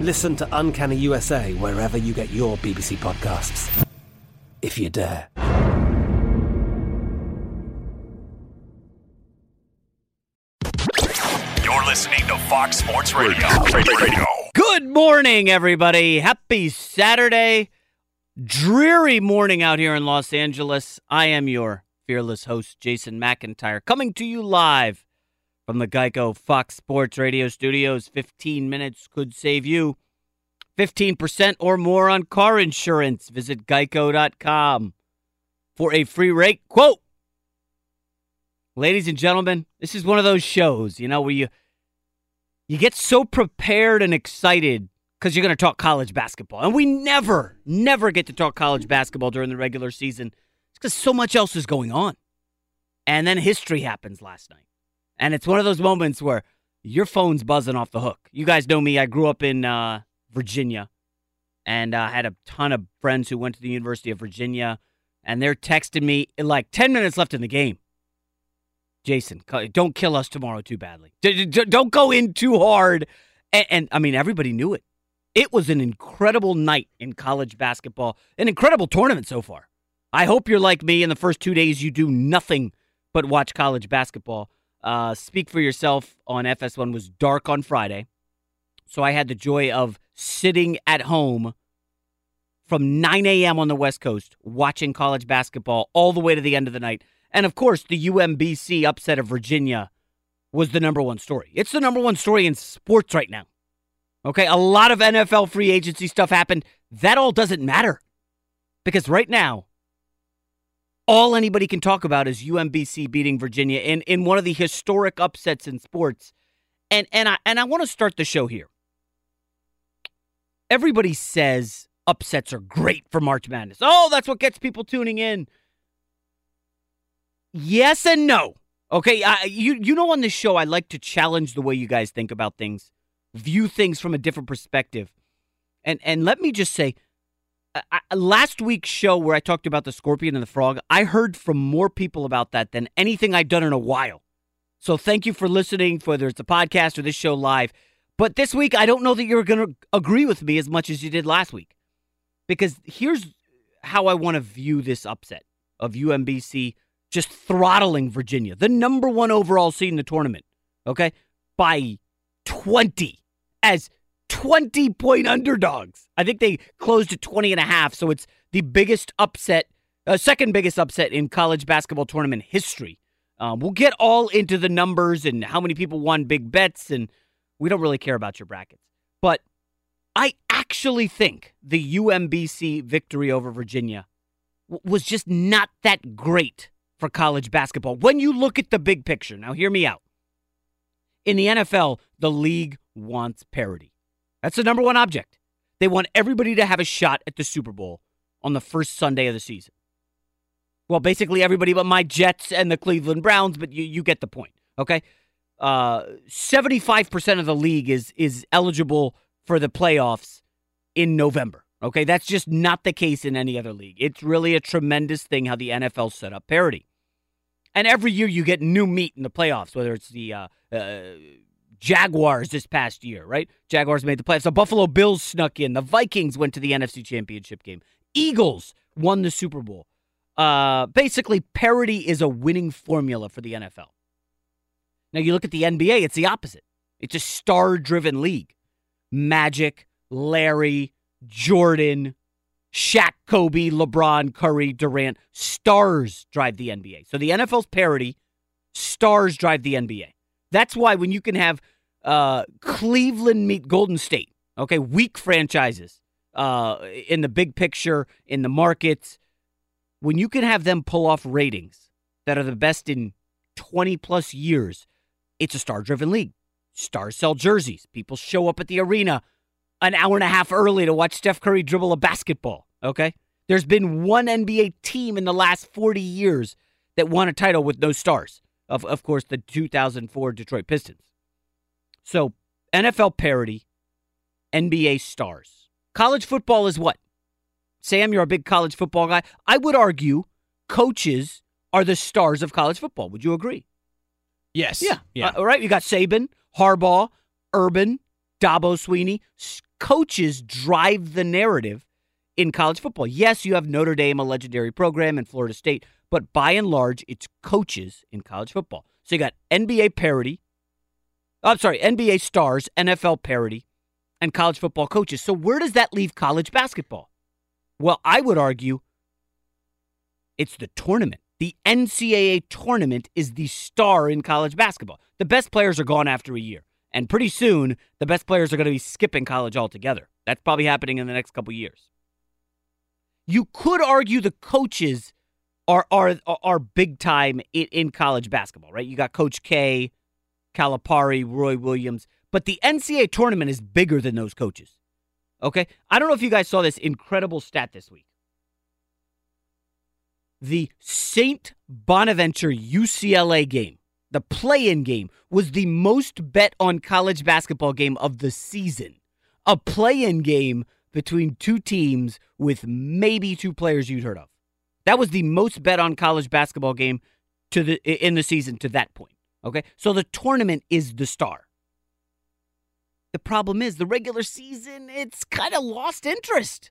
Listen to Uncanny USA wherever you get your BBC podcasts. If you dare. You're listening to Fox Sports Radio. Radio. Good morning, everybody. Happy Saturday. Dreary morning out here in Los Angeles. I am your fearless host, Jason McIntyre, coming to you live from the Geico Fox Sports Radio studios. 15 minutes could save you 15% or more on car insurance. Visit geico.com for a free rate quote. Ladies and gentlemen, this is one of those shows, you know, where you you get so prepared and excited because you're going to talk college basketball. And we never, never get to talk college basketball during the regular season. Because so much else is going on. And then history happens last night. And it's one of those moments where your phone's buzzing off the hook. You guys know me. I grew up in uh, Virginia and I uh, had a ton of friends who went to the University of Virginia. And they're texting me like 10 minutes left in the game. Jason, don't kill us tomorrow too badly. Don't go in too hard. And, and, I mean, everybody knew it. It was an incredible night in college basketball, an incredible tournament so far. I hope you're like me. In the first two days, you do nothing but watch college basketball. Uh, Speak for yourself on FS1 was dark on Friday, so I had the joy of sitting at home from 9 a.m. on the West Coast watching college basketball all the way to the end of the night. And of course, the UMBC upset of Virginia was the number one story. It's the number one story in sports right now. Okay, a lot of NFL free agency stuff happened. That all doesn't matter because right now, all anybody can talk about is UMBC beating Virginia in, in one of the historic upsets in sports. And and I and I want to start the show here. Everybody says upsets are great for March Madness. Oh, that's what gets people tuning in. Yes and no. Okay, I, you you know on this show I like to challenge the way you guys think about things, view things from a different perspective, and and let me just say, I, last week's show where I talked about the scorpion and the frog, I heard from more people about that than anything I'd done in a while. So thank you for listening, whether it's a podcast or this show live. But this week, I don't know that you're going to agree with me as much as you did last week, because here's how I want to view this upset of UMBC just throttling Virginia, the number one overall seed in the tournament, okay, by 20 as 20 point underdogs. I think they closed at 20 and a half, so it's the biggest upset Uh, second biggest upset in college basketball tournament history. Um, we'll get all into the numbers and how many people won big bets, and we don't really care about your brackets. But I actually think the UMBC victory over Virginia w- was just not that great for college basketball. When you look at the big picture, now hear me out. In the NFL, the league wants parity. That's the number one object. They want everybody to have a shot at the Super Bowl on the first Sunday of the season. Well, basically everybody but my Jets and the Cleveland Browns, but you, you get the point. Okay. Uh, 75% of the league is is eligible for the playoffs in November. Okay, that's just not the case in any other league. It's really a tremendous thing how the NFL set up parity. And every year you get new meat in the playoffs, whether it's the uh, uh, Jaguars this past year, right? Jaguars made the playoffs. The Buffalo Bills snuck in. The Vikings went to the NFC Championship game. Eagles won the Super Bowl. Uh, basically, parity is a winning formula for the NFL. Now, you look at the NBA, it's the opposite. It's a star driven league. Magic, Larry, Jordan, Shaq, Kobe, LeBron, Curry, Durant. Stars drive the NBA. So the NFL's parity, stars drive the NBA. That's why when you can have uh, Cleveland meet Golden State, okay, weak franchises uh, in the big picture, in the markets, when you can have them pull off ratings that are the best in 20 plus years, it's a star driven league. Stars sell jerseys. People show up at the arena an hour and a half early to watch Steph Curry dribble a basketball. Okay? There's been one NBA team in the last 40 years that won a title with no stars. Of, of course, the 2004 Detroit Pistons. So, NFL parity, NBA stars. College football is what? Sam, you're a big college football guy. I would argue coaches are the stars of college football. Would you agree? Yes. Yeah. Yeah. Uh, all right. You got Saban, Harbaugh, Urban, Dabo Swinney. Coaches drive the narrative in college football. Yes, you have Notre Dame, a legendary program, and Florida State, but by and large, it's coaches in college football. So you got NBA parity. I'm sorry, NBA stars, NFL parity, and college football coaches. So where does that leave college basketball? Well, I would argue it's the tournament. The NCAA tournament is the star in college basketball. The best players are gone after a year. And pretty soon, the best players are going to be skipping college altogether. That's probably happening in the next couple years. You could argue the coaches are are are big time in, college basketball, right? You got Coach K, Calipari, Roy Williams, but the NCAA tournament is bigger than those coaches. Okay? I don't know if you guys saw this incredible stat this week. The St. Bonaventure UCLA game, the play in game, was the most bet on college basketball game of the season. A play in game between two teams with maybe two players you'd heard of. That was the most bet on college basketball game to the in the season to that point. Okay? So the tournament is the star. The problem is the regular season, it's kind of lost interest.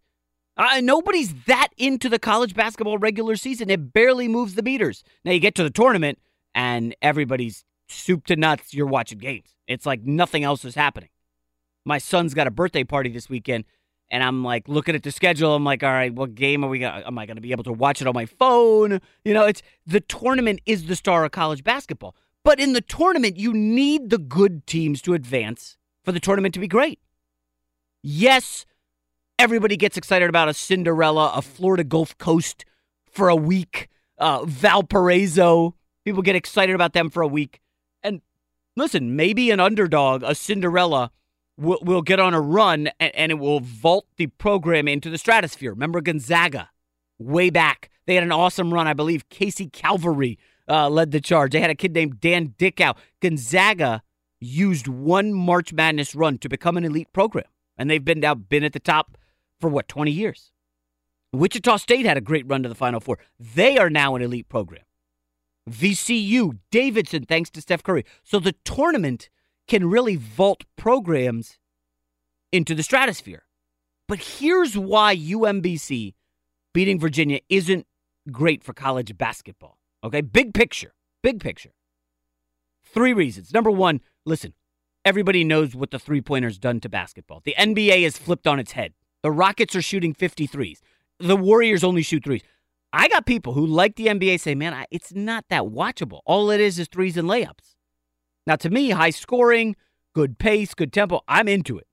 Uh, nobody's that into the college basketball regular season. It barely moves the meters. Now you get to the tournament and everybody's soup to nuts. You're watching games. It's like nothing else is happening. My son's got a birthday party this weekend, and I'm like looking at the schedule. I'm like, all right, what game are we going? Am I going to be able to watch it on my phone? You know, it's the tournament is the star of college basketball. But in the tournament, you need the good teams to advance for the tournament to be great. Yes, everybody gets excited about a Cinderella, a Florida Gulf Coast for a week, uh, Valparaiso. People get excited about them for a week. And listen, maybe an underdog, a Cinderella, will, will get on a run and, and it will vault the program into the stratosphere. Remember Gonzaga way back? They had an awesome run. I believe Casey Calvary uh, led the charge. They had a kid named Dan Dickau. Gonzaga used one March Madness run to become an elite program, and they've been now been at the top for what 20 years. Wichita State had a great run to the Final Four. They are now an elite program. VCU, Davidson, thanks to Steph Curry. So the tournament can really vault programs into the stratosphere. But here's why UMBC beating Virginia isn't great for college basketball. Okay, big picture, big picture. Three reasons. Number one, listen, everybody knows what the three pointer's done to basketball. The NBA is flipped on its head. The Rockets are shooting 53s. The Warriors only shoot threes. I got people who like the NBA say, man, I, it's not that watchable. All it is is threes and layups. Now, to me, high scoring, good pace, good tempo, I'm into it.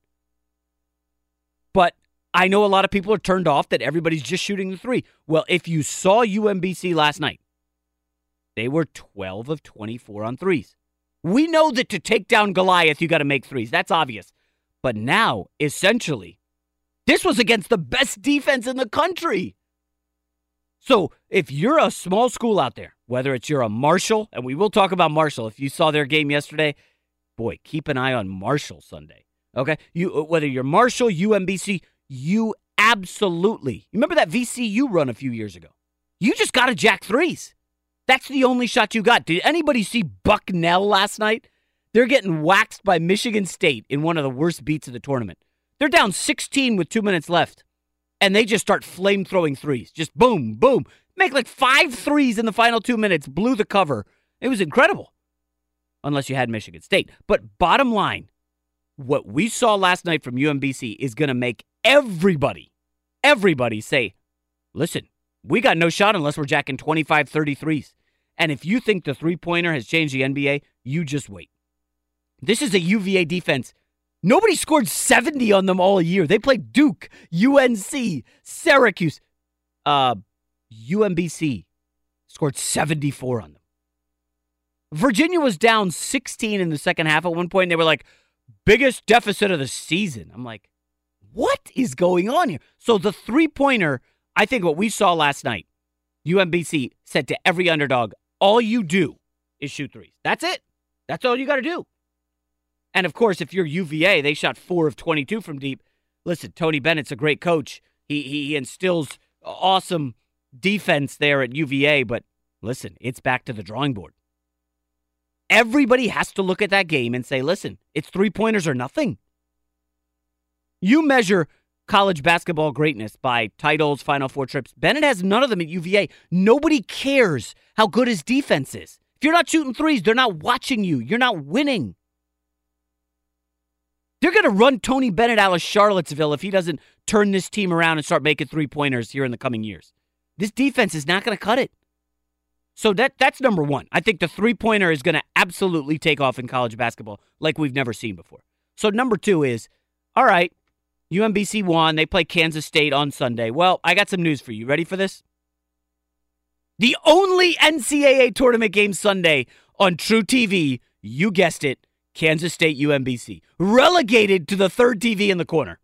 But I know a lot of people are turned off that everybody's just shooting the three. Well, if you saw UMBC last night, they were 12 of 24 on threes. We know that to take down Goliath, you got to make threes. That's obvious. But now, essentially, this was against the best defense in the country. So if you're a small school out there, whether it's you're a Marshall, and we will talk about Marshall. If you saw their game yesterday, boy, keep an eye on Marshall Sunday. Okay, you uh, whether you're Marshall, UMBC, you absolutely remember that VCU run a few years ago. You just got to jack threes. That's the only shot you got. Did anybody see Bucknell last night? They're getting waxed by Michigan State in one of the worst beats of the tournament. They're down 16 with two minutes left, and they just start flame throwing threes. Just boom, boom. Make like five threes in the final two minutes, blew the cover. It was incredible, unless you had Michigan State. But bottom line, what we saw last night from UMBC is going to make everybody, everybody say, listen, we got no shot unless we're jacking 25 33s. And if you think the three pointer has changed the NBA, you just wait. This is a UVA defense. Nobody scored 70 on them all year. They played Duke, UNC, Syracuse. Uh, UMBC scored 74 on them. Virginia was down 16 in the second half at one point. They were like, biggest deficit of the season. I'm like, what is going on here? So the three pointer, I think what we saw last night, UMBC said to every underdog, all you do is shoot threes. That's it. That's all you got to do. And of course, if you're UVA, they shot four of 22 from deep. Listen, Tony Bennett's a great coach. He, he instills awesome defense there at UVA, but listen, it's back to the drawing board. Everybody has to look at that game and say, listen, it's three pointers or nothing. You measure college basketball greatness by titles, Final Four trips. Bennett has none of them at UVA. Nobody cares how good his defense is. If you're not shooting threes, they're not watching you. You're not winning. They're going to run Tony Bennett out of Charlottesville if he doesn't turn this team around and start making three pointers here in the coming years. This defense is not going to cut it. So that that's number one. I think the three pointer is going to absolutely take off in college basketball like we've never seen before. So number two is, all right, UMBC won. They play Kansas State on Sunday. Well, I got some news for you. Ready for this? The only NCAA tournament game Sunday on truTV, you guessed it, Kansas State UMBC. Relegated to the third TV in the corner.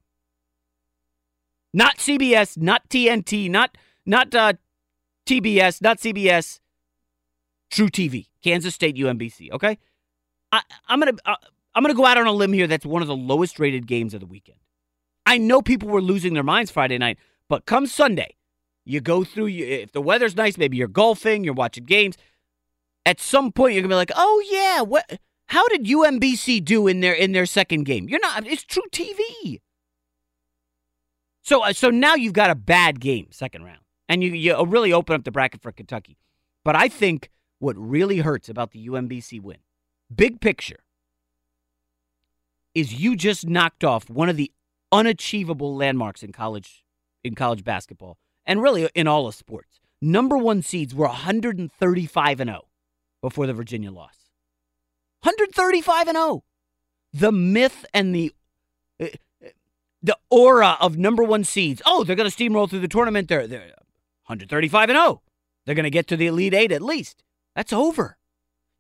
Not CBS, not TNT, not not uh, TBS, not CBS. truTV, Kansas State UMBC. Okay, I, am gonna uh, I'm gonna go out on a limb here. That's one of the lowest rated games of the weekend. I know people were losing their minds Friday night, but come Sunday, you go through. If the weather's nice, maybe you're golfing, you're watching games. At some point, you're gonna be like, "Oh yeah, what? How did UMBC do in their in their second game? You're not. It's truTV. So uh, so now you've got a bad game second round, and you you really open up the bracket for Kentucky. But I think what really hurts about the UMBC win, big picture, is you just knocked off one of the unachievable landmarks in college in college basketball and really in all of sports. Number one seeds were 135 and 0 before the Virginia loss. 135 and 0. The myth and the uh, the aura of number one seeds. Oh, they're going to steamroll through the tournament. They're, they're 135 and 0. They're going to get to the Elite Eight at least. That's over.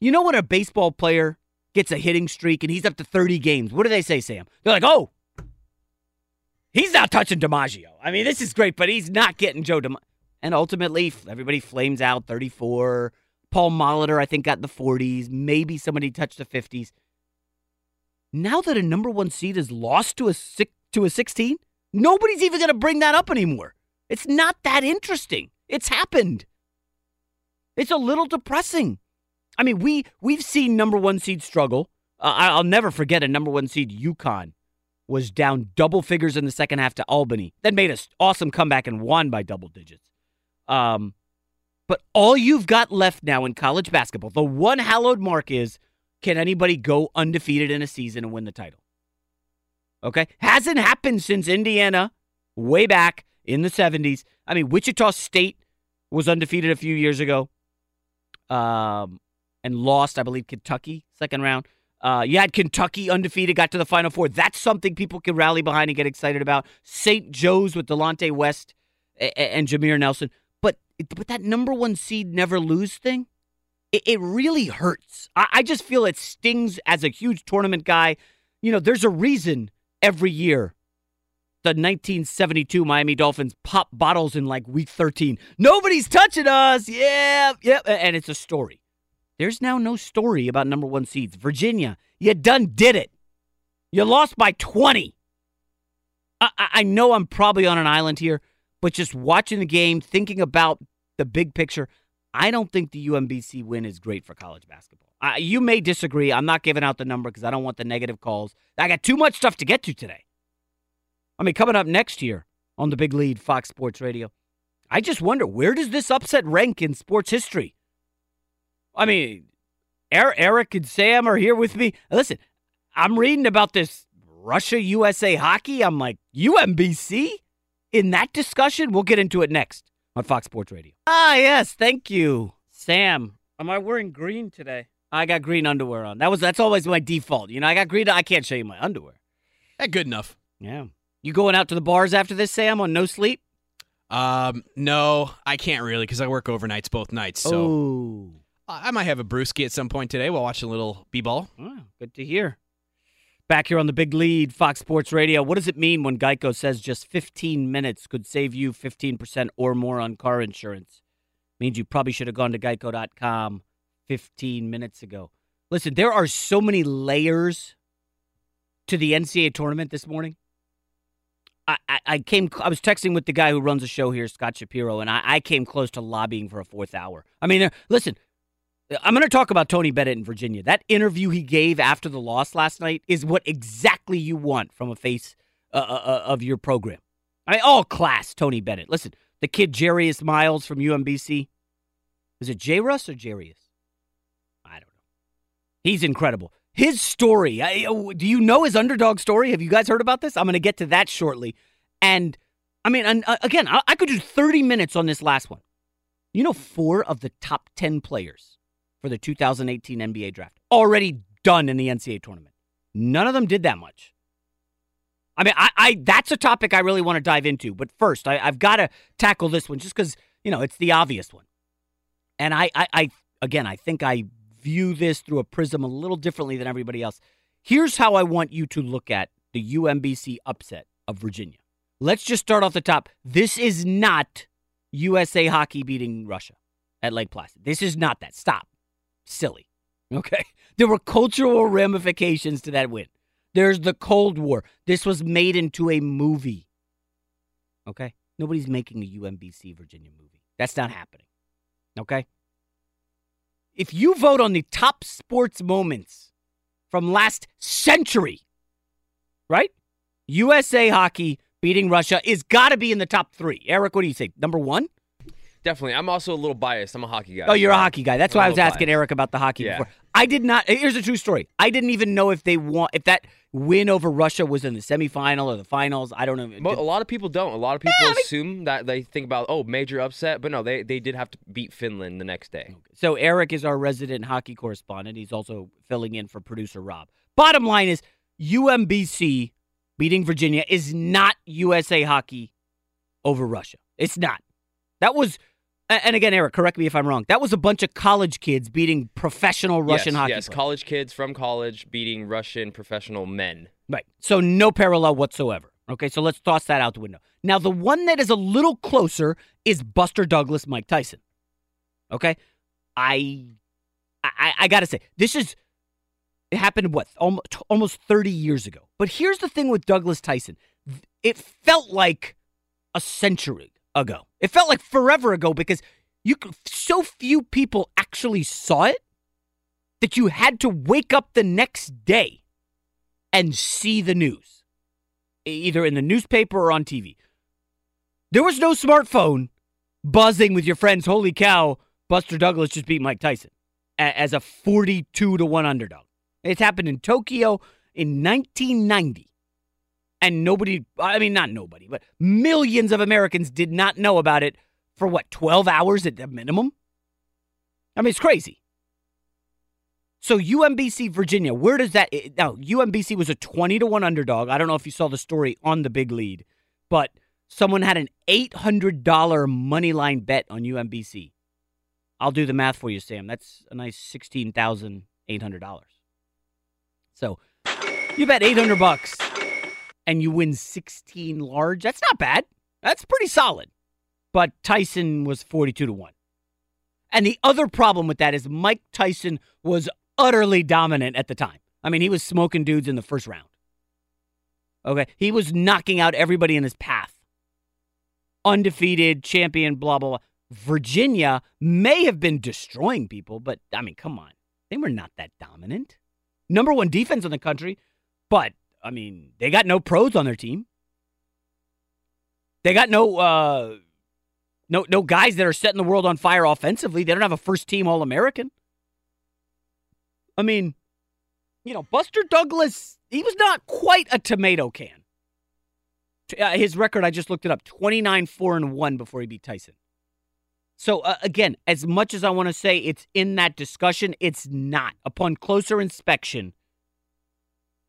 You know when a baseball player gets a hitting streak and he's up to 30 games, what do they say, Sam? They're like, oh, he's not touching DiMaggio. I mean, this is great, but he's not getting Joe DiMaggio. And ultimately, everybody flames out 34, Paul Molitor, I think, got the 40s. Maybe somebody touched the 50s. Now that a number one seed is lost to a six, to a 16, nobody's even going to bring that up anymore. It's not that interesting. It's happened. It's a little depressing. I mean, we we've seen number one seed struggle. Uh, I'll never forget a number one seed UConn was down double figures in the second half to Albany, then made an awesome comeback and won by double digits. Um, but all you've got left now in college basketball, the one hallowed mark is can anybody go undefeated in a season and win the title? Okay? Hasn't happened since Indiana way back in the 70s. I mean, Wichita State was undefeated a few years ago, um, and lost, I believe, Kentucky second round. Uh, you had Kentucky undefeated, got to the Final Four. That's something people can rally behind and get excited about. St. Joe's with Delonte West and, and Jameer Nelson, but but that number one seed never lose thing, it, it really hurts. I, I just feel it stings as a huge tournament guy. You know, there's a reason every year the 1972 Miami Dolphins pop bottles in like week 13. Nobody's touching us. Yeah, yeah. And it's a story. There's now no story about number one seeds. Virginia, you done did it. You lost by 20. I, I know I'm probably on an island here, but just watching the game, thinking about the big picture, I don't think the UMBC win is great for college basketball. I, you may disagree. I'm not giving out the number because I don't want the negative calls. I got too much stuff to get to today. I mean, coming up next year on the big lead, Fox Sports Radio, I just wonder where does this upset rank in sports history? I mean, Eric and Sam are here with me. Listen, I'm reading about this Russia USA hockey. I'm like, UMBC in that discussion? We'll get into it next on Fox Sports Radio. Ah, yes, thank you, Sam. Am I wearing green today? I got green underwear on. That was that's always my default. You know, I got green. I can't show you my underwear. That good enough. Yeah. You going out to the bars after this, Sam, on no sleep? Um, no, I can't really because I work overnights both nights. So oh. I might have a brewski at some point today while watching a little b-ball. Oh, good to hear. Back here on the big lead, Fox Sports Radio. What does it mean when Geico says just 15 minutes could save you 15% or more on car insurance? Means you probably should have gone to geico.com 15 minutes ago. Listen, there are so many layers to the NCAA tournament this morning. I, I, I came. I was texting with the guy who runs the show here, Scott Shapiro, and I, I came close to lobbying for a fourth hour. I mean, uh, listen, I'm going to talk about Tony Bennett in Virginia. That interview he gave after the loss last night is what exactly you want from a face uh, uh, uh of your program. I mean, all class, Tony Bennett. Listen, the kid Jairus Lyles from UMBC. Is it J. Russ or Jarius? I don't know. He's incredible. His story. I, do you know his underdog story? Have you guys heard about this? I'm going to get to that shortly. And I mean, and, uh, again, I, I could do 30 minutes on this last one. You know, four of the top 10 players for the 2018 NBA draft already done in the NCAA tournament. None of them did that much. I mean, I, I that's a topic I really want to dive into. But first, I, have got to tackle this one just because you know it's the obvious one. And I, I, I, again, I think I view this through a prism a little differently than everybody else. Here's how I want you to look at the UMBC upset of Virginia. Let's just start off the top. This is not USA hockey beating Russia at Lake Placid. This is not that. Stop. Silly. Okay? There were cultural ramifications to that win. There's the Cold War. This was made into a movie. Okay? Nobody's making a UMBC Virginia movie. That's not happening. Okay? if you vote on the top sports moments from last century, right? USA hockey beating Russia is got to be in the top three. Eric, what do you say? Number one? Definitely. I'm also a little biased. I'm a hockey guy. Oh, you're a hockey guy. That's I'm why I was asking biased. Eric about the hockey yeah. before. I did not. Eh, here's a true story. I didn't even know if they want if that win over Russia was in the semifinal or the finals. I don't know. But a lot of people don't. A lot of people yeah, I mean, assume that they think about oh major upset, but no, they they did have to beat Finland the next day. So Eric is our resident hockey correspondent. He's also filling in for producer Rob. Bottom line is UMBC beating Virginia is not USA hockey over Russia. It's not. That was and again, Eric, correct me if I'm wrong. That was a bunch of college kids beating professional Russian yes, hockey. Yes, players. college kids from college beating Russian professional men. Right. So no parallel whatsoever. Okay, so let's toss that out the window. Now, the one that is a little closer is Buster Douglas, Mike Tyson. Okay, I, I, I gotta say, this is it happened what almost almost 30 years ago. But here's the thing with Douglas Tyson, it felt like a century ago. It felt like forever ago because you so few people actually saw it that you had to wake up the next day and see the news, either in the newspaper or on TV. There was no smartphone buzzing with your friends. Holy cow! Buster Douglas just beat Mike Tyson as a 42 to 1 underdog. It's happened in Tokyo in 1990 and nobody, I mean, not nobody, but millions of Americans did not know about it for what, 12 hours at the minimum? I mean, it's crazy. So UMBC Virginia, where does that now? UMBC was a 20 to 1 underdog. I don't know if you saw the story on the big lead, but someone had an $800 money line bet on UMBC. I'll do the math for you, Sam. That's a nice $16,800. So, you bet 800 bucks and you win 16 large. That's not bad. That's pretty solid. But Tyson was 42 to 1. And the other problem with that is Mike Tyson was utterly dominant at the time. I mean, he was smoking dudes in the first round. Okay. He was knocking out everybody in his path. Undefeated, champion, blah, blah, blah. Virginia may have been destroying people, but I mean, come on. They were not that dominant. Number one defense in the country, but I mean, they got no pros on their team. They got no uh no no guys that are setting the world on fire offensively. They don't have a first team All American. I mean, you know, Buster Douglas, he was not quite a tomato can. Uh, his record, I just looked it up 29 4 and 1 before he beat Tyson. So, uh, again, as much as I want to say it's in that discussion, it's not. Upon closer inspection,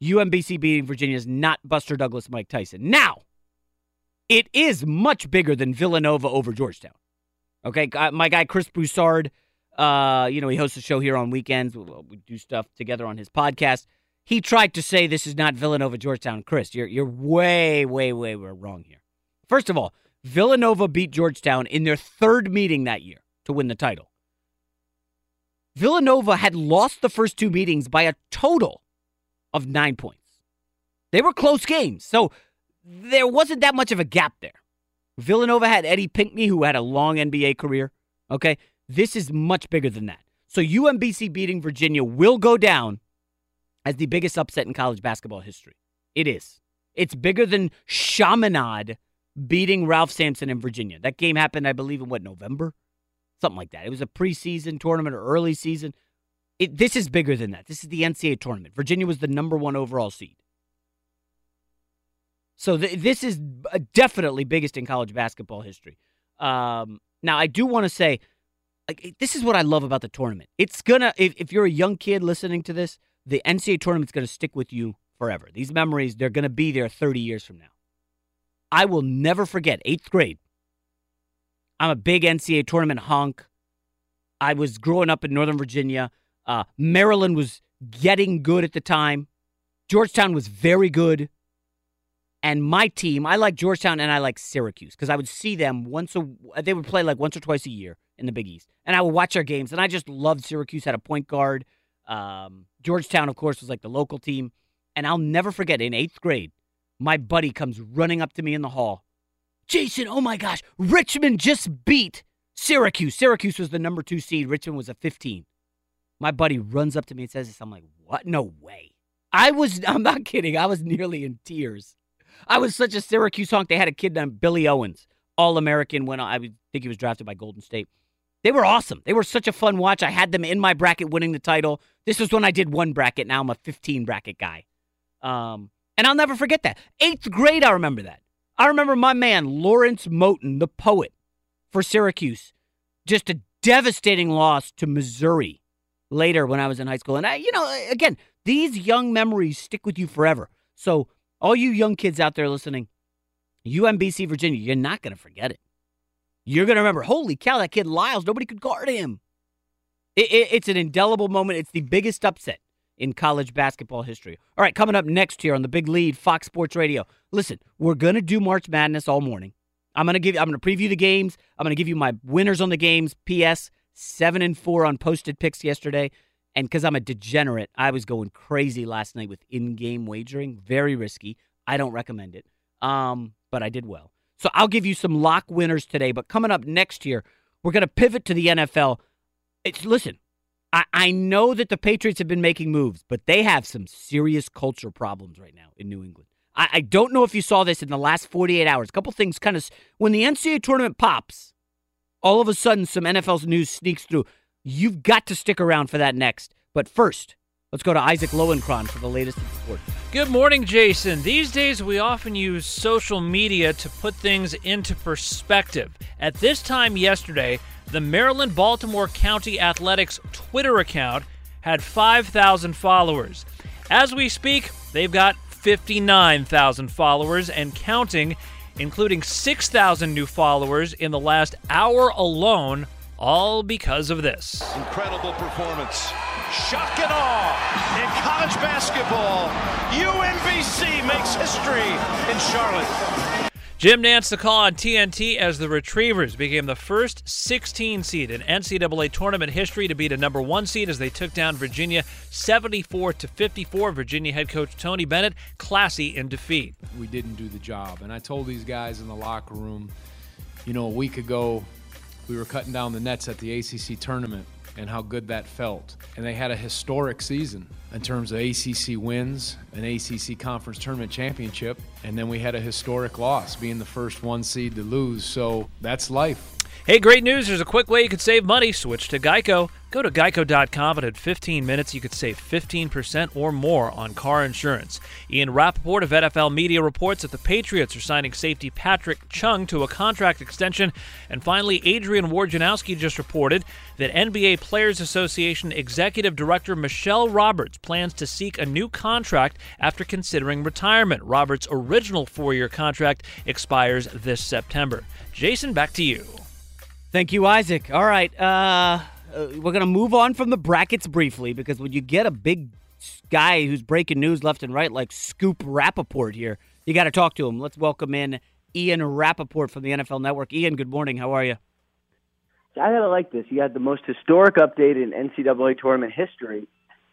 UMBC beating Virginia is not Buster Douglas, Mike Tyson. Now, it is much bigger than Villanova over Georgetown. Okay, my guy Chris Broussard, uh, you know, he hosts a show here on weekends. We do stuff together on his podcast. He tried to say this is not Villanova Georgetown. Chris, you're you're way, way, way, way wrong here. First of all, Villanova beat Georgetown in their third meeting that year to win the title. Villanova had lost the first two meetings by a total of nine points. They were close games, so there wasn't that much of a gap there. Villanova had Eddie Pinckney, who had a long NBA career. Okay, this is much bigger than that. So UMBC beating Virginia will go down as the biggest upset in college basketball history. It is. It's bigger than Chaminade beating Ralph Sampson in Virginia. That game happened, I believe, in what, November? Something like that. It was a preseason tournament or early season. It, this is bigger than that. This is the NCAA tournament. Virginia was the number one overall seed. So th- this is definitely biggest in college basketball history. Um, now, I do want to say, like, this is what I love about the tournament. It's gonna, if, if you're a young kid listening to this, the NCAA tournament's gonna stick with you forever. These memories, they're gonna be there 30 years from now. I will never forget eighth grade. I'm a big NCAA tournament honk. I was growing up in Northern Virginia. Uh, Maryland was getting good at the time. Georgetown was very good. And my team, I like Georgetown and I like Syracuse because I would see them once a they would play like once or twice a year in the Big East, and I would watch their games. And I just loved Syracuse had a point guard. Um, Georgetown, of course, was like the local team. And I'll never forget in eighth grade, my buddy comes running up to me in the hall. Jason, oh my gosh, Richmond just beat Syracuse. Syracuse was the number two seed. Richmond was a 15. My buddy runs up to me and says this. I'm like, what? No way. I was, I'm not kidding. I was nearly in tears. I was such a Syracuse honk. They had a kid named Billy Owens, All American, when I think he was drafted by Golden State. They were awesome. They were such a fun watch. I had them in my bracket winning the title. This was when I did one bracket. Now I'm a 15 bracket guy. Um, and I'll never forget that. Eighth grade, I remember that. I remember my man, Lawrence Moten, the poet for Syracuse, just a devastating loss to Missouri later when I was in high school. And I, you know, again, these young memories stick with you forever. So, all you young kids out there listening, UMBC Virginia, you're not going to forget it. You're going to remember, holy cow, that kid Lyles, nobody could guard him. It, it, it's an indelible moment. It's the biggest upset in college basketball history. All right, coming up next here on the Big Lead, Fox Sports Radio. Listen, we're going to do March Madness all morning. I'm going to give you I'm going to preview the games. I'm going to give you my winners on the games. PS 7 and 4 on posted picks yesterday. And cuz I'm a degenerate, I was going crazy last night with in-game wagering, very risky. I don't recommend it. Um, but I did well. So I'll give you some lock winners today, but coming up next year, we're going to pivot to the NFL. It's listen, I, I know that the Patriots have been making moves, but they have some serious culture problems right now in New England. I, I don't know if you saw this in the last 48 hours. A couple things kind of, when the NCAA tournament pops, all of a sudden some NFL news sneaks through. You've got to stick around for that next. But first, Let's go to Isaac Lowenkron for the latest in sports. Good morning, Jason. These days, we often use social media to put things into perspective. At this time yesterday, the Maryland Baltimore County Athletics Twitter account had 5,000 followers. As we speak, they've got 59,000 followers and counting, including 6,000 new followers in the last hour alone, all because of this. Incredible performance. Shock and awe in college basketball. UMBC makes history in Charlotte. Jim Nantz the call on TNT as the Retrievers became the first 16 seed in NCAA tournament history to beat a number one seed as they took down Virginia 74 to 54. Virginia head coach Tony Bennett classy in defeat. We didn't do the job, and I told these guys in the locker room, you know, a week ago, we were cutting down the nets at the ACC tournament and how good that felt. And they had a historic season in terms of ACC wins, an ACC conference tournament championship, and then we had a historic loss, being the first one seed to lose. So that's life. Hey, great news. There's a quick way you can save money. Switch to Geico. Go to geico.com, and in 15 minutes, you could save 15% or more on car insurance. Ian Rapoport of NFL Media reports that the Patriots are signing safety Patrick Chung to a contract extension. And finally, Adrian Wojnarowski just reported that NBA Players Association Executive Director Michelle Roberts plans to seek a new contract after considering retirement. Roberts' original four year contract expires this September. Jason, back to you. Thank you, Isaac. All right. Uh, uh, we're going to move on from the brackets briefly because when you get a big guy who's breaking news left and right, like Scoop Rapoport here, you got to talk to him. Let's welcome in Ian Rapoport from the NFL Network. Ian, good morning. How are you? I gotta like this. You had the most historic update in NCAA tournament history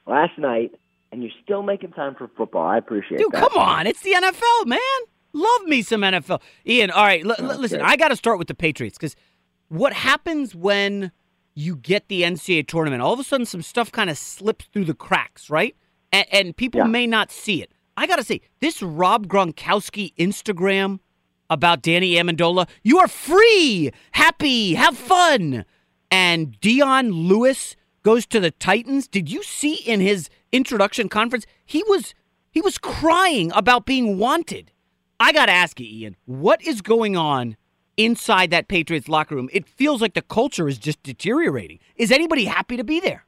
last night, and you're still making time for football. I appreciate Dude, that. come on. It's the NFL, man. Love me some NFL. Ian, all right, l- l- listen, I got to start with the Patriots because what happens when you get the NCAA tournament? All of a sudden, some stuff kind of slips through the cracks, right? And, and people Yeah. may not see it. I got to say, this Rob Gronkowski Instagram about Danny Amendola, you are free, happy, have fun. And Dion Lewis goes to the Titans. Did you see in his introduction conference? He was he was crying about being wanted. I got to ask you, Ian, what is going on inside that Patriots locker room? It feels like the culture is just deteriorating. Is anybody happy to be there?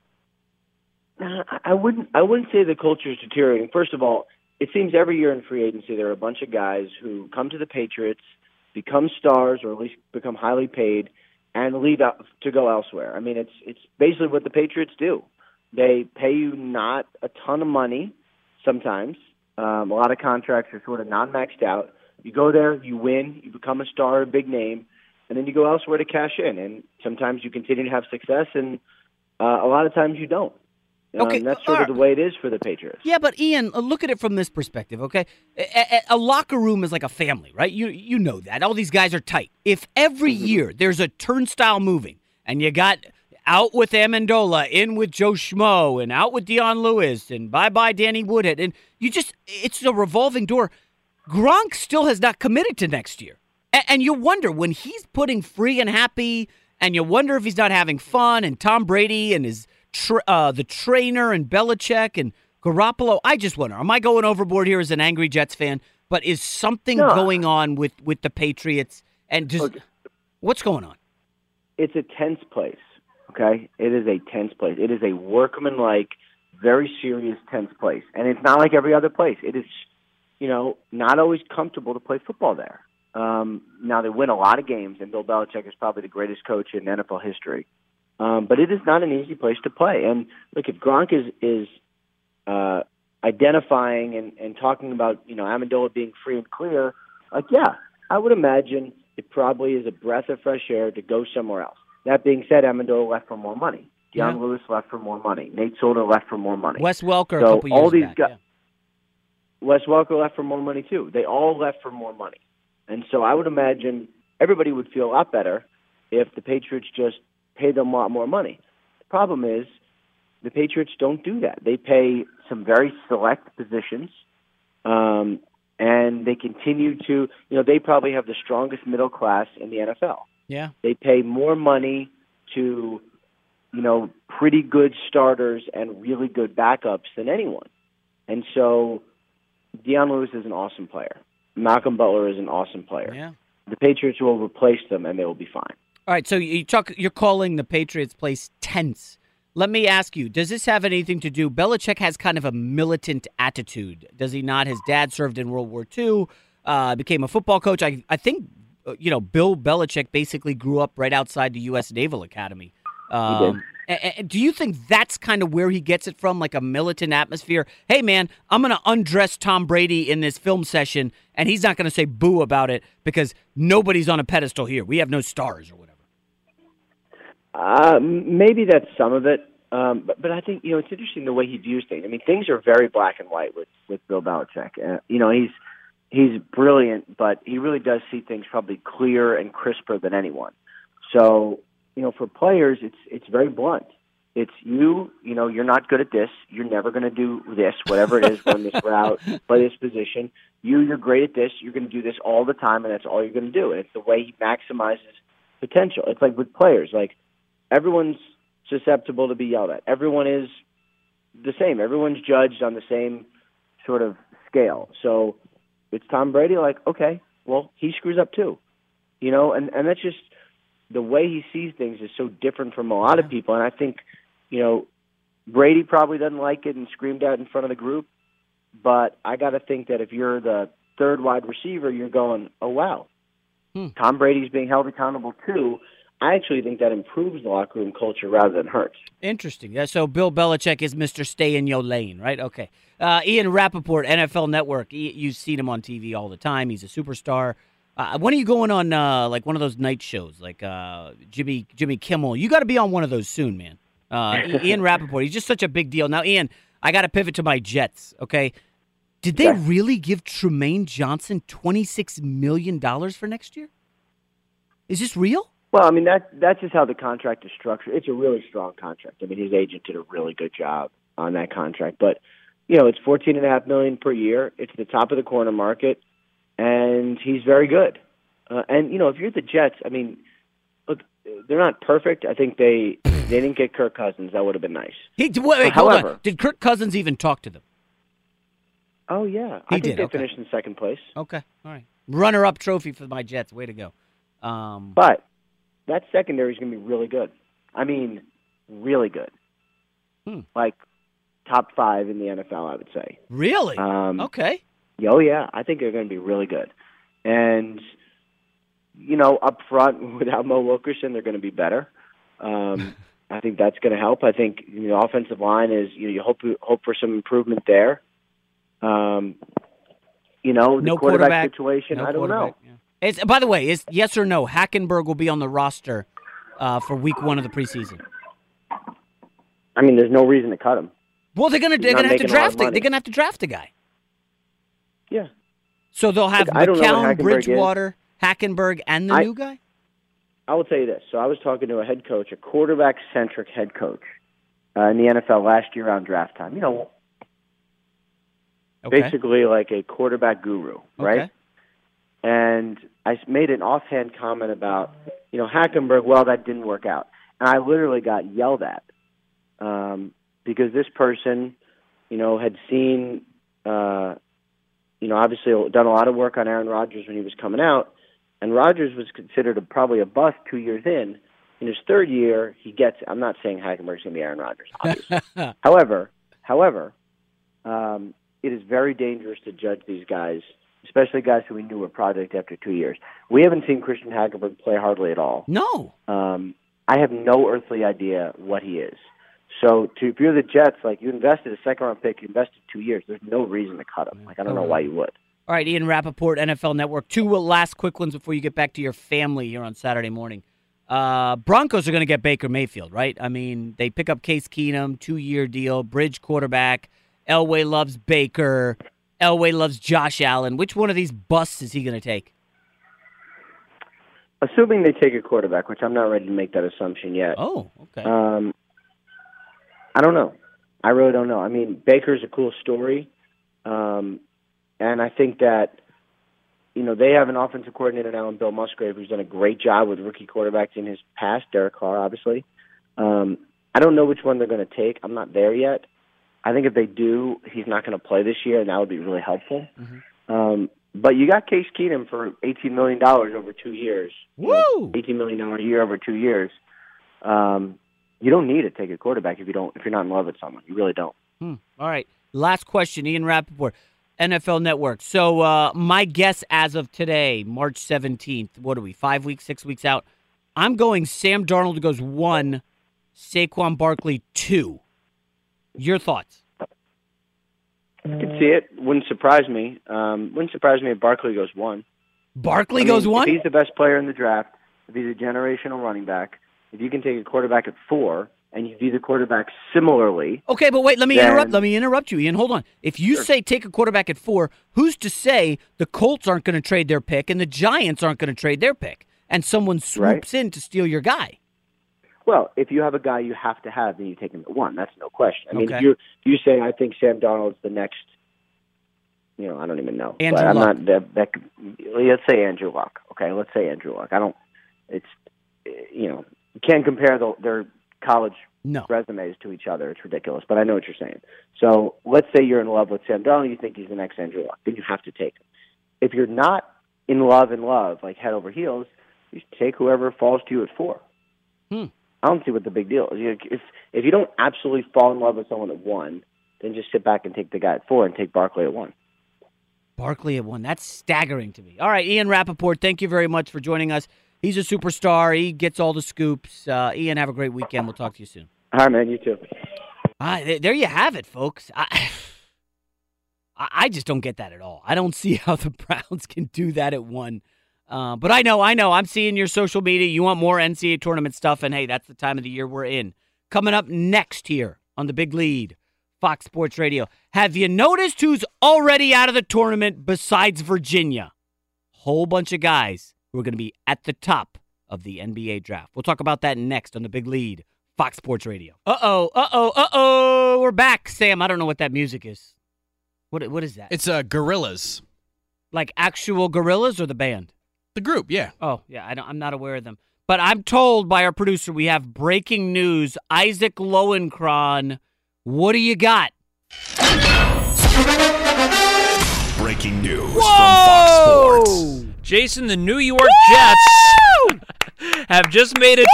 Uh, I- wouldn't. I wouldn't say the culture is deteriorating. First of all, it seems every year in free agency there are a bunch of guys who come to the Patriots, become stars, or at least become highly paid, and leave out to go elsewhere. I mean, it's it's basically what the Patriots do. They pay you not a ton of money. Sometimes um, a lot of contracts are sort of non-maxed out. You go there, you win, you become a star, a big name, and then you go elsewhere to cash in. And sometimes you continue to have success, and uh, a lot of times you don't. Okay, um, that's sort of the way it is for the Patriots. Yeah, but Ian, uh, look at it from this perspective, okay? A, a- a locker room is like a family, right? You you know that. All these guys are tight. If every Mm-hmm. year there's a turnstile moving and you got out with Amendola, in with Joe Schmo, and out with Dion Lewis, and bye bye Danny Woodhead, and you just it's a revolving door. Gronk still has not committed to next year. A- And you wonder when he's putting free and happy, and you wonder if he's not having fun, and Tom Brady and his tra- uh, the trainer and Belichick and Garoppolo. I just wonder, am I going overboard here as an angry Jets fan? But is something No. going on with with the Patriots? And just what's going on? it's a tense place. Okay, it is a tense place. It is a workmanlike, very serious, tense place, and it's not like every other place. It is, you know, not always comfortable to play football there. Um, now they win a lot of games, and Bill Belichick is probably the greatest coach in NFL history. Um, but it is not an easy place to play. And look, if Gronk is is uh, identifying and, and talking about you know Amendola being free and clear, like yeah, I would imagine it probably is a breath of fresh air to go somewhere else. That being said, Amendola left for more money. Dion Yeah. Lewis left for more money. Nate Solder left for more money. Wes Welker so a couple years all these back. guys, yeah. Wes Welker left for more money too. They all left for more money, and so I would imagine everybody would feel a lot better if the Patriots just paid them a lot more money. The problem is the Patriots don't do that. They pay some very select positions, um, and they continue to. You know, they probably have the strongest middle class in the NFL. Yeah. They pay more money to you know, pretty good starters and really good backups than anyone. And so Dion Lewis is an awesome player. Malcolm Butler is an awesome player. Yeah. The Patriots will replace them and they will be fine. All right, so you talk. You're calling the Patriots' place tense. Let me ask you: Does this have anything to do? Belichick has kind of a militant attitude, does he not? His dad served in World War II, uh, became a football coach. I, I think, uh, you know, Bill Belichick basically grew up right outside the U.S. Naval Academy. Um, do you think that's kind of where he gets it from, like a militant atmosphere? Hey, man, I'm going to undress Tom Brady in this film session, and he's not going to say boo about it because nobody's on a pedestal here. We have no stars or whatever. Uh, maybe that's some of it. Um, but, but I think you know it's interesting the way he views things. I mean, things are very black and white with with Bill Belichick. Uh, you know, he's he's brilliant, but he really does see things probably clearer and crisper than anyone. So, you know, for players, it's it's very blunt. It's you, you know, you're not good at this. You're never going to do this, whatever it is, run this route, play this position. You, you're great at this. You're going to do this all the time, and that's all you're going to do. And it's the way he maximizes potential. It's like with players, like everyone's susceptible to be yelled at. Everyone is the same. Everyone's judged on the same sort of scale. So it's Tom Brady, like, okay, well, he screws up too. You know, and, and that's just the way he sees things is so different from a lot of people. And I think, you know, Brady probably doesn't like it and screamed out in front of the group. But I got to think that if you're the third wide receiver, you're going, oh, wow. Tom Brady's being held accountable too. I actually think that improves the locker room culture rather than hurts. Interesting. Yeah, so Bill Belichick is Mr. Stay in Your Lane, right? Okay. Uh, Ian Rapoport, NFL Network. You've seen him on TV all the time. He's a superstar. Uh, when are you going on uh, like one of those night shows, like uh, Jimmy Jimmy Kimmel? You got to be on one of those soon, man. Uh, Ian Rapoport. He's just such a big deal. Now, Ian, I got to pivot to my Jets. Okay. Did they really give Trumaine Johnson twenty six million dollars for next year? Is this real? Well, I mean that that's just how the contract is structured. It's a really strong contract. I mean, his agent did a really good job on that contract. But you know, it's fourteen and a half million per year. It's the top of the corner market, and he's very good. Uh, and you know, if you're the Jets, I mean, look, they're not perfect. I think they they didn't get Kirk Cousins. That would have been nice. He, wait, wait, however, on. Did Kirk Cousins even talk to them? oh yeah, He I think did, they okay. finished in second place. Okay, all right. Runner up trophy for my Jets. Way to go. Um, But that secondary is going to be really good. I mean, really good. Hmm. Like top five in the NFL, I would say. really? Um, okay. Oh yeah, I think they're going to be really good. And you know, up front without Mo Wilkerson, they're going to be better. Um, I think that's going to help. I think you know, offensive line is you know you hope hope for some improvement there. Um, you know, the No quarterback, quarterback. situation. No I don't know. quarterback, It's, by the way, is yes or no? Hackenberg will be on the roster uh, for Week One of the preseason. I mean, there's no reason to cut him. Well, they're gonna He's they're gonna have to making a lot of draft. They're gonna have to draft a guy. Yeah. So they'll have Look, I don't know what McCown, Hackenberg is. Bridgewater, Hackenberg, and the I- new guy. I will tell you this. So I was talking to a head coach, a quarterback centric head coach uh, in the NFL last year on draft time. You know, Okay. basically like a quarterback guru, right? Okay. And I made an offhand comment about, you know, Hackenberg. Well, that didn't work out, and I literally got yelled at um, because this person, you know, had seen, uh, you know, obviously done a lot of work on Aaron Rodgers when he was coming out, and Rodgers was considered a, probably a bust two years in. In his third year, he gets. I'm not saying Hackenberg's going to be Aaron Rodgers, obviously. however, however, um, it is very dangerous to judge these guys, especially guys who we knew were project after two years. We haven't seen Christian Hackenberg play hardly at all. No. Um, I have no earthly idea what he is. So, to, if you're the Jets, like you invested a second round pick, you invested two years. There's no reason to cut him. Like I don't know why you would. All right, Ian Rapoport, NFL Network. Two last quick ones before you get back to your family here on Saturday morning. Uh, Broncos are going to get Baker Mayfield, right? I mean, they pick up Case Keenum, two year deal, bridge quarterback. Elway loves Baker. Elway loves Josh Allen. Which one of these busts is he going to take? Assuming they take a quarterback, which I'm not ready to make that assumption yet. Oh, okay. Um, I don't know. I really don't know. I mean, Baker's a cool story, um, and I think that you know they have an offensive coordinator now in Bill Musgrave who's done a great job with rookie quarterbacks in his past. Derek Carr, obviously. Um, I don't know which one they're going to take. I'm not there yet. I think if they do, he's not going to play this year, and that would be really helpful. Um, but you got Case Keenum for eighteen million dollars over two years. Woo! Eighteen million dollars a year over two years. Um, you don't need to take a quarterback if you don't if you're not in love with someone. You really don't. Hmm. All right. Last question, Ian Rapoport, NFL Network. So uh, my guess as of today, March 17th, what are we, five weeks, six weeks out? I'm going Sam Darnold goes one, Saquon Barkley two. Your thoughts? I can see it. Wouldn't surprise me. Um, wouldn't surprise me if Barkley goes one. Barkley I mean, goes one? He's the best player in the draft, if he's a generational running back, if you can take a quarterback at four and you view the quarterback similarly, Okay, but wait, let me then- interrupt. Let me interrupt you, Ian. Hold on. If you say take a quarterback at four, who's to say the Colts aren't going to trade their pick and the Giants aren't going to trade their pick, and someone swoops in to steal your guy? Well, if you have a guy you have to have, then you take him at one. That's no question. I mean, Okay. you you say I think Sam Darnold's the next, you know, I don't even know. Andrew but I'm Luck. not that, that. Let's say Andrew Luck. Okay, let's say Andrew Luck. I don't. It's you know you can't compare the, their college no. resumes to each other. It's ridiculous. But I know what you're saying. So let's say you're in love with Sam Darnold. You think he's the next Andrew Luck. Then you have to take him. If you're not in love in love, like head over heels, you take whoever falls to you at four. Hmm. I don't see what the big deal is. If if you don't absolutely fall in love with someone at one, then just sit back and take the guy at four and take Barkley at one. Barkley at one. That's staggering to me. All right, Ian Rapoport, thank you very much for joining us. He's a superstar. He gets all the scoops. Uh, Ian, have a great weekend. We'll talk to you soon. All right, man. You too. Ah, there you have it, folks. I, I I just don't get that at all. I don't see how the Browns can do that at one. Uh, but I know, I know. I'm seeing your social media. You want more NCAA tournament stuff, and hey, that's the time of the year we're in. Coming up next here on the Big Lead, Fox Sports Radio. Have you noticed who's already out of the tournament besides Virginia? Whole bunch of guys who are going to be at the top of the NBA draft. We'll talk about that next on the Big Lead, Fox Sports Radio. Uh oh, uh oh, uh oh. We're back, Sam. I don't know what that music is. What what is that? It's uh, Gorillaz. Like actual gorillas or the band? The group, yeah. Oh, yeah. I don't, I'm not aware of them. But I'm told by our producer we have breaking news. Isaac Lowenkron, what do you got? Breaking news from Fox Sports. Jason, the New York Jets have just made a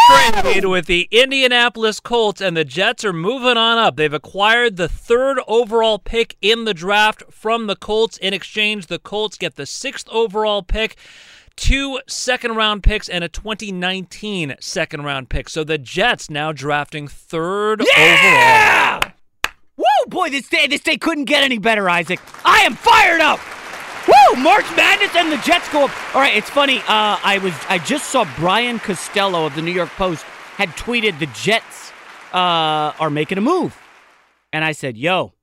trade with the Indianapolis Colts, and the Jets are moving on up. They've acquired the third overall pick in the draft from the Colts. In exchange, the Colts get the sixth overall pick. Two second round picks and a 2019 second round pick. So the Jets now drafting third overall. Woo, boy, this day this day couldn't get any better, Isaac. I am fired up. Woo, March Madness and the Jets go up. All right, it's funny. Uh, I was I just saw Brian Costello of the New York Post had tweeted the Jets uh, are making a move, and I said, "Yo,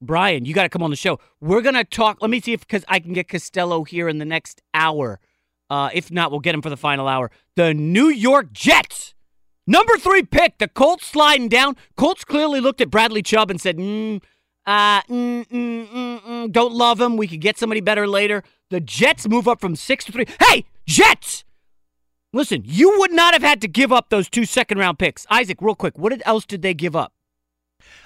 Brian, you got to come on the show. We're gonna talk. Let me see if because I can get Costello here in the next hour. Uh, if not, we'll get him for the final hour. The New York Jets, number three pick. The Colts sliding down. Colts clearly looked at Bradley Chubb and said, mm, uh, mm, mm, mm, mm, "Don't love him. We could get somebody better later." The Jets move up from six to three. Hey, Jets! Listen, you would not have had to give up those two second round picks. Isaac, real quick, what else did they give up?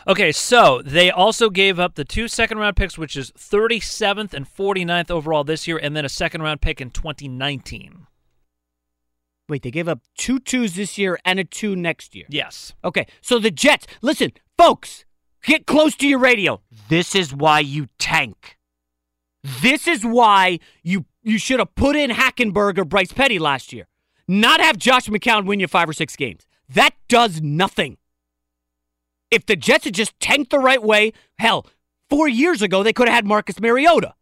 Okay, so they also gave up the two second round picks, which is 37th and 49th overall this year, and then a second round pick in 2019. Wait, they gave up two twos this year and a two next year. Yes. Okay, so the Jets, listen, folks, get close to your radio. This is why you tank. This is why you you should have put in Hackenberg or Bryce Petty last year. Not have Josh McCown win you five or six games. That does nothing. If the Jets had just tanked the right way, hell, four years ago they could have had Marcus Mariota.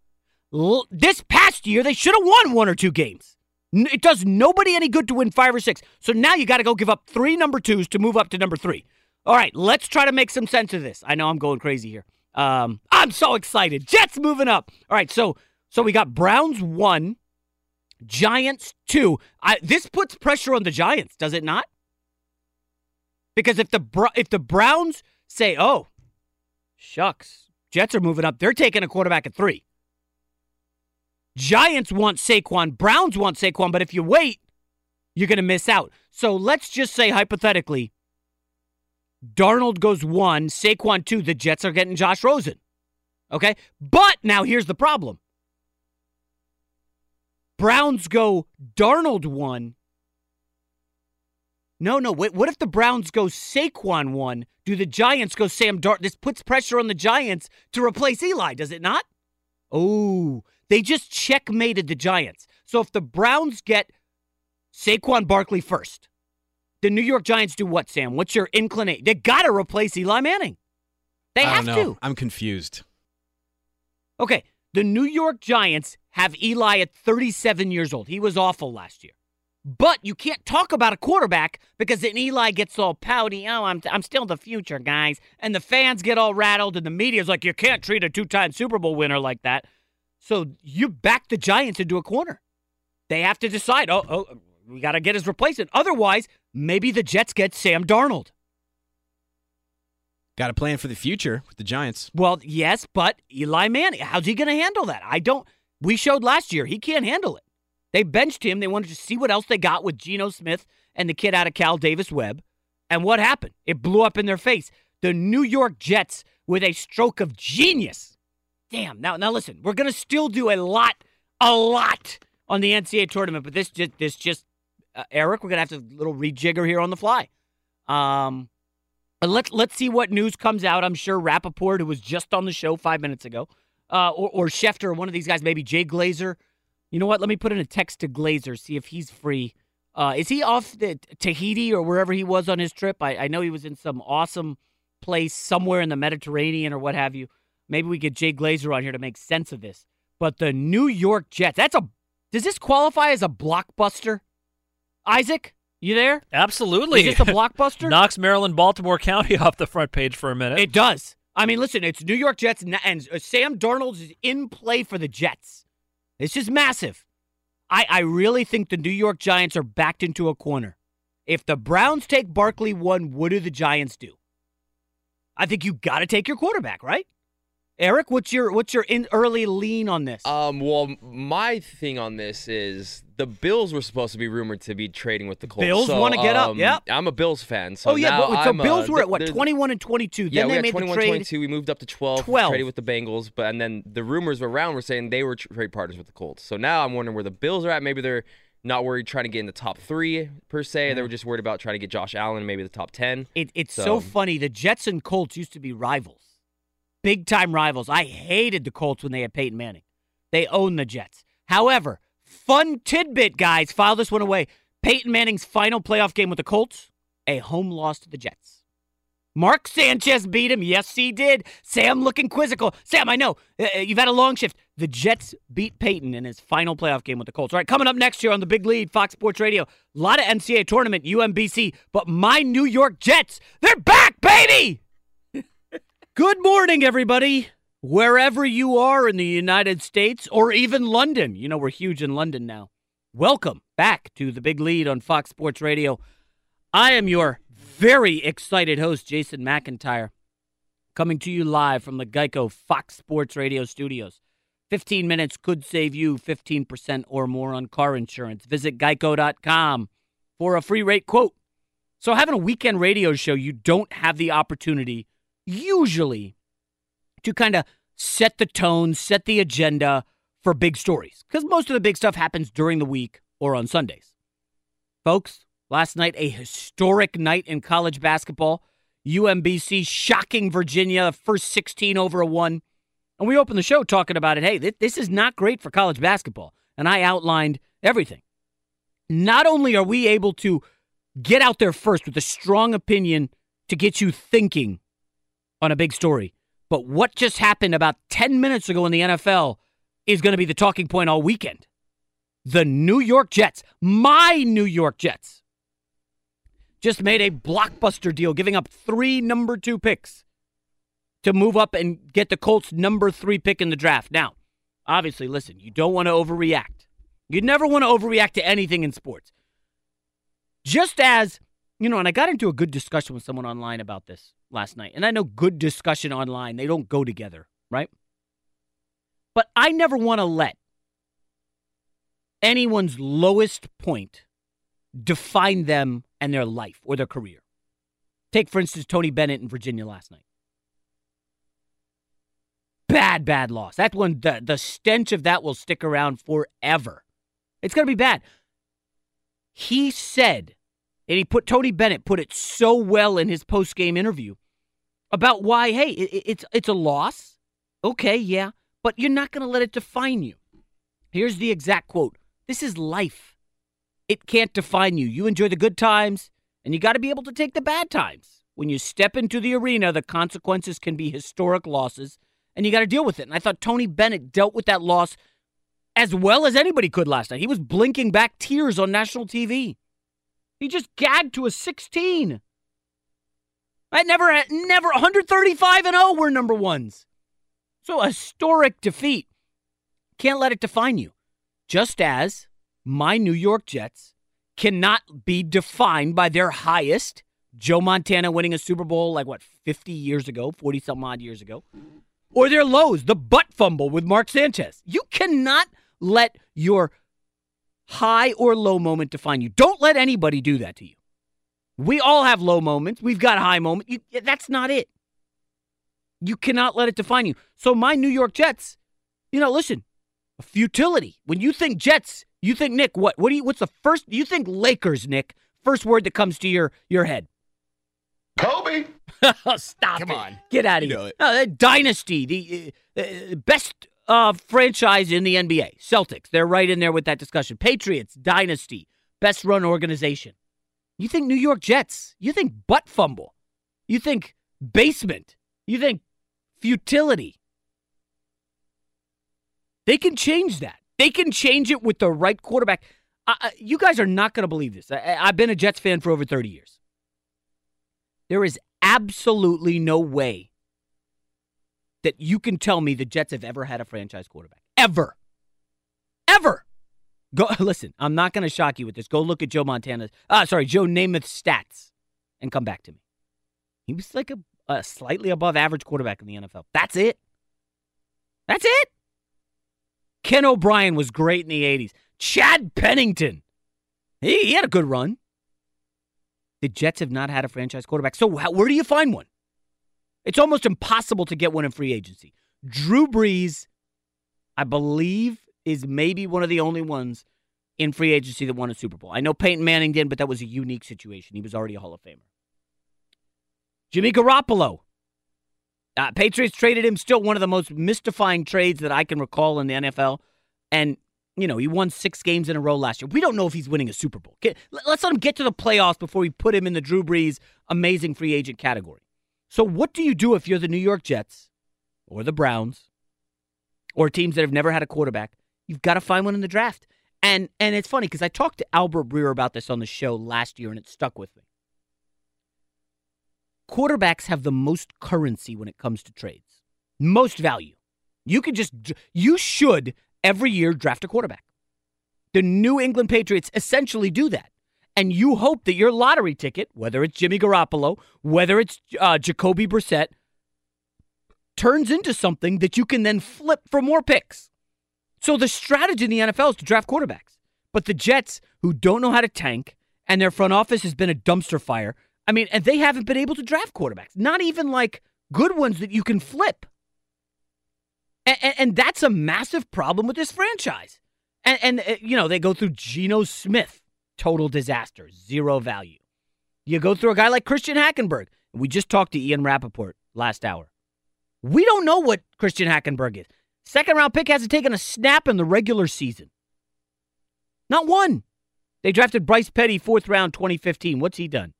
L- this past year they should have won one or two games. N- It does nobody any good to win five or six. So now you got to go give up three number twos to move up to number three. All right, let's try to make some sense of this. I know I'm going crazy here. Um, I'm so excited. Jets moving up. All right, so so we got Browns one, Giants two. I, this puts pressure on the Giants, does it not? Because if the if the Browns say, "Oh, shucks, Jets are moving up. They're taking a quarterback at three. Giants want Saquon. Browns want Saquon. But if you wait, you're going to miss out. So let's just say hypothetically, Darnold goes one, Saquon two. The Jets are getting Josh Rosen. Okay? But now here's the problem Browns go Darnold one. No, no. Wait, what if the Browns go Saquon one? Do the Giants go Sam Dart? This puts pressure on the Giants to replace Eli, does it not? Oh, they just checkmated the Giants. So if the Browns get Saquon Barkley first, the New York Giants do what, Sam? What's your inclination? They got to replace Eli Manning. They I have don't know. to. I'm confused. Okay, the New York Giants have Eli at 37 years old. He was awful last year. But you can't talk about a quarterback because then Eli gets all pouty. Oh, I'm, I'm still the future, guys. And the fans get all rattled, and the media's like, you can't treat a two time Super Bowl winner like that. So you back the Giants into a corner. They have to decide, oh, oh we got to get his replacement. Otherwise, maybe the Jets get Sam Darnold. Got a plan for the future with the Giants. Well, yes, but Eli Manning, how's he going to handle that? I don't. We showed last year he can't handle it. They benched him. They wanted to see what else they got with Geno Smith and the kid out of Cal Davis Webb. And what happened? It blew up in their face. The New York Jets with a stroke of genius. Damn. Now, now listen. We're gonna still do a lot, a lot on the NCAA tournament, but this just, this just, uh, Eric, we're gonna have to little rejigger here on the fly. Um, let's let's see what news comes out. I'm sure Rapoport, who was just on the show five minutes ago, uh, or, or Schefter, one of these guys, maybe Jay Glazer. You know what? Let me put in a text to Glazer, see if he's free. Uh, is he off the Tahiti or wherever he was on his trip? I, I know he was in some awesome place somewhere in the Mediterranean or what have you. Maybe we get Jay Glazer on here to make sense of this. But the New York Jets, that's a. Does this qualify as a blockbuster? Isaac, you there? Absolutely. Is this a blockbuster? Knocks Maryland, Baltimore County off the front page for a minute. It does. I mean, listen, it's New York Jets, and, and Sam Darnold is in play for the Jets. It's just massive. I, I really think the New York Giants are backed into a corner. If the Browns take Barkley one, what do the Giants do? I think you got to take your quarterback, right? Eric, what's your what's your in early lean on this? Um, well, my thing on this is the Bills were supposed to be rumored to be trading with the Colts. Bills so, want to get um, up. Yep. I'm a Bills fan. So oh yeah, but, so I'm, Bills uh, were at what 21 and 22. Yeah, then we they made 21 the trade. 22. We moved up to 12. 12. Traded with the Bengals, but and then the rumors around were saying they were trade partners with the Colts. So now I'm wondering where the Bills are at. Maybe they're not worried trying to get in the top three per se. They were just worried about trying to get Josh Allen, maybe the top 10. It, it's so. funny. The Jets and Colts used to be rivals, big time rivals. I hated the Colts when they had Peyton Manning. They own the Jets. However, fun tidbit, guys. File this one away. Peyton Manning's final playoff game with the Colts, a home loss to the Jets. Mark Sanchez beat him. Yes, he did. Sam looking quizzical. Sam, I know uh, uh, you've had a long shift. The Jets beat Peyton in his final playoff game with the Colts. All right, coming up next year on the Big Lead, Fox Sports Radio. A lot of NCAA tournament, UMBC, but my New York Jets, they're back, baby! Good morning, everybody. Wherever you are in the United States or even London. You know, we're huge in London now. Welcome back to the Big Lead on Fox Sports Radio. I am your very excited host, Jason McIntyre, coming to you live from the Geico Fox Sports Radio studios. 15 minutes could save you 15% or more on car insurance. Visit geico.com for a free rate quote. So, having a weekend radio show, you don't have the opportunity, usually, to kind of set the tone, set the agenda for big stories. Because most of the big stuff happens during the week or on Sundays. Folks, last night, a historic night in college basketball. UMBC shocking Virginia, first 16 over a one. And we opened the show talking about it. Hey, th- this is not great for college basketball. And I outlined everything. Not only are we able to get out there first with a strong opinion to get you thinking on a big story, but what just happened about 10 minutes ago in the NFL is going to be the talking point all weekend. The New York Jets, my New York Jets, just made a blockbuster deal, giving up three number two picks to move up and get the Colts' number three pick in the draft. Now, obviously, listen, you don't want to overreact. You never want to overreact to anything in sports. Just as, you know, and I got into a good discussion with someone online about this last night. And I know good discussion online, they don't go together, right? But I never want to let anyone's lowest point define them and their life or their career. Take, for instance, Tony Bennett in Virginia last night. Bad, bad loss. That one, the, the stench of that will stick around forever. It's going to be bad. He said, and he put Tony Bennett put it so well in his post game interview about why, hey, it, it's it's a loss. Okay, yeah, but you're not going to let it define you. Here's the exact quote This is life. It can't define you. You enjoy the good times, and you got to be able to take the bad times. When you step into the arena, the consequences can be historic losses, and you got to deal with it. And I thought Tony Bennett dealt with that loss as well as anybody could last night. He was blinking back tears on national TV. He just gagged to a 16. I never, never 135 and 0 were number ones. So a historic defeat. Can't let it define you. Just as my New York Jets cannot be defined by their highest, Joe Montana winning a Super Bowl like what, 50 years ago, 40 some odd years ago, or their lows, the butt fumble with Mark Sanchez. You cannot let your high or low moment define you. Don't let anybody do that to you. We all have low moments. We've got high moments. You, that's not it. You cannot let it define you. So my New York Jets, you know, listen, futility. When you think Jets, you think Nick. What? What do you? What's the first? You think Lakers, Nick? First word that comes to your your head. Kobe. Stop Come it. on. Get out of You here. know it. Uh, dynasty, the uh, uh, best uh, franchise in the NBA. Celtics. They're right in there with that discussion. Patriots, dynasty, best run organization. You think New York Jets? You think butt fumble? You think basement? You think futility? They can change that. They can change it with the right quarterback. Uh, you guys are not going to believe this. I, I've been a Jets fan for over 30 years. There is absolutely no way that you can tell me the Jets have ever had a franchise quarterback. Ever. Ever. Go listen, I'm not going to shock you with this. Go look at Joe Montana's ah sorry, Joe Namath's stats and come back to me. He was like a, a slightly above average quarterback in the NFL. That's it. That's it. Ken O'Brien was great in the 80s. Chad Pennington. He, he had a good run. The Jets have not had a franchise quarterback. So how, where do you find one? It's almost impossible to get one in free agency. Drew Brees, I believe, is maybe one of the only ones in free agency that won a Super Bowl. I know Peyton Manning did, but that was a unique situation. He was already a Hall of Famer. Jimmy Garoppolo. Uh, Patriots traded him, still one of the most mystifying trades that I can recall in the NFL. And, you know, he won six games in a row last year. We don't know if he's winning a Super Bowl. Let's let him get to the playoffs before we put him in the Drew Brees amazing free agent category. So, what do you do if you're the New York Jets or the Browns or teams that have never had a quarterback? You've got to find one in the draft. And and it's funny because I talked to Albert Breer about this on the show last year and it stuck with me. Quarterbacks have the most currency when it comes to trades. Most value. You could just you should every year draft a quarterback. The New England Patriots essentially do that. And you hope that your lottery ticket, whether it's Jimmy Garoppolo, whether it's uh, Jacoby Brissett, turns into something that you can then flip for more picks. So the strategy in the NFL is to draft quarterbacks. But the Jets, who don't know how to tank, and their front office has been a dumpster fire, I mean, and they haven't been able to draft quarterbacks, not even like good ones that you can flip. And, and, and that's a massive problem with this franchise. And, and uh, you know, they go through Geno Smith, total disaster, zero value. You go through a guy like Christian Hackenberg. We just talked to Ian Rapoport last hour. We don't know what Christian Hackenberg is. Second round pick hasn't taken a snap in the regular season. Not one. They drafted Bryce Petty fourth round 2015. What's he done?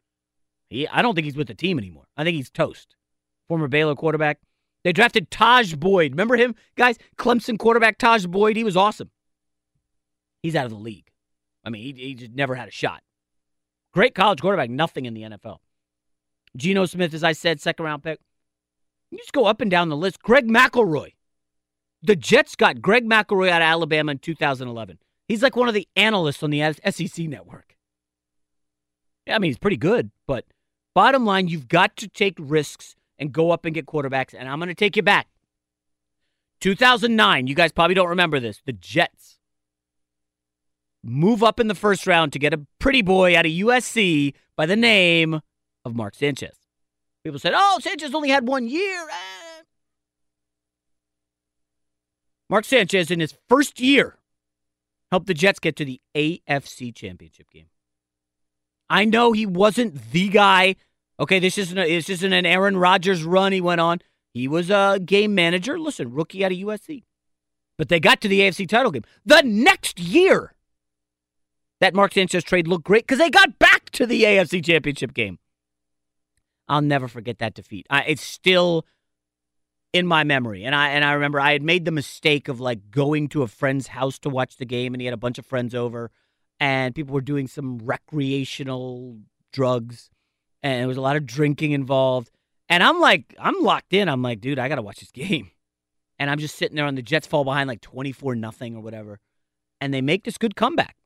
He, I don't think he's with the team anymore. I think he's toast. Former Baylor quarterback. They drafted Tajh Boyd. Remember him, guys? Clemson quarterback Tajh Boyd. He was awesome. He's out of the league. I mean, he, he just never had a shot. Great college quarterback, nothing in the NFL. Geno Smith, as I said, second round pick. You just go up and down the list. Greg McElroy. The Jets got Greg McElroy out of Alabama in 2011. He's like one of the analysts on the SEC network. Yeah, I mean, he's pretty good, but bottom line, you've got to take risks and go up and get quarterbacks. And I'm going to take you back. 2009, you guys probably don't remember this. The Jets move up in the first round to get a pretty boy out of USC by the name of Mark Sanchez. People said, "Oh, Sanchez only had one year." Eh. Mark Sanchez in his first year helped the Jets get to the AFC Championship game. I know he wasn't the guy. Okay, this isn't a, this isn't an Aaron Rodgers run he went on. He was a game manager. Listen, rookie out of USC. But they got to the AFC title game. The next year, that Mark Sanchez trade looked great because they got back to the AFC Championship game. I'll never forget that defeat. I, it's still in my memory, and I and I remember I had made the mistake of like going to a friend's house to watch the game, and he had a bunch of friends over, and people were doing some recreational drugs, and there was a lot of drinking involved. And I'm like, I'm locked in. I'm like, dude, I gotta watch this game. And I'm just sitting there, and the Jets fall behind like 24 nothing or whatever, and they make this good comeback.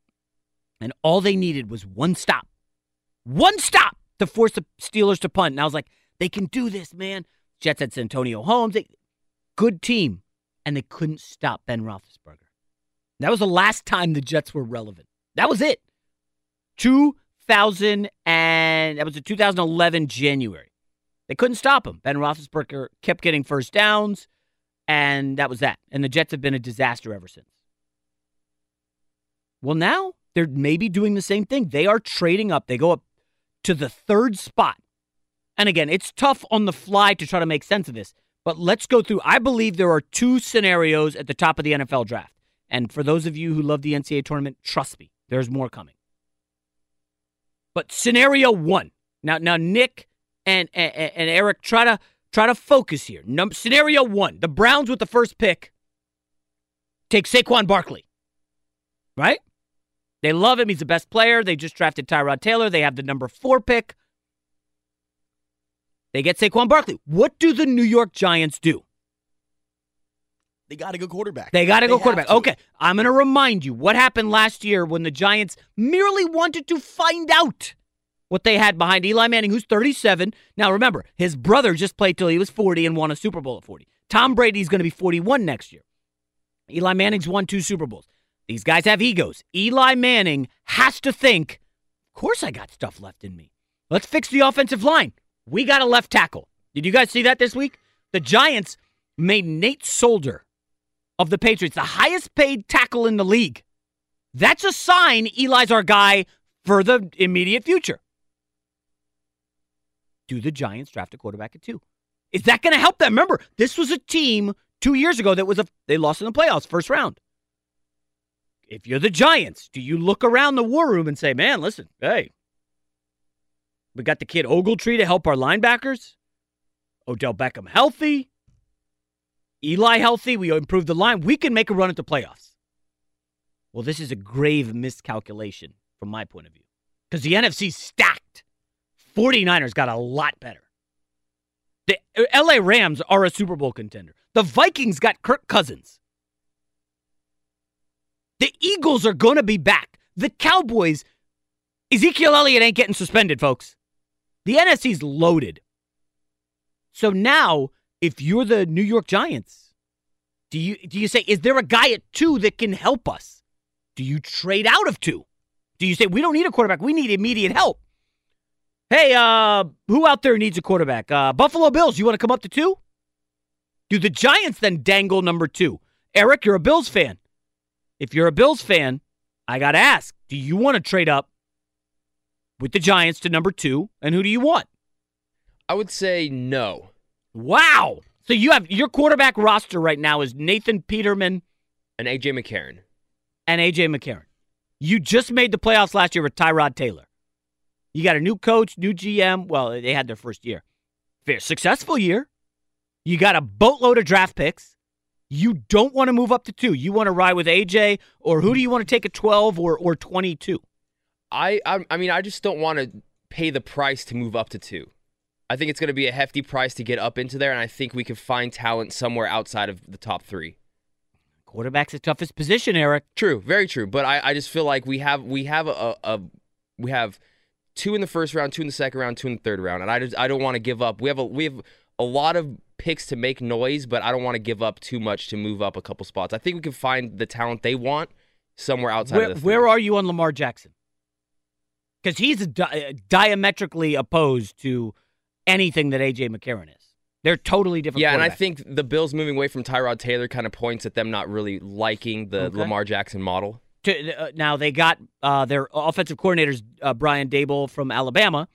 And all they needed was one stop, one stop to force the Steelers to punt. And I was like, they can do this, man. Jets had Santonio Holmes, they, good team, and they couldn't stop Ben Roethlisberger. That was the last time the Jets were relevant. That was it. 2000 and that was a 2011 January. They couldn't stop him. Ben Roethlisberger kept getting first downs, and that was that. And the Jets have been a disaster ever since. Well, now they're maybe doing the same thing. They are trading up. They go up to the third spot. And again, it's tough on the fly to try to make sense of this, but let's go through. I believe there are two scenarios at the top of the NFL draft. And for those of you who love the NCAA tournament, trust me, there's more coming. But scenario one. Now, now Nick and, and, and Eric try to try to focus here. Num- scenario one: the Browns with the first pick take Saquon Barkley. Right? They love him. He's the best player. They just drafted Tyrod Taylor. They have the number four pick. They get Saquon Barkley. What do the New York Giants do? They got to go quarterback. They got to go quarterback. Okay, I'm going to remind you what happened last year when the Giants merely wanted to find out what they had behind Eli Manning, who's 37. Now, remember, his brother just played till he was 40 and won a Super Bowl at 40. Tom Brady's going to be 41 next year. Eli Manning's won two Super Bowls. These guys have egos. Eli Manning has to think, of course I got stuff left in me. Let's fix the offensive line. We got a left tackle. Did you guys see that this week? The Giants made Nate Solder of the Patriots the highest paid tackle in the league. That's a sign Eli's our guy for the immediate future. Do the Giants draft a quarterback at two? Is that going to help them? Remember, this was a team two years ago that was a they lost in the playoffs first round. If you're the Giants, do you look around the war room and say, "Man, listen, hey, we got the kid Ogletree to help our linebackers. Odell Beckham healthy. Eli healthy. We improved the line. We can make a run at the playoffs. Well, this is a grave miscalculation from my point of view because the NFC's stacked. 49ers got a lot better. The uh, LA Rams are a Super Bowl contender. The Vikings got Kirk Cousins. The Eagles are going to be back. The Cowboys, Ezekiel Elliott ain't getting suspended, folks. The NFC's loaded. So now, if you're the New York Giants, do you do you say is there a guy at two that can help us? Do you trade out of two? Do you say we don't need a quarterback, we need immediate help? Hey, uh, who out there needs a quarterback? Uh, Buffalo Bills, you want to come up to two? Do the Giants then dangle number two? Eric, you're a Bills fan. If you're a Bills fan, I got to ask, do you want to trade up with the Giants to number two, and who do you want? I would say no. Wow. So you have your quarterback roster right now is Nathan Peterman and AJ McCarron. And AJ McCarron. You just made the playoffs last year with Tyrod Taylor. You got a new coach, new GM. Well, they had their first year. Fair successful year. You got a boatload of draft picks. You don't want to move up to two. You want to ride with AJ, or who do you want to take at 12 or, or 22? I, I I mean I just don't want to pay the price to move up to two. I think it's going to be a hefty price to get up into there, and I think we can find talent somewhere outside of the top three. Quarterback's the toughest position, Eric. True, very true. But I, I just feel like we have we have a, a we have two in the first round, two in the second round, two in the third round, and I just I don't want to give up. We have a we have a lot of picks to make noise, but I don't want to give up too much to move up a couple spots. I think we can find the talent they want somewhere outside where, of the. Where are you on Lamar Jackson? because he's di- diametrically opposed to anything that AJ McCarron is. They're totally different. Yeah, and I think the Bills moving away from Tyrod Taylor kind of points at them not really liking the Okay. Lamar Jackson model. To, uh, now they got uh, their offensive coordinators, uh, Brian Daboll from Alabama.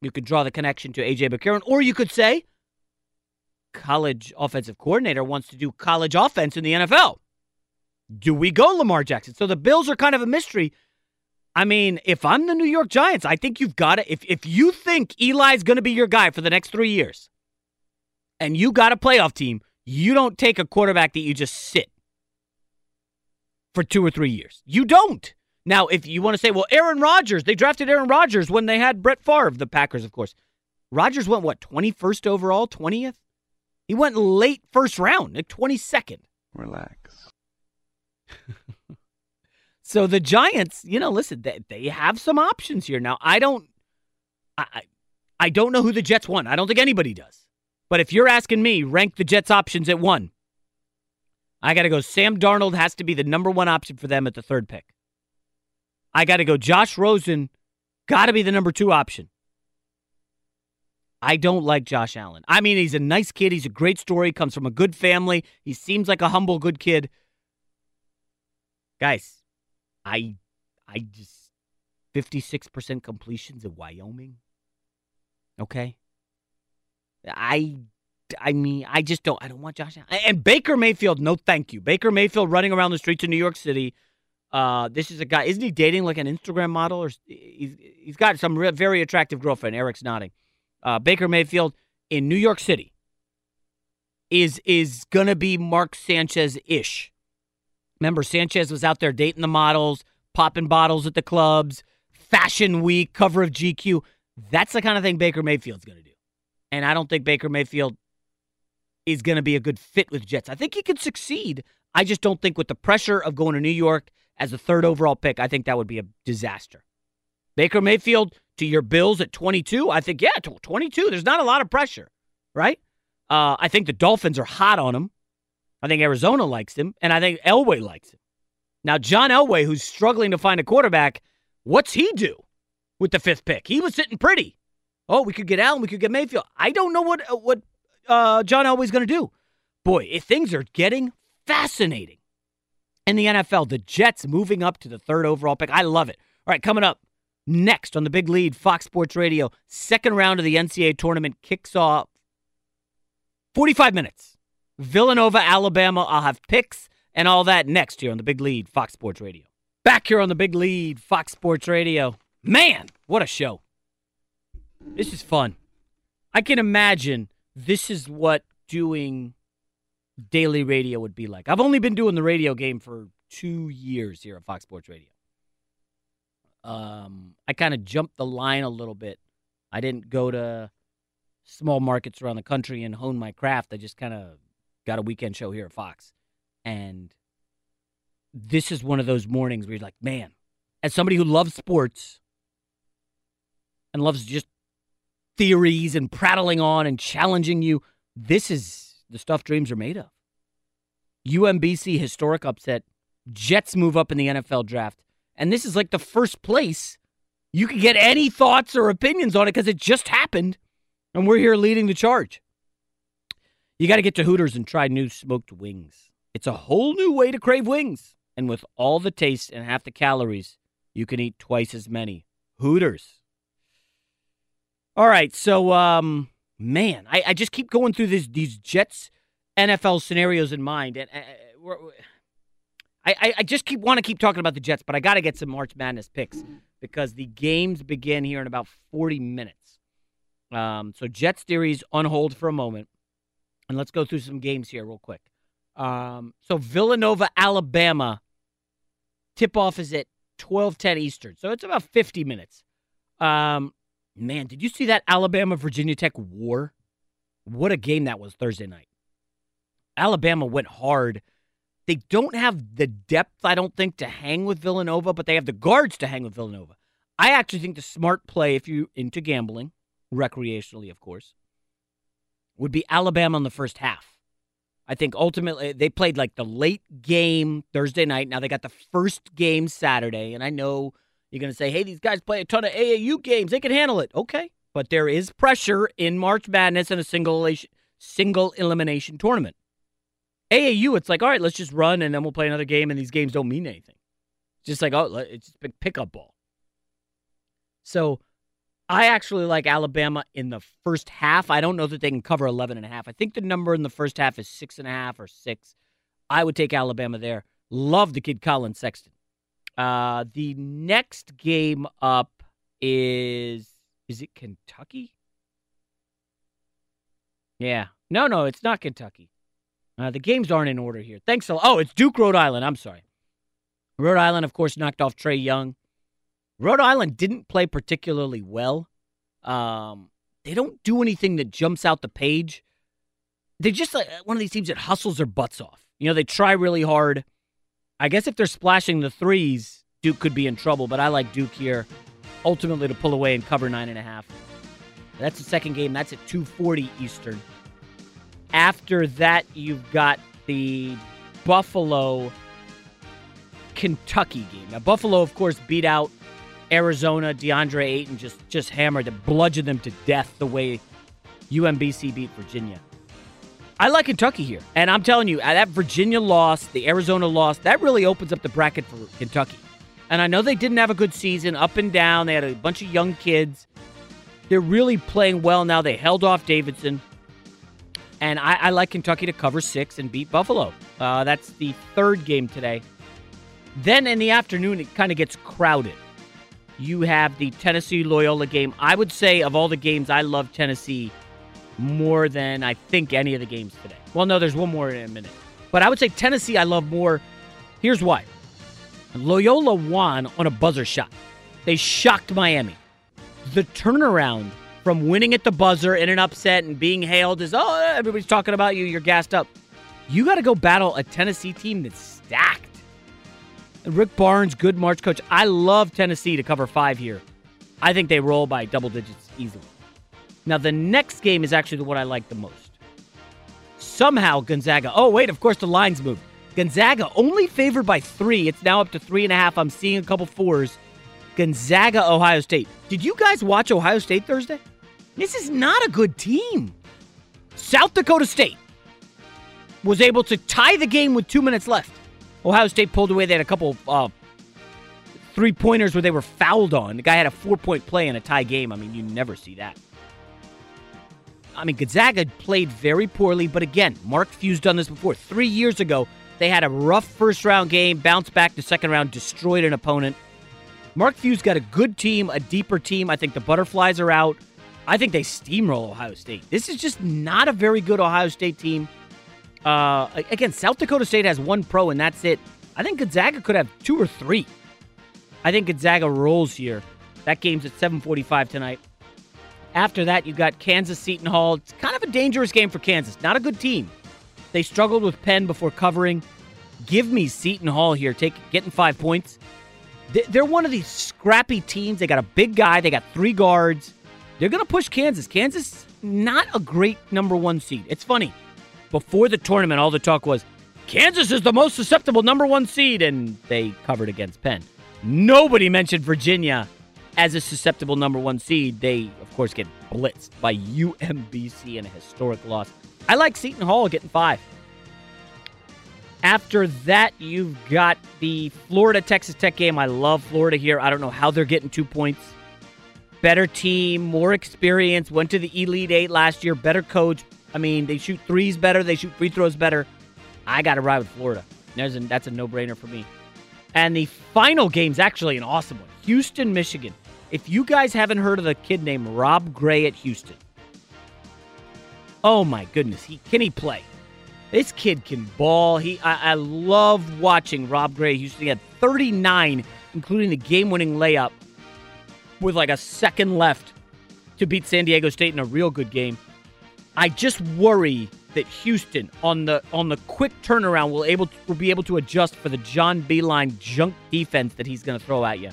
You could draw the connection to AJ McCarron, or you could say college offensive coordinator wants to do college offense in the NFL. Do we go Lamar Jackson? So the Bills are kind of a mystery. I mean, if I'm the New York Giants, I think you've got to. If if you think Eli's going to be your guy for the next three years, and you got a playoff team, you don't take a quarterback that you just sit for two or three years. You don't. Now, if you want to say, well, Aaron Rodgers, they drafted Aaron Rodgers when they had Brett Favre, the Packers, of course. Rodgers went, what, 21st overall, 20th? He went late first round, like 22nd. Relax. So the Giants, you know, listen, they, they have some options here. Now, I don't, I, I- don't know who the Jets want. I don't think anybody does. But if you're asking me, rank the Jets options at one. I got to go. Sam Darnold has to be the number one option for them at the third pick. I got to go. Josh Rosen, got to be the number two option. I don't like Josh Allen. I mean, he's a nice kid. He's a great story. Comes from a good family. He seems like a humble, good kid. Guys, I, I just fifty six percent completions in Wyoming. Okay. I, I mean, I just don't. I don't want Josh Allen. And Baker Mayfield, no, thank you. Baker Mayfield running around the streets of New York City. Uh, this is a guy. Isn't he dating like an Instagram model, or he's he's got some very attractive girlfriend? Eric's nodding. Uh, Baker Mayfield in New York City is is gonna be Mark Sanchez ish. Remember, Sanchez was out there dating the models, popping bottles at the clubs, Fashion Week, cover of GQ. That's the kind of thing Baker Mayfield's to do. And I don't think Baker Mayfield is to be a good fit with Jets. I think he could succeed. I just don't think with the pressure of going to New York as a third overall pick, I think that would be a disaster. Baker Mayfield to your Bills at 22, I think, yeah, 22, there's not a lot of pressure, right? Uh, I think the Dolphins are hot on him. I think Arizona likes him, and I think Elway likes him. Now, John Elway, who's struggling to find a quarterback, what's he do with the fifth pick? He was sitting pretty. Oh, we could get Allen, we could get Mayfield. I don't know what uh, what uh, John Elway's going to do. Boy, if things are getting fascinating in the NFL. The Jets moving up to the third overall pick. I love it. All right, coming up next on the big lead, Fox Sports Radio. Second round of the NCAA tournament kicks off 45 minutes. Villanova, Alabama. I'll have picks and all that next here on the big lead, Fox Sports Radio. Back here on the big lead, Fox Sports Radio. Man, what a show. This is fun. I can imagine this is what doing daily radio would be like. I've only been doing the radio game for two years here at Fox Sports Radio. Um, I kind of jumped the line a little bit. I didn't go to small markets around the country and hone my craft. I just kind of got a weekend show here at Fox. And this is one of those mornings where you're like, man, as somebody who loves sports and loves just theories and prattling on and challenging you, this is the stuff dreams are made of. UMBC historic upset. Jets move up in the NFL draft. And this is like the first place you could get any thoughts or opinions on it because it just happened. And we're here leading the charge. You got to get to Hooters and try new smoked wings. It's a whole new way to crave wings. And with all the taste and half the calories, you can eat twice as many. Hooters. All right, so um, man, I, I just keep going through these these Jets NFL scenarios in mind, and uh, we're- I, I just keep want to keep talking about the Jets, but I got to get some March Madness picks because the games begin here in about forty minutes. Um, so Jets theories on hold for a moment, and let's go through some games here real quick. Um, so Villanova, Alabama, tip off is at twelve ten Eastern, so it's about fifty minutes. Um, man, did you see that Alabama Virginia Tech war? What a game that was Thursday night. Alabama went hard. They don't have the depth, I don't think, to hang with Villanova, but they have the guards to hang with Villanova. I actually think the smart play, if you're into gambling, recreationally, of course, would be Alabama in the first half. I think ultimately they played like the late game Thursday night. Now they got the first game Saturday, and I know you're going to say, hey, these guys play a ton of AAU games. They can handle it. Okay. but there is pressure in March Madness and a single single elimination tournament. AAU, it's like, all right, let's just run and then we'll play another game, and these games don't mean anything. Just like, oh, it's pickup ball. So I actually like Alabama in the first half. I don't know that they can cover 11 and a half. I think the number in the first half is six and a half or six. I would take Alabama there. Love the kid Collin Sexton. Uh, the next game up is is it Kentucky? Yeah. No, no, it's not Kentucky. Uh, the games aren't in order here. Thanks a lot. Oh, it's Duke, Rhode Island. I'm sorry. Rhode Island, of course, knocked off Trae Young. Rhode Island didn't play particularly well. Um, they don't do anything that jumps out the page. They're just like one of these teams that hustles their butts off. You know, they try really hard. I guess if they're splashing the threes, Duke could be in trouble, but I like Duke here ultimately to pull away and cover nine and a half. That's the second game. That's at 240 Eastern. After that, you've got the Buffalo Kentucky game. Now, Buffalo, of course, beat out Arizona. DeAndre Ayton just just hammered them, bludgeoned them to death the way UMBC beat Virginia. I like Kentucky here, and I'm telling you, uh, that Virginia loss, the Arizona loss, that really opens up the bracket for Kentucky. And I know they didn't have a good season, up and down. They had a bunch of young kids. They're really playing well now. They held off Davidson. And I, I like Kentucky to cover six and beat Buffalo. Uh, that's the third game today. Then in the afternoon, it kind of gets crowded. You have the Tennessee Loyola game. I would say of all the games, I love Tennessee more than I think any of the games today. Well, no, there's one more in a minute. But I would say Tennessee, I love more. Here's why Loyola won on a buzzer shot. They shocked Miami. The turnaround from winning at the buzzer in an upset and being hailed as, oh, everybody's talking about you, you're gassed up. You got to go battle a Tennessee team that's stacked. And Rick Barnes, good March coach. I love Tennessee to cover five here. I think they roll by double digits easily. Now, the next game is actually the one I like the most. Somehow, Gonzaga. Oh, wait, of course, the lines moved. Gonzaga only favored by three. It's now up to three and a half. I'm seeing a couple fours. Gonzaga, Ohio State. Did you guys watch Ohio State Thursday? This is not a good team. South Dakota State was able to tie the game with two minutes left. Ohio State pulled away. They had a couple uh, three pointers where they were fouled on. The guy had a four point play in a tie game. I mean, you never see that. I mean, Gonzaga played very poorly, but again, Mark Few's done this before. Three years ago, they had a rough first round game, bounced back the second round, destroyed an opponent. Mark Few's got a good team, a deeper team. I think the Butterflies are out. I think they steamroll Ohio State. This is just not a very good Ohio State team. Uh, again, South Dakota State has one pro, and that's it. I think Gonzaga could have two or three. I think Gonzaga rolls here. That game's at 7:45 tonight. After that, you got Kansas Seton Hall. It's kind of a dangerous game for Kansas. Not a good team. They struggled with Penn before covering. Give me Seton Hall here, take getting five points. They're one of these scrappy teams. They got a big guy. They got three guards. They're going to push Kansas. Kansas, not a great number one seed. It's funny. Before the tournament, all the talk was Kansas is the most susceptible number one seed, and they covered against Penn. Nobody mentioned Virginia as a susceptible number one seed. They, of course, get blitzed by UMBC in a historic loss. I like Seton Hall getting five. After that, you've got the Florida Texas Tech game. I love Florida here. I don't know how they're getting two points. Better team, more experience, went to the Elite Eight last year, better coach. I mean, they shoot threes better, they shoot free throws better. I got to ride with Florida. There's a, that's a no brainer for me. And the final game's actually an awesome one Houston, Michigan. If you guys haven't heard of the kid named Rob Gray at Houston, oh my goodness, he can he play? This kid can ball. He, I, I love watching Rob Gray. Houston he had 39, including the game-winning layup with like a second left to beat San Diego State in a real good game. I just worry that Houston on the on the quick turnaround will able to, will be able to adjust for the John Beilein junk defense that he's going to throw at you.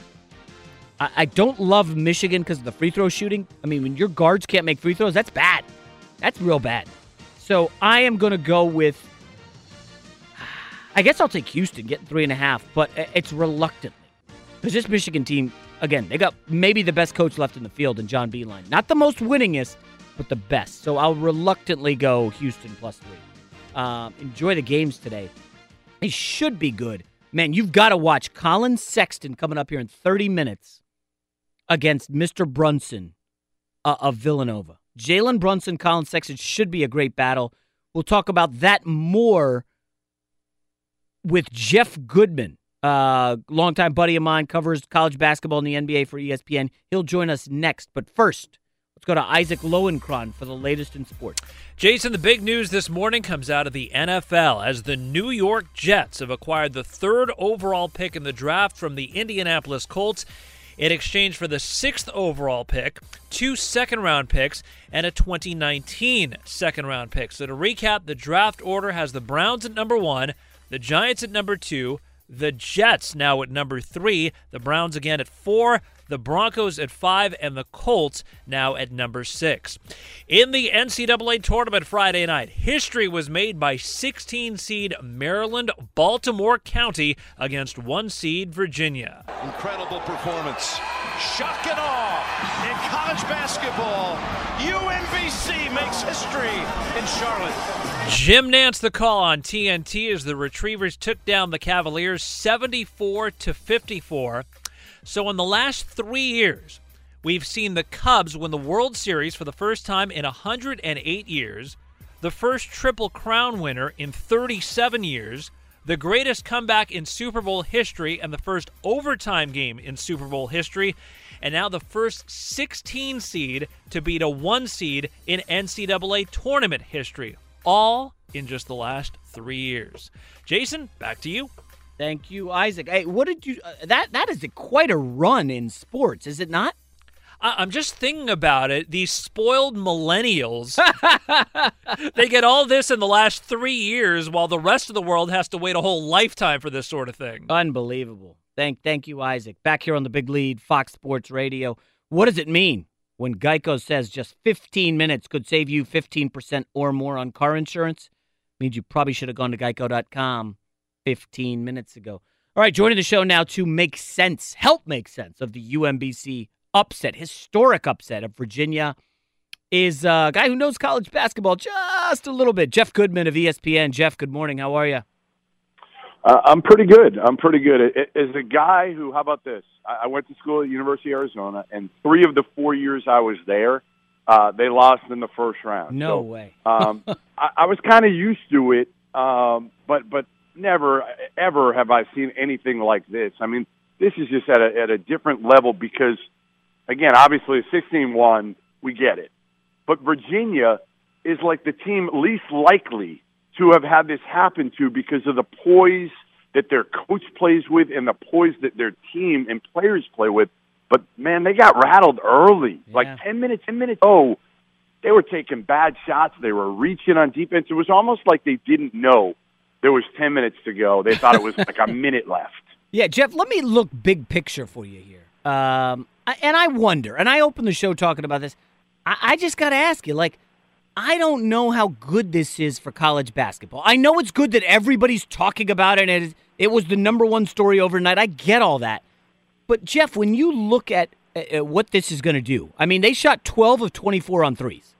I, I don't love Michigan because of the free throw shooting. I mean, when your guards can't make free throws, that's bad. That's real bad. So I am going to go with. I guess I'll take Houston getting three and a half, but it's reluctantly because this Michigan team again, they got maybe the best coach left in the field in John Beilein. Not the most winningest, but the best. So I'll reluctantly go Houston plus three. Um, enjoy the games today. They should be good. Man, you've got to watch Collin Sexton coming up here in 30 minutes against Mr. Brunson uh, of Villanova. Jalen Brunson, Collin Sexton should be a great battle. We'll talk about that more with Jeff Goodman, uh, longtime buddy of mine, covers college basketball in the NBA for ESPN. He'll join us next. But first, let's go to Isaac Lowenkron for the latest in sports. Jason, the big news this morning comes out of the NFL as the New York Jets have acquired the third overall pick in the draft from the Indianapolis Colts in exchange for the sixth overall pick, two second round picks, and a 2019 second round pick. So to recap, the draft order has the Browns at number one, the Giants at number two, the Jets. Now at number three, the Browns again at four, the Broncos at five, and the Colts now at number six. In the NCAA tournament Friday night, history was made by 16 seed Maryland Baltimore County against one seed Virginia. Incredible performance. Shock and awe in college basketball. UMBC makes history in Charlotte. Jim Nantz the call on TNT as the Retrievers took down the Cavaliers 74 to 54. So in the last 3 years, we've seen the Cubs win the World Series for the first time in 108 years, the first Triple Crown winner in 37 years, the greatest comeback in Super Bowl history and the first overtime game in Super Bowl history, and now the first 16 seed to beat a 1 seed in NCAA tournament history, all in just the last 3 years. Jason, back to you. Thank you, Isaac. Hey, what did you? Uh, that that is a, quite a run in sports, is it not? I- I'm just thinking about it. These spoiled millennials, they get all this in the last three years, while the rest of the world has to wait a whole lifetime for this sort of thing. Unbelievable. Thank thank you, Isaac. Back here on the big lead, Fox Sports Radio. What does it mean when Geico says just 15 minutes could save you 15% or more on car insurance? means you probably should have gone to geico.com 15 minutes ago. All right, joining the show now to make sense, help make sense of the UMBC upset, historic upset of Virginia, is a guy who knows college basketball just a little bit. Jeff Goodman of ESPN. Jeff, good morning. How are you? Uh, I'm pretty good. I'm pretty good. As a guy who, how about this? I I went to school at University of Arizona, and three of the four years I was there, uh, they lost in the first round. No So, way. um, I, I was kind of used to it, um, but but never ever have I seen anything like this. I mean, this is just at a at a different level because, again, obviously, 16-1, we get it, but Virginia is like the team least likely to have had this happen to because of the poise that their coach plays with and the poise that their team and players play with. But man, they got rattled early. Like ten minutes, ten minutes. Oh, they were taking bad shots. They were reaching on defense. It was almost like they didn't know there was ten minutes to go. They thought it was like a minute left. Yeah, Jeff, let me look big picture for you here. Um, I, and I wonder, and I opened the show talking about this. I, I just got to ask you, like, I don't know how good this is for college basketball. I know it's good that everybody's talking about it, and it, it was the number one story overnight. I get all that. But, Jeff, when you look at uh, what this is going to do, I mean, they shot 12 of 24 on threes.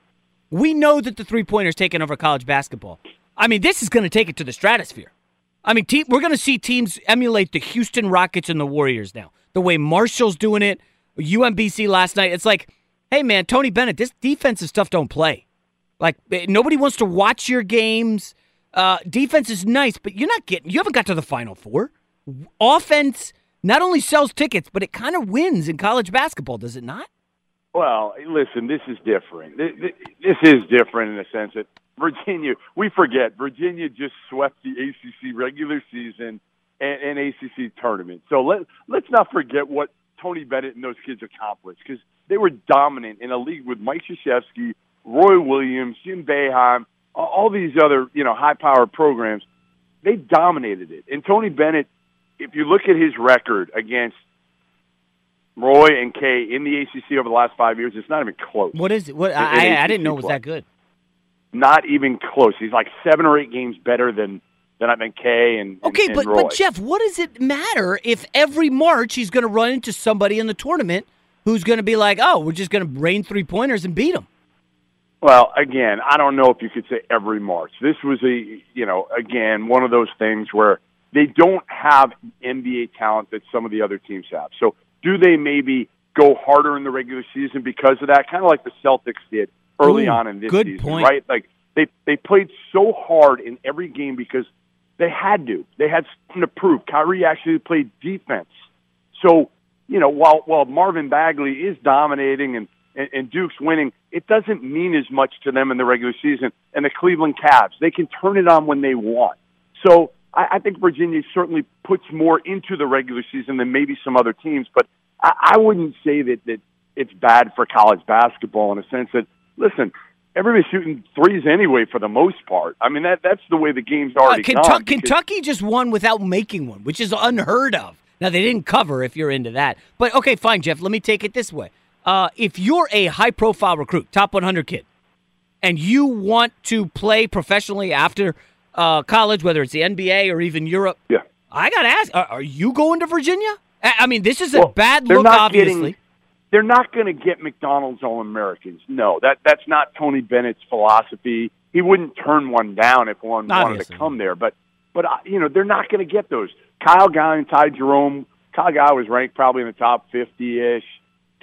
We know that the three pointers taken over college basketball. I mean, this is going to take it to the stratosphere. I mean, te- we're going to see teams emulate the Houston Rockets and the Warriors now. The way Marshall's doing it, UMBC last night. It's like, hey, man, Tony Bennett, this defensive stuff don't play. Like, eh, nobody wants to watch your games. Uh, defense is nice, but you're not getting, you haven't got to the Final Four. Offense not only sells tickets, but it kind of wins in college basketball, does it not? Well, listen, this is different. Th- th- This is different in the sense that Virginia, we forget, Virginia just swept the ACC regular season and, and ACC tournament. So let, let's not forget what Tony Bennett and those kids accomplished because they were dominant in a league with Mike Krzyzewski, Roy Williams, Jim Boeheim, all- all these other, you know, high-powered programs. They dominated it. And Tony Bennett, if you look at his record against Roy and Kay in the ACC over the last five years, it's not even close. What is it? What In- I, in I, didn't know it was that good. Not even close. He's like seven or eight games better than than I think Kay and Okay, and but but Jeff, what does it matter if every March he's going to run into somebody in the tournament who's going to be like, "Oh, we're just going to rain three pointers and beat them"? Well, again, I don't know if you could say every March. This was a, you know, again, one of those things where they don't have NBA talent that some of the other teams have. So, do they maybe go harder in the regular season because of that? Kind of like the Celtics did early Ooh, on in this good season, point. right? Like they they played so hard in every game because they had to. They had something to prove. Kyrie actually played defense. So, you know, while while Marvin Bagley is dominating and, and, and Duke's winning, it doesn't mean as much to them in the regular season. And the Cleveland Cavs, they can turn it on when they want. So I, I think Virginia certainly puts more into the regular season than maybe some other teams. But I, I wouldn't say that that it's bad for college basketball in a sense that listen. Everybody's shooting threes anyway, for the most part. I mean, that that's the way the game's already Kentucky, gone. Kentucky just won without making one, which is unheard of. Now they didn't cover if you're into that, but okay, fine, Jeff. Let me take it this way: uh, if you're a high-profile recruit, top 100 kid, and you want to play professionally after uh, college, whether it's the NBA or even Europe, yeah, I gotta ask: Are, are you going to Virginia? I, I mean, this is a Well, bad look, not obviously. getting- they're not going to get McDonald's All Americans. No, that that's not Tony Bennett's philosophy. He wouldn't turn one down if one wanted to come there. But but uh, you know they're not going to get those. Kyle Guy and Ty Jerome. Kyle Guy was ranked probably in the top fifty ish.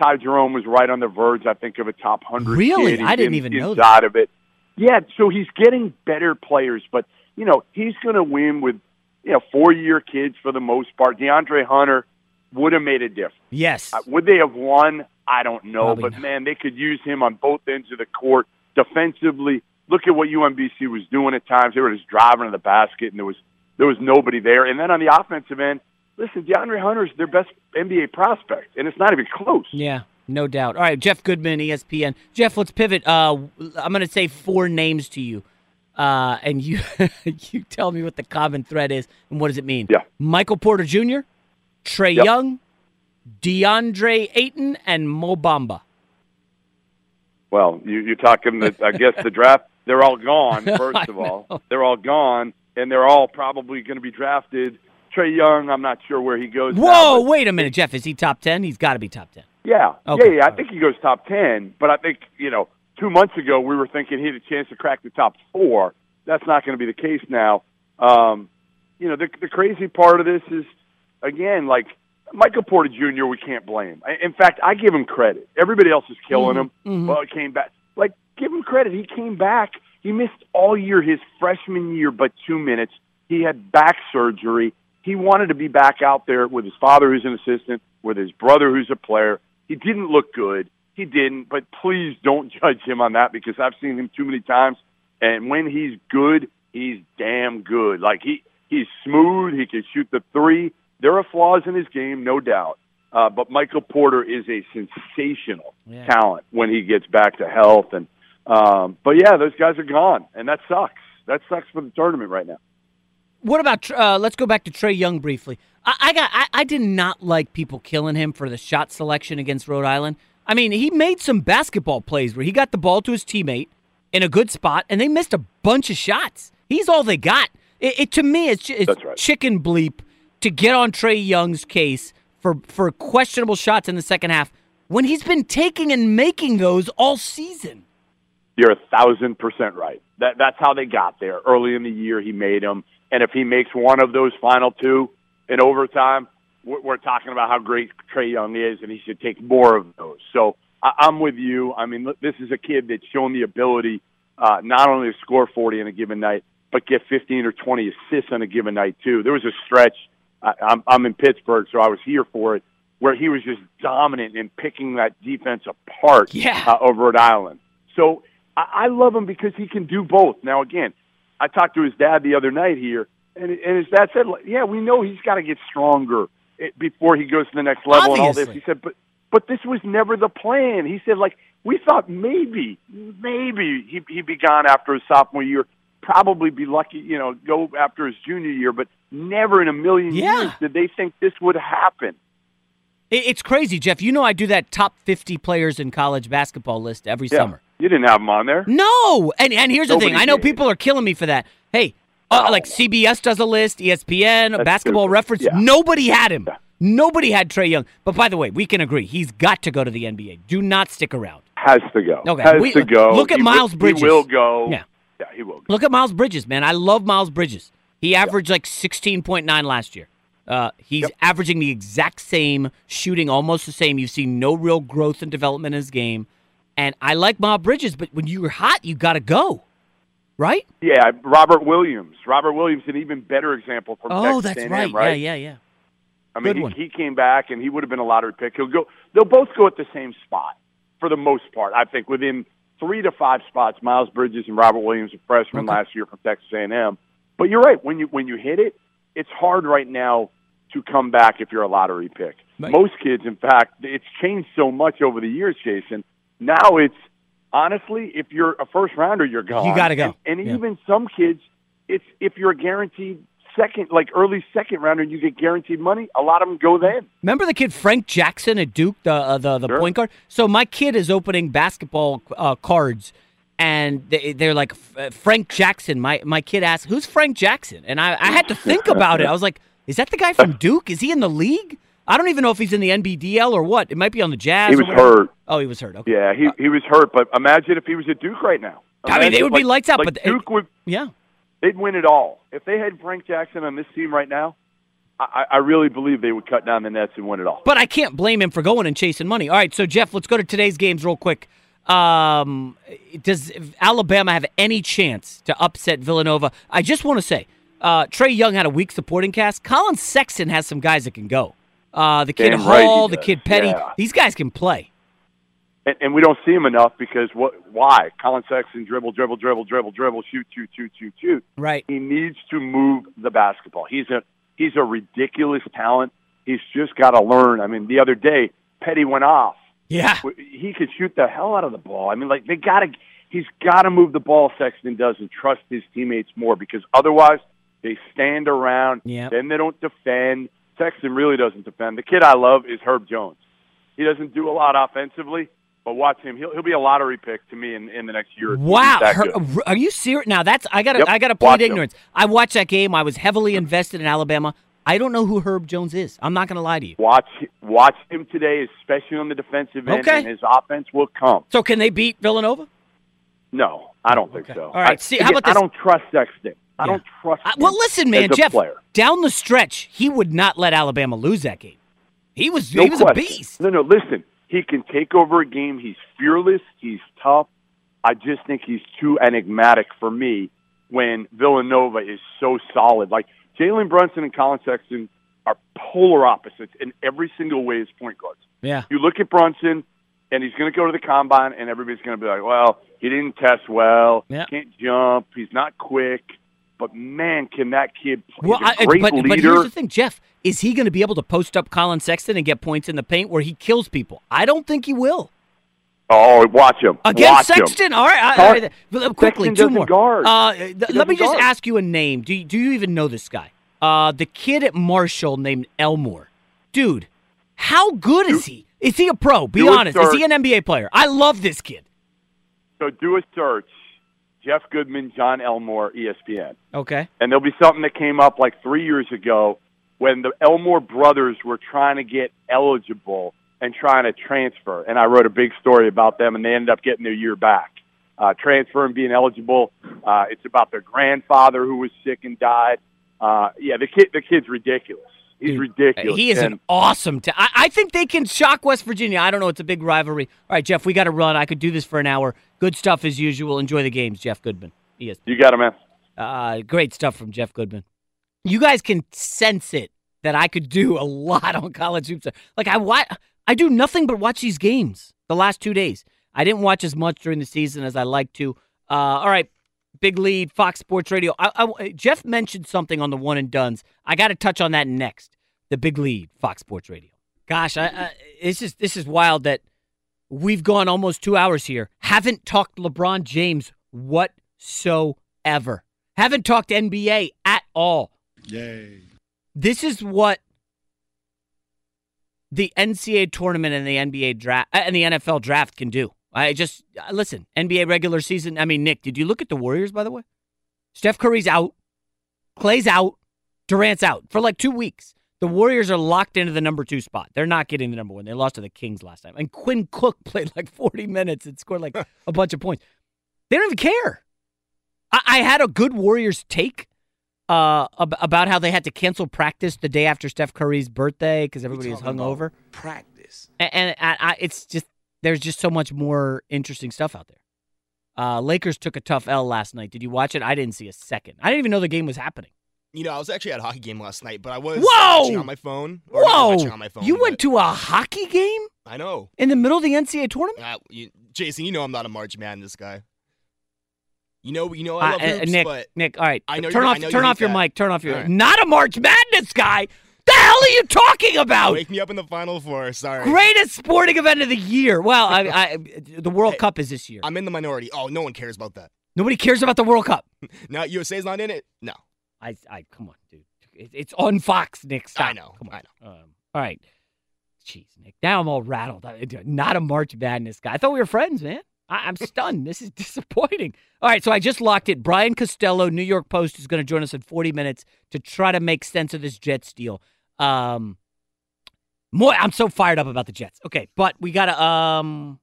Ty Jerome was right on the verge, I think, of a top hundred. Really? I didn't in- even know that. of it. Yeah, so he's getting better players, but you know he's going to win with you know four year kids for the most part. DeAndre Hunter would have made a difference. Yes. Uh, Would they have won? I don't know, Probably but man, they could use him on both ends of the court defensively. Look at what UMBC was doing at times; they were just driving to the basket, and there was there was nobody there. And then on the offensive end, listen, DeAndre Hunter's their best NBA prospect, and it's not even close. Yeah, no doubt. All right, Jeff Goodman, ESPN. Jeff, let's pivot. Uh, I'm going to say four names to you, uh, and you you tell me what the common thread is and what does it mean. Yeah. Michael Porter Jr., Trae Yep. Young, DeAndre Ayton, and Mo Bamba. Well, you, you're talking the I guess the draft. They're all gone. First of all, they're all gone, and they're all probably going to be drafted. Trae Young, I'm not sure where he goes. Whoa, but- wait a minute, Jeff. Is he top ten? He's got to be top ten. Yeah, Okay. yeah, yeah. I think he goes top ten, but I think you know, two months ago we were thinking he had a chance to crack the top four. That's not going to be the case now. Um, you know, the the crazy part of this is, again, like Michael Porter Jr. We can't blame. I- In fact, I give him credit. Everybody else is killing him. Mhm. Well, it came back. Like, give him credit. He came back. He missed all year his freshman year, but two minutes. He had back surgery. He wanted to be back out there with his father, who's an assistant, with his brother, who's a player. He didn't look good. He didn't, but please don't judge him on that because I've seen him too many times. And when he's good, he's damn good. Like he he's smooth. He can shoot the three. There are flaws in his game, no doubt. Uh, but Michael Porter is a sensational Yeah. talent when he gets back to health. And um, but yeah, those guys are gone, and that sucks. That sucks for the tournament right now. What about? Uh, let's go back to Trae Young briefly. I, I got. I, I did not like people killing him for the shot selection against Rhode Island. I mean, he made some basketball plays where he got the ball to his teammate in a good spot, and they missed a bunch of shots. He's all they got. It, it to me, it's, it's right. chicken bleep to get on Trae Young's case for for questionable shots in the second half when he's been taking and making those all season. You're a thousand percent right. That that's how they got there. Early in the year, he made them, and if he makes one of those final two in overtime, we're, we're talking about how great Trae Young is, and he should take more of those. So I, I'm with you. I mean, this is a kid that's shown the ability uh, not only to score 40 in a given night, but get 15 or 20 assists on a given night too. There was a stretch. I, I'm I'm in Pittsburgh, so I was here for it, where he was just dominant in picking that defense apart Yeah. uh, of Rhode Island. So I, I love him because he can do both. Now, again, I talked to his dad the other night here, and, and his dad said, "Yeah, we know he's got to get stronger before he goes to the next level and all this." He said, "But but this was never the plan." He said, "Like we thought maybe maybe he he'd be gone after his sophomore year." Probably be lucky, you know, go after his junior year, but never in a million Yeah. years did they think this would happen. It's crazy, Jeff. You know, I do that top 50 players in college basketball list every Yeah. summer. You didn't have him on there. No, and and here's the thing. Nobody I know did. people are killing me for that. Hey, Uh, like CBS does a list, ESPN, That's Basketball stupid. Reference. Yeah. Nobody had him. Nobody had Trae Young. But by the way, we can agree he's got to go to the NBA. Do not stick around. Has to go. Okay, Has we- to go. look at He will- Miles Bridges. He will go. Yeah. Yeah, he will. Look at Miles Bridges, man. I love Miles Bridges. He averaged like 16.9 last year. Uh, he's averaging the exact same, shooting almost the same. You've seen no real growth and development in his game. And I like Miles Bridges, but when you're hot, you got to go. Right? Yeah, Robert Williams. Robert Williams, an even better example from Oh, Texas that's A&M, right. right? Yeah, yeah, yeah. I mean, he, he came back and he would have been a lottery pick. He'll go. They'll both go at the same spot for the most part. I think within three to five spots. Miles Bridges and Robert Williams, a freshman Okay. last year from Texas A&M. But you're right. When you when you hit it, it's hard right now to come back if you're a lottery pick. Right. Most kids, in fact, it's changed so much over the years, Jason. Now it's honestly, if you're a first rounder, you're gone. You gotta go. And, and Yeah. even some kids, it's if you're a guaranteed second, like early second rounder, and you get guaranteed money. A lot of them go then. Remember the kid Frank Jackson at Duke, the uh, the the Sure. point guard. So my kid is opening basketball uh, cards, and they, they're like uh, Frank Jackson. My my kid asked, "Who's Frank Jackson?" And I, I had to think about it. I was like, "Is that the guy from Duke? Is he in the league?" I don't even know if he's in the NBDL or what. It might be on the Jazz. He was hurt. Oh, he was hurt. Okay. Yeah, he he was hurt. But imagine if he was at Duke right now. I mean, they Imagine, would be lights out, like but it- Duke would. Yeah. They'd win it all if they had Frank Jackson on this team right now. I, I really believe they would cut down the nets and win it all. But I can't blame him for going and chasing money. All right, so Jeff, let's go to today's games real quick. Um, does Alabama have any chance to upset Villanova? I just want to say, uh, Trae Young had a weak supporting cast. Collin Sexton has some guys that can go. Uh, the kid Donta Hall, the kid Petty, Yeah. these guys can play. And, and we don't see them enough because what? Why? Collin Sexton dribble, dribble, dribble, dribble, dribble, shoot, shoot, shoot, shoot, shoot. Right. He needs to move the basketball. He's a he's a ridiculous talent. He's just got to learn. I mean, the other day Petty went off. Yeah. He could shoot the hell out of the ball. I mean, like they got to. He's got to move the ball. Sexton does and trust his teammates more because otherwise they stand around. Yeah. Then they don't defend. Sexton really doesn't defend. The kid I love is Herb Jones. He doesn't do a lot offensively, but watch him. He'll he'll be a lottery pick to me in, in the next year. or two. Wow, Her- are you serious? Now that's I got to Yep, I got to plead him. ignorance. I watched that game. I was heavily invested in Alabama. I don't know who Herb Jones is. I'm not going to lie to you. Watch watch him today, especially on the defensive end, Okay. and his offense will come. So can they beat Villanova? No, I don't think so. All right, I, see, how about this? I don't trust Sexton. I don't trust. Him well, listen, man, Jeff. player. Down the stretch, he would not let Alabama lose that game. He was No he was a beast. No, no. Listen, he can take over a game. He's fearless. He's tough. I just think he's too enigmatic for me when Villanova is so solid. Like Jalen Brunson and Collin Sexton are polar opposites in every single way as point guards. Yeah. You look at Brunson, and he's going to go to the combine, and everybody's going to be like, "Well, he didn't test well. Yeah. Can't jump. He's not quick." But man, can that kid play? Well, I, great but, leader. but here's the thing, Jeff. Is he going to be able to post up Collin Sexton and get points in the paint where he kills people? I don't think he will. oh, watch him Against watch him. Sexton, all right. I, Collin- I- quickly, two more. guard. Uh, th- let me just guard. ask you a name. Do you, do you even know this guy? Uh, the kid at Marshall named Elmore. Dude, how good is he? Is he a pro? Be honest. Is he an NBA player? I love this kid. So do a search. Jeff Goodman, Jon Elmore, ESPN. Okay. And there'll be something that came up like three years ago when the Elmore brothers were trying to get eligible and trying to transfer. And I wrote a big story about them, and they ended up getting their year back. Uh, transfer and being eligible. Uh, it's about their grandfather who was sick and died. Uh, yeah, the kid, the kid's ridiculous. He's ridiculous. He is And an awesome. T- I, I think they can shock West Virginia. I don't know. It's a big rivalry. All right, Jeff, we got to run. I could do this for an hour. Good stuff as usual. Enjoy the games, Jeff Goodman. Yes. You got him, man. Uh, great stuff from Jeff Goodman. You guys can sense it that I could do a lot on college hoops. Like I wa- I do nothing but watch these games the last two days. I didn't watch as much during the season as I like to. Uh, all right, big lead, Fox Sports Radio. I, I, Jeff mentioned something on the one and dones. I got to touch on that next. The big lead, Fox Sports Radio. Gosh, I, I, it's just this is wild that we've gone almost two hours here. Haven't talked LeBron James whatsoever. Haven't talked NBA at all. Yay. This is what the NCAA tournament and the NBA draft uh, and the NFL draft can do. I just uh, listen. NBA regular season. I mean, Nick, did you look at the Warriors? By the way, Steph Curry's out. Clay's out, Durant's out for like two weeks. The Warriors are locked into the number two spot. They're not getting the number one. They lost to the Kings last time. And Quinn Cook played like 40 minutes and scored like a bunch of points. They don't even care. I, I had a good Warriors take uh, ab- about how they had to cancel practice the day after Steph Curry's birthday because everybody was hungover. Practice. And, and I, I, it's just there's just so much more interesting stuff out there. Uh, Lakers took a tough L last night. Did you watch it? I didn't see a second. I didn't even know the game was happening. You know, I was actually at a hockey game last night, but I was Whoa! watching on my phone. Or Whoa! watching on my phone. you but- went to a hockey game I know. in the middle of the NCAA tournament? Uh, you, Jason, you know I'm not a March Madness guy. You know, you know I Uh, love uh, hoops, Nick, but Nick, all right. I know turn off, turn off your that. mic. Turn off your. Right. Not a March Madness guy. What the hell are you talking about? wake me up in the Final Four. Sorry. Greatest sporting event of the year. Well, I, I, the World Cup is this year. I'm in the minority. Oh, no one cares about that. Nobody cares about the World Cup. Now USA's not in it. No, I, I come on, dude. It, it's on Fox, Nick. Stop. I know. Come on. I know. Um, all right. Jeez, Nick. Now I'm all rattled. Not a March Madness guy. I thought we were friends, man. I, I'm stunned. this is disappointing. All right, so I just locked it. Brian Costello, New York Post, is going to join us in 40 minutes to try to make sense of this Jets deal. Um, more. I'm so fired up about the Jets. Okay, but we gotta um,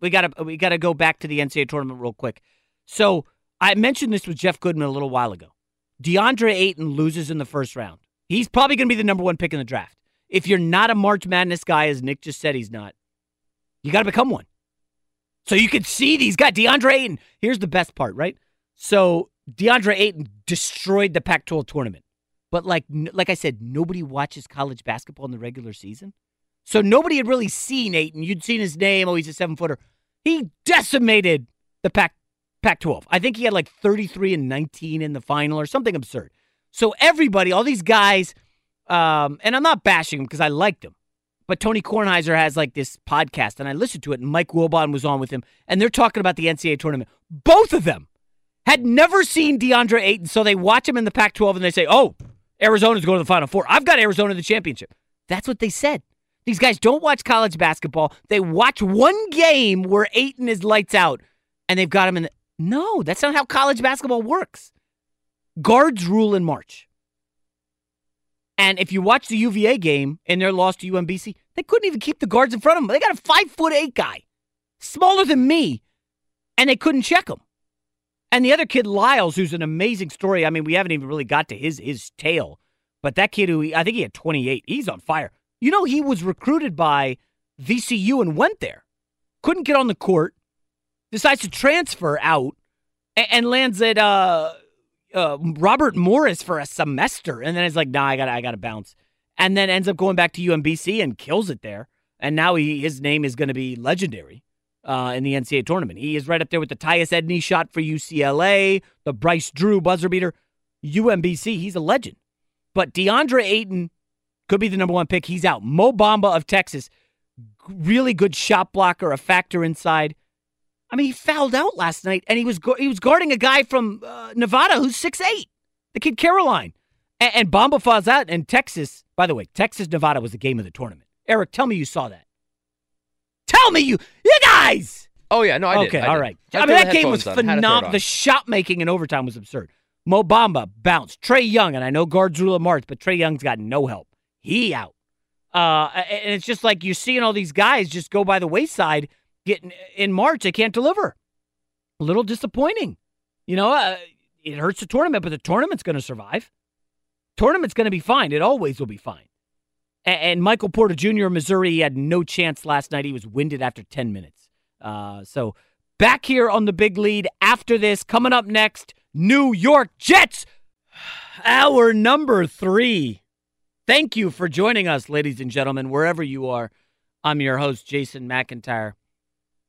we gotta we gotta go back to the NCAA tournament real quick. So I mentioned this with Jeff Goodman a little while ago. DeAndre Ayton loses in the first round. He's probably to be the number one pick in the draft. If you're not a March Madness guy, as Nick just said he's not, you got to become one. So you can see these guys. DeAndre Ayton. Here's the best part, right? So DeAndre Ayton destroyed the Pac-12 tournament, but like like I said, nobody watches college basketball in the regular season. So nobody had really seen Ayton. You'd seen his name. Oh, he's a seven footer. He decimated the Pac Pac 12. I think he had like 33 and 19 in the final or something absurd. So everybody, all these guys, um, and I'm not bashing him because I liked him, but Tony Kornheiser has like this podcast, and I listened to it, and Mike Wilbon was on with him, and they're talking about the NCAA tournament. Both of them had never seen DeAndre Ayton, so they watch him in the Pac 12 and they say, oh, Arizona's going to the Final Four. I've got Arizona the championship. That's what they said. These guys don't watch college basketball. They watch one game where Ayton is lights out, and they've got him in the. No, that's not how college basketball works. Guards rule in March. And if you watch the UVA game and their loss to UMBC, they couldn't even keep the guards in front of them. They got a five foot eight guy, smaller than me, and they couldn't check him. And the other kid, Lyles, who's an amazing story. I mean, we haven't even really got to his his tale, but that kid who I think he had 28, he's on fire. You know, he was recruited by VCU and went there. Couldn't get on the court, decides to transfer out, and, and lands at uh, uh, Robert Morris for a semester, and then it's like, nah, I got I got to bounce, and then ends up going back to UMBC and kills it there. And now he, his name is going to be legendary uh, in the NCAA tournament. He is right up there with the Tyus Edney shot for UCLA, the Bryce Drew buzzer beater, UMBC. He's a legend. But DeAndre Ayton could be the number one pick. He's out. Mo Bamba of Texas, really good shot blocker, a factor inside. I mean, he fouled out last night, and he was gu- he was guarding a guy from uh, Nevada who's six eight, the kid Caroline, and, and Bamba fouls out. And Texas, by the way, Texas Nevada was the game of the tournament. Eric, tell me you saw that. Tell me you, you guys. Oh yeah, no, I did. okay, I all did. right. I I mean, that game was headphones on, had to throw it phenomenal. The shot making in overtime was absurd. Mo Bamba bounced. Trae Young, and I know guards rule of March, but Trae Young's got no help. He out. Uh, and it's just like you're seeing all these guys just go by the wayside. Getting in March, they can't deliver. A little disappointing. You know, uh, it hurts the tournament, but the tournament's going to survive. Tournament's going to be fine. It always will be fine. And, Michael Porter Jr. of Missouri he had no chance last night. He was winded after 10 minutes. Uh, so back here on the big lead after this. Coming up next, New York Jets. Our number three. Thank you for joining us, ladies and gentlemen, wherever you are. I'm your host, Jason McIntyre.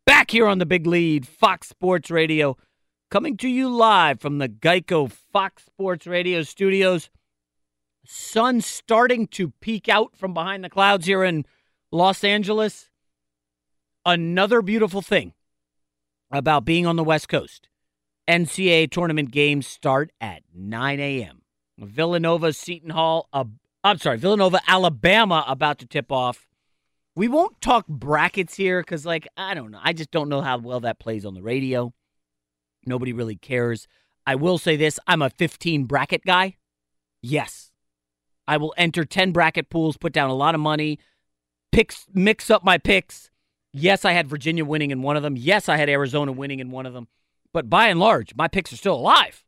Back here on the big lead, Fox Sports Radio, coming to you live from the Geico Fox Sports Radio studios. Sun starting to peek out from behind the clouds here in Los Angeles. Another beautiful thing about being on the West Coast. NCAA tournament games start at 9 a.m. Villanova, Seton Hall, uh, I'm sorry, Villanova, Alabama about to tip off. We won't talk brackets here because, like, I don't know. I just don't know how well that plays on the radio. Nobody really cares. I will say this I'm a 15 bracket guy. Yes. I will enter 10 bracket pools, put down a lot of money, picks mix up my picks. Yes, I had Virginia winning in one of them. Yes, I had Arizona winning in one of them. But by and large, my picks are still alive.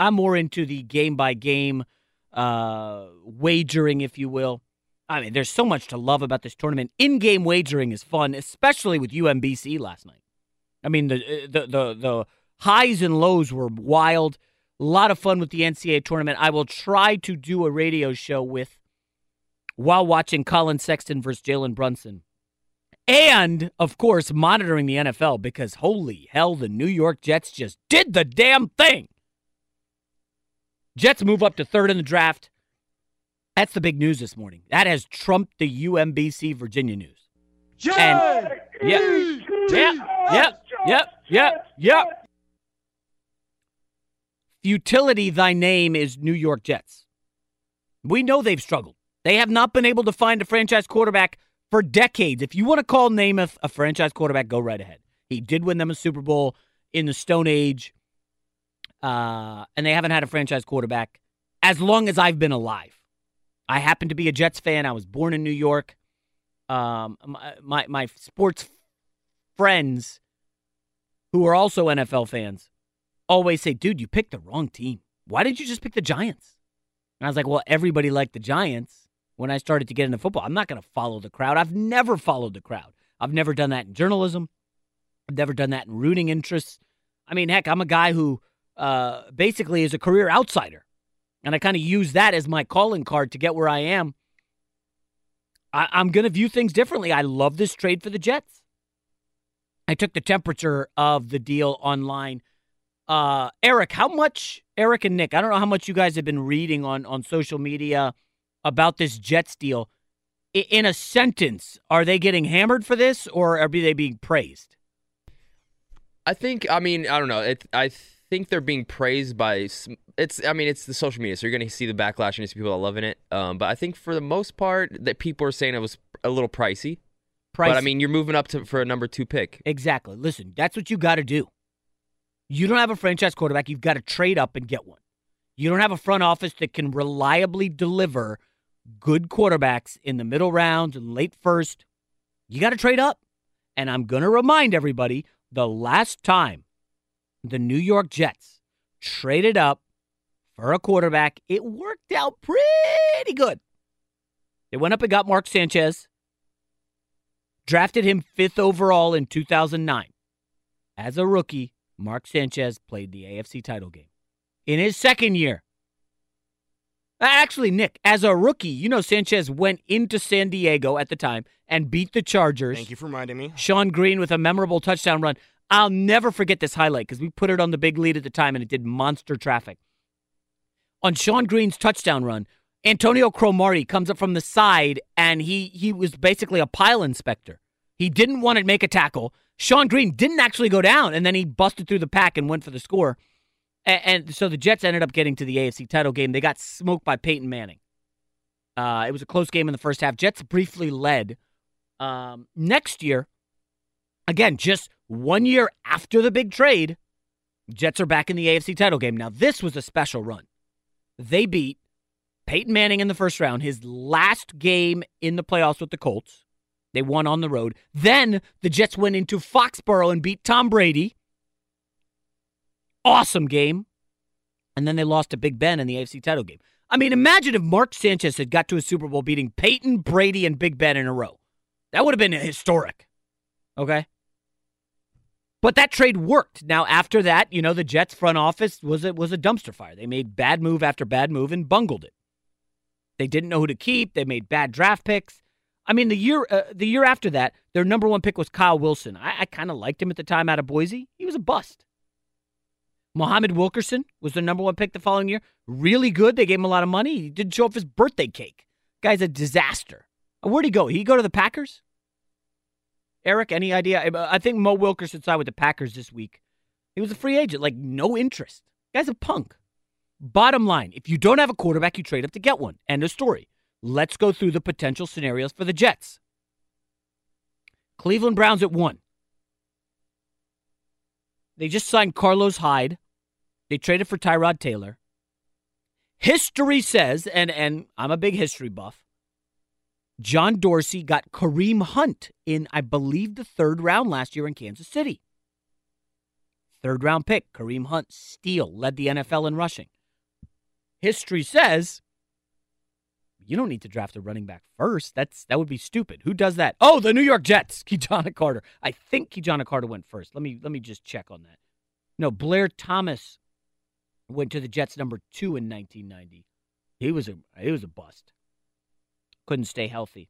I'm more into the game by game uh, wagering, if you will. I mean, there's so much to love about this tournament. In game wagering is fun, especially with UMBC last night. I mean, the, the the the highs and lows were wild. A lot of fun with the NCAA tournament. I will try to do a radio show with while watching Collin Sexton versus Jalen Brunson. And, of course, monitoring the NFL because holy hell, the New York Jets just did the damn thing. Jets move up to third in the draft. That's the big news this morning. That has trumped the UMBC Virginia news. And, yep, yep, yep, yep, yep, yep. Futility, thy name is New York Jets. We know they've struggled. They have not been able to find a franchise quarterback for decades. If you want to call Namath a franchise quarterback, go right ahead. He did win them a Super Bowl in the Stone Age, uh, and they haven't had a franchise quarterback as long as I've been alive. I happen to be a Jets fan. I was born in New York. Um, my, my, my sports friends who are also NFL fans always say, dude, you picked the wrong team. Why did you just pick the Giants? And I was like, well, everybody liked the Giants when I started to get into football. I'm not going to follow the crowd. I've never followed the crowd. I've never done that in journalism. I've never done that in rooting interests. I mean, heck, I'm a guy who uh, basically is a career outsider. And I kind of use that as my calling card to get where I am. I- I'm going to view things differently. I love this trade for the Jets. I took the temperature of the deal online. Uh, Eric, how much, Eric and Nick, I don't know how much you guys have been reading on, on social media about this Jets deal. I- in a sentence, are they getting hammered for this or are they being praised? I think. I mean, I don't know. It, I think they're being praised by. It's. I mean, it's the social media, so you're going to see the backlash and you see people are loving it. Um, but I think for the most part, that people are saying it was a little pricey. But I mean, you're moving up to for a number two pick. Exactly. Listen, that's what you got to do. You don't have a franchise quarterback. You've got to trade up and get one. You don't have a front office that can reliably deliver good quarterbacks in the middle rounds and late first. You got to trade up. And I'm going to remind everybody the last time the New York Jets traded up for a quarterback, it worked out pretty good. They went up and got Mark Sanchez drafted him fifth overall in 2009. As a rookie, Mark Sanchez played the AFC title game. In his second year, uh, actually, Nick, as a rookie, you know Sanchez went into San Diego at the time and beat the Chargers. Thank you for reminding me. Shonn Greene with a memorable touchdown run. I'll never forget this highlight because we put it on the big lead at the time and it did monster traffic. On Shonn Greene's touchdown run, Antonio Cromartie comes up from the side and he he was basically a pile inspector. He didn't want to make a tackle. Shonn Greene didn't actually go down and then he busted through the pack and went for the score. And, and so the Jets ended up getting to the AFC title game. They got smoked by Peyton Manning. Uh, it was a close game in the first half. Jets briefly led. Um, next year, again, just one year after the big trade, Jets are back in the AFC title game. Now, this was a special run. They beat Peyton Manning in the first round, his last game in the playoffs with the Colts. They won on the road. Then the Jets went into Foxborough and beat Tom Brady. Awesome game. And then they lost to Big Ben in the AFC title game. I mean, imagine if Mark Sanchez had got to a Super Bowl beating Peyton, Brady, and Big Ben in a row. That would have been historic. Okay? But that trade worked. Now, after that, you know, the Jets front office was a, was a dumpster fire. They made bad move after bad move and bungled it. They didn't know who to keep. They made bad draft picks. I mean, the year uh, the year after that, their number one pick was Kyle Wilson. I, I kind of liked him at the time out of Boise. He was a bust. Muhammad Wilkerson was their number one pick the following year. Really good. They gave him a lot of money. He didn't show off his birthday cake. Guy's a disaster. Uh, Where'd he go? He go to the Packers? Eric, any idea? I think Mo Wilkerson signed with the Packers this week. He was a free agent, like no interest. Guy's a punk. Bottom line, if you don't have a quarterback, you trade up to get one. End of story. Let's go through the potential scenarios for the Jets. Cleveland Browns at one. They just signed Carlos Hyde. They traded for Tyrod Taylor. History says, and and I'm a big history buff. John Dorsey got Kareem Hunt in, I believe, the third round last year in Kansas City. Third round pick, Kareem Hunt, steal, led the NFL in rushing. History says you don't need to draft a running back first. That's that would be stupid. Who does that? Oh, the New York Jets. Ki-Jana Carter. I think Ki-Jana Carter went first. Let me let me just check on that. No, Blair Thomas went to the Jets number two in 1990. He was a he was a bust. Couldn't stay healthy,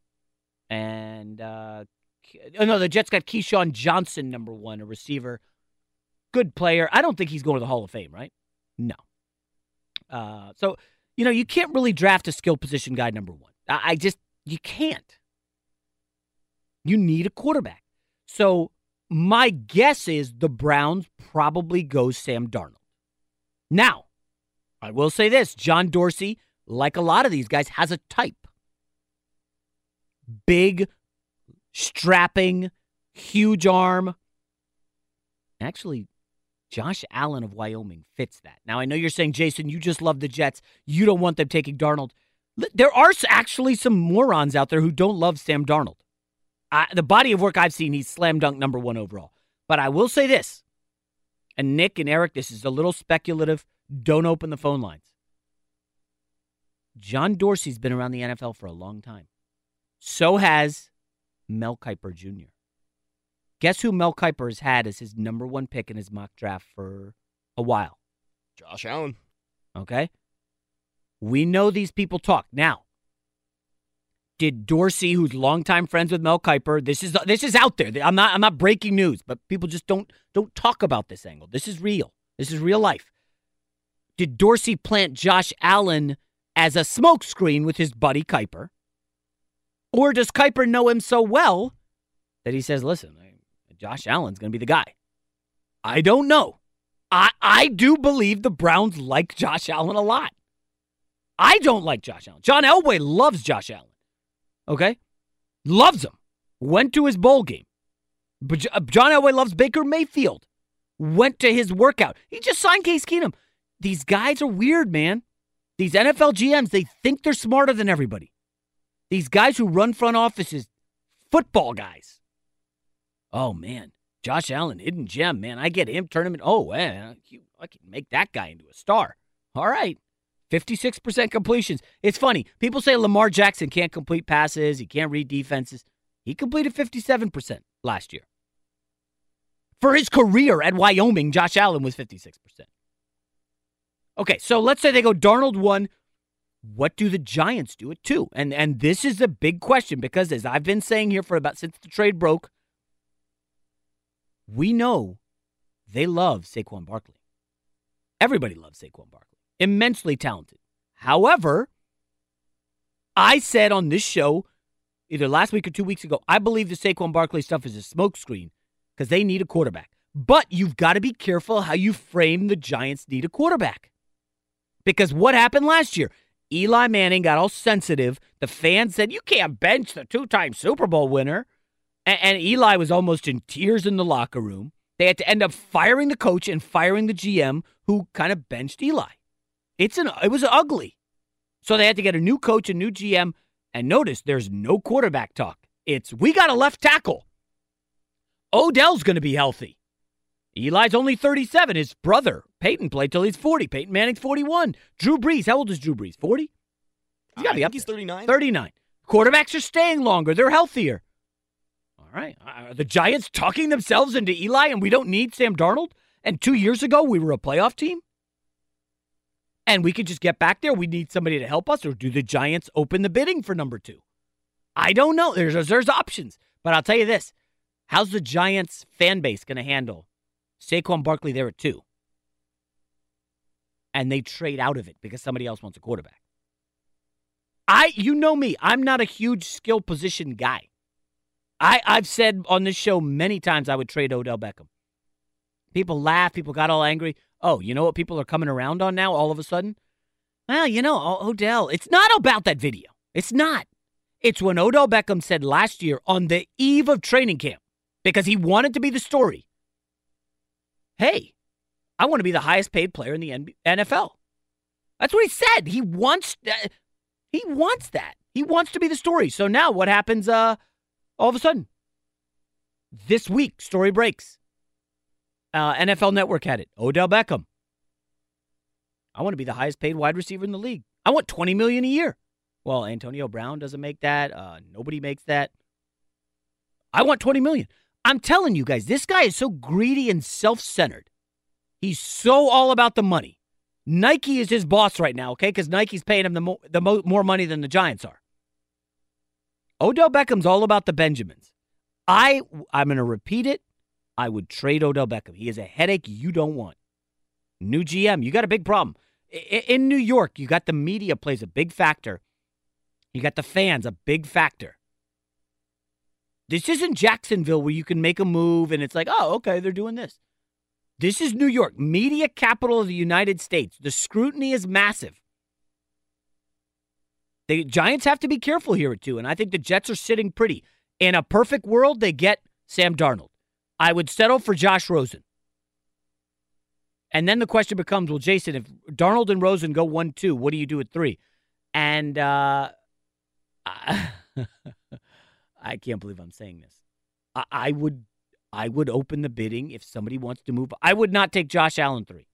and uh, oh no, the Jets got Keyshawn Johnson number one, a receiver, good player. I don't think he's going to the Hall of Fame, right? No. Uh, so you know, you can't really draft a skill position guy number one. I, just, you can't. You need a quarterback. So my guess is the Browns probably go Sam Darnold. Now, I will say this John Dorsey, like a lot of these guys, has a type big, strapping, huge arm. Actually, Josh Allen of Wyoming fits that. Now, I know you're saying, Jason, you just love the Jets. You don't want them taking Darnold. There are actually some morons out there who don't love Sam Darnold. I, the body of work I've seen, he's slam dunk number one overall. But I will say this, and Nick and Eric, this is a little speculative. Don't open the phone lines. John Dorsey's been around the NFL for a long time. So has Mel Kiper Jr. Guess who Mel Kiper has had as his number one pick in his mock draft for a while? Josh Allen. Okay. We know these people talk. Now, did Dorsey, who's longtime friends with Mel Kiper, this is this is out there. I'm not I'm not breaking news, but people just don't don't talk about this angle. This is real. This is real life. Did Dorsey plant Josh Allen as a smokescreen with his buddy Kiper? Or does Kiper know him so well that he says, listen, Josh Allen's going to be the guy. I don't know. I, I do believe the Browns like Josh Allen a lot. I don't like Josh Allen. John Elway loves Josh Allen. Okay? Loves him. Went to his bowl game. But uh, John Elway loves Baker Mayfield. Went to his workout. He just signed Case Keenum. These guys are weird, man. These NFL GMs, they think they're smarter than everybody. These guys who run front offices, football guys. Oh man, Josh Allen, hidden gem, man. I get him tournament. Oh man, I can make that guy into a star. All right. 56% completions. It's funny. People say Lamar Jackson can't complete passes, he can't read defenses. He completed 57% last year. For his career at Wyoming, Josh Allen was 56%. Okay, so let's say they go Darnold 1. What do the Giants do at 2? And and this is a big question because as I've been saying here for about since the trade broke, we know they love Saquon Barkley. Everybody loves Saquon Barkley. Immensely talented. However, I said on this show either last week or two weeks ago, I believe the Saquon Barkley stuff is a smokescreen because they need a quarterback. But you've got to be careful how you frame the Giants need a quarterback. Because what happened last year? Eli Manning got all sensitive. The fans said, You can't bench the two time Super Bowl winner. And, and Eli was almost in tears in the locker room. They had to end up firing the coach and firing the GM who kind of benched Eli. It's an it was ugly. So they had to get a new coach, a new GM, and notice there's no quarterback talk. It's we got a left tackle. Odell's going to be healthy. Eli's only 37. His brother, Peyton, played till he's 40. Peyton Manning's 41. Drew Brees, how old is Drew Brees? 40? He's got to be up. He's 39. 39. Quarterbacks are staying longer. They're healthier. All right. Are the Giants talking themselves into Eli and we don't need Sam Darnold? And two years ago, we were a playoff team? And we could just get back there. We need somebody to help us, or do the Giants open the bidding for number two? I don't know. There's there's options, but I'll tell you this: How's the Giants fan base going to handle Saquon Barkley there at two, and they trade out of it because somebody else wants a quarterback? I, you know me, I'm not a huge skill position guy. I, I've said on this show many times I would trade Odell Beckham. People laugh. People got all angry. Oh, you know what people are coming around on now all of a sudden? Well, you know, Odell, it's not about that video. It's not. It's when Odell Beckham said last year on the eve of training camp, because he wanted to be the story hey, I want to be the highest paid player in the NFL. That's what he said. He wants that. He wants that. He wants to be the story. So now what happens uh all of a sudden? This week, story breaks. Uh, NFL Network had it. Odell Beckham. I want to be the highest paid wide receiver in the league. I want 20 million a year. Well, Antonio Brown doesn't make that. Uh, nobody makes that. I want 20 million. I'm telling you guys, this guy is so greedy and self-centered. He's so all about the money. Nike is his boss right now, okay? Because Nike's paying him the, mo- the mo- more money than the Giants are. Odell Beckham's all about the Benjamins. I I'm going to repeat it. I would trade Odell Beckham. He is a headache you don't want. New GM, you got a big problem. In New York, you got the media plays a big factor. You got the fans, a big factor. This isn't Jacksonville where you can make a move and it's like, oh, okay, they're doing this. This is New York, media capital of the United States. The scrutiny is massive. The Giants have to be careful here too, and I think the Jets are sitting pretty. In a perfect world, they get Sam Darnold. I would settle for Josh Rosen. And then the question becomes, well, Jason, if Darnold and Rosen go one two, what do you do at three? And uh, I, I can't believe I'm saying this. I, I would I would open the bidding if somebody wants to move. I would not take Josh Allen three.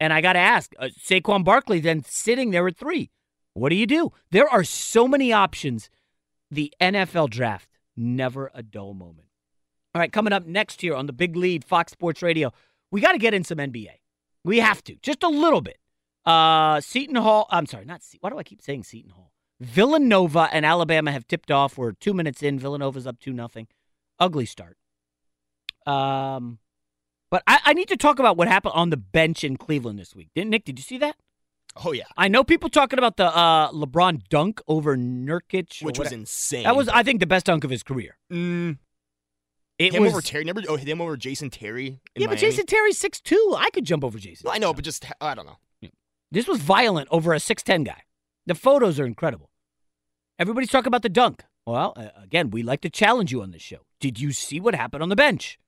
And I got to ask, uh, Saquon Barkley then sitting there at three. What do you do? There are so many options. The NFL draft, never a dull moment. All right, coming up next here on the big lead, Fox Sports Radio, we got to get in some NBA. We have to, just a little bit. Uh, Seton Hall, I'm sorry, not Seton. Why do I keep saying Seton Hall? Villanova and Alabama have tipped off. We're two minutes in. Villanova's up 2 nothing. Ugly start. Um, but I, I, need to talk about what happened on the bench in Cleveland this week. Didn't Nick? Did you see that? Oh yeah. I know people talking about the uh, LeBron dunk over Nurkic, which was insane. That was, I think, the best dunk of his career. Mm. It him was, over Terry. Never. Oh, him over Jason Terry. yeah, Miami. but Jason Terry's six two. I could jump over Jason. Well, I know, but just I don't know. This was violent over a six ten guy. The photos are incredible. Everybody's talking about the dunk. Well, again, we like to challenge you on this show. Did you see what happened on the bench?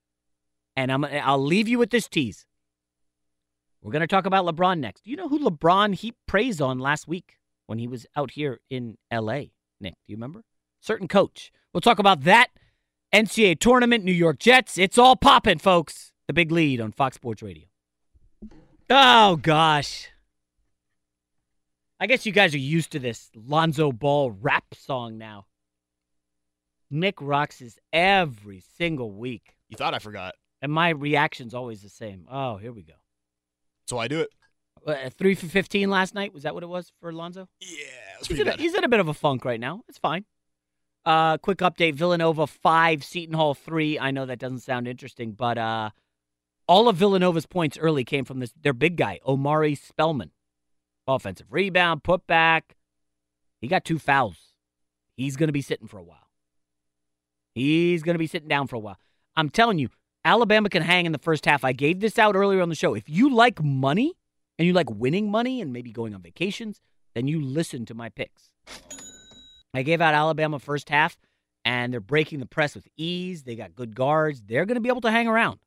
And I'm I'll leave you with this tease. We're going to talk about LeBron next. Do you know who LeBron heaped praise on last week when he was out here in L.A.? Nick, do you remember? Certain coach. We'll talk about that. NCAA tournament, New York Jets. It's all popping, folks. The big lead on Fox Sports Radio. Oh gosh. I guess you guys are used to this Lonzo Ball rap song now. Nick rocks this every single week. You thought I forgot. And my reaction's always the same. Oh, here we go. So I do it. Uh, three for 15 last night. Was that what it was for Lonzo? Yeah, he's in, a, he's in a bit of a funk right now. It's fine. Uh, quick update Villanova 5, Seton Hall 3. I know that doesn't sound interesting, but uh, all of Villanova's points early came from this their big guy, Omari Spellman. Offensive rebound, put back. He got two fouls. He's going to be sitting for a while. He's going to be sitting down for a while. I'm telling you, Alabama can hang in the first half. I gave this out earlier on the show. If you like money and you like winning money and maybe going on vacations, then you listen to my picks. I gave out Alabama first half, and they're breaking the press with ease. They got good guards. They're going to be able to hang around.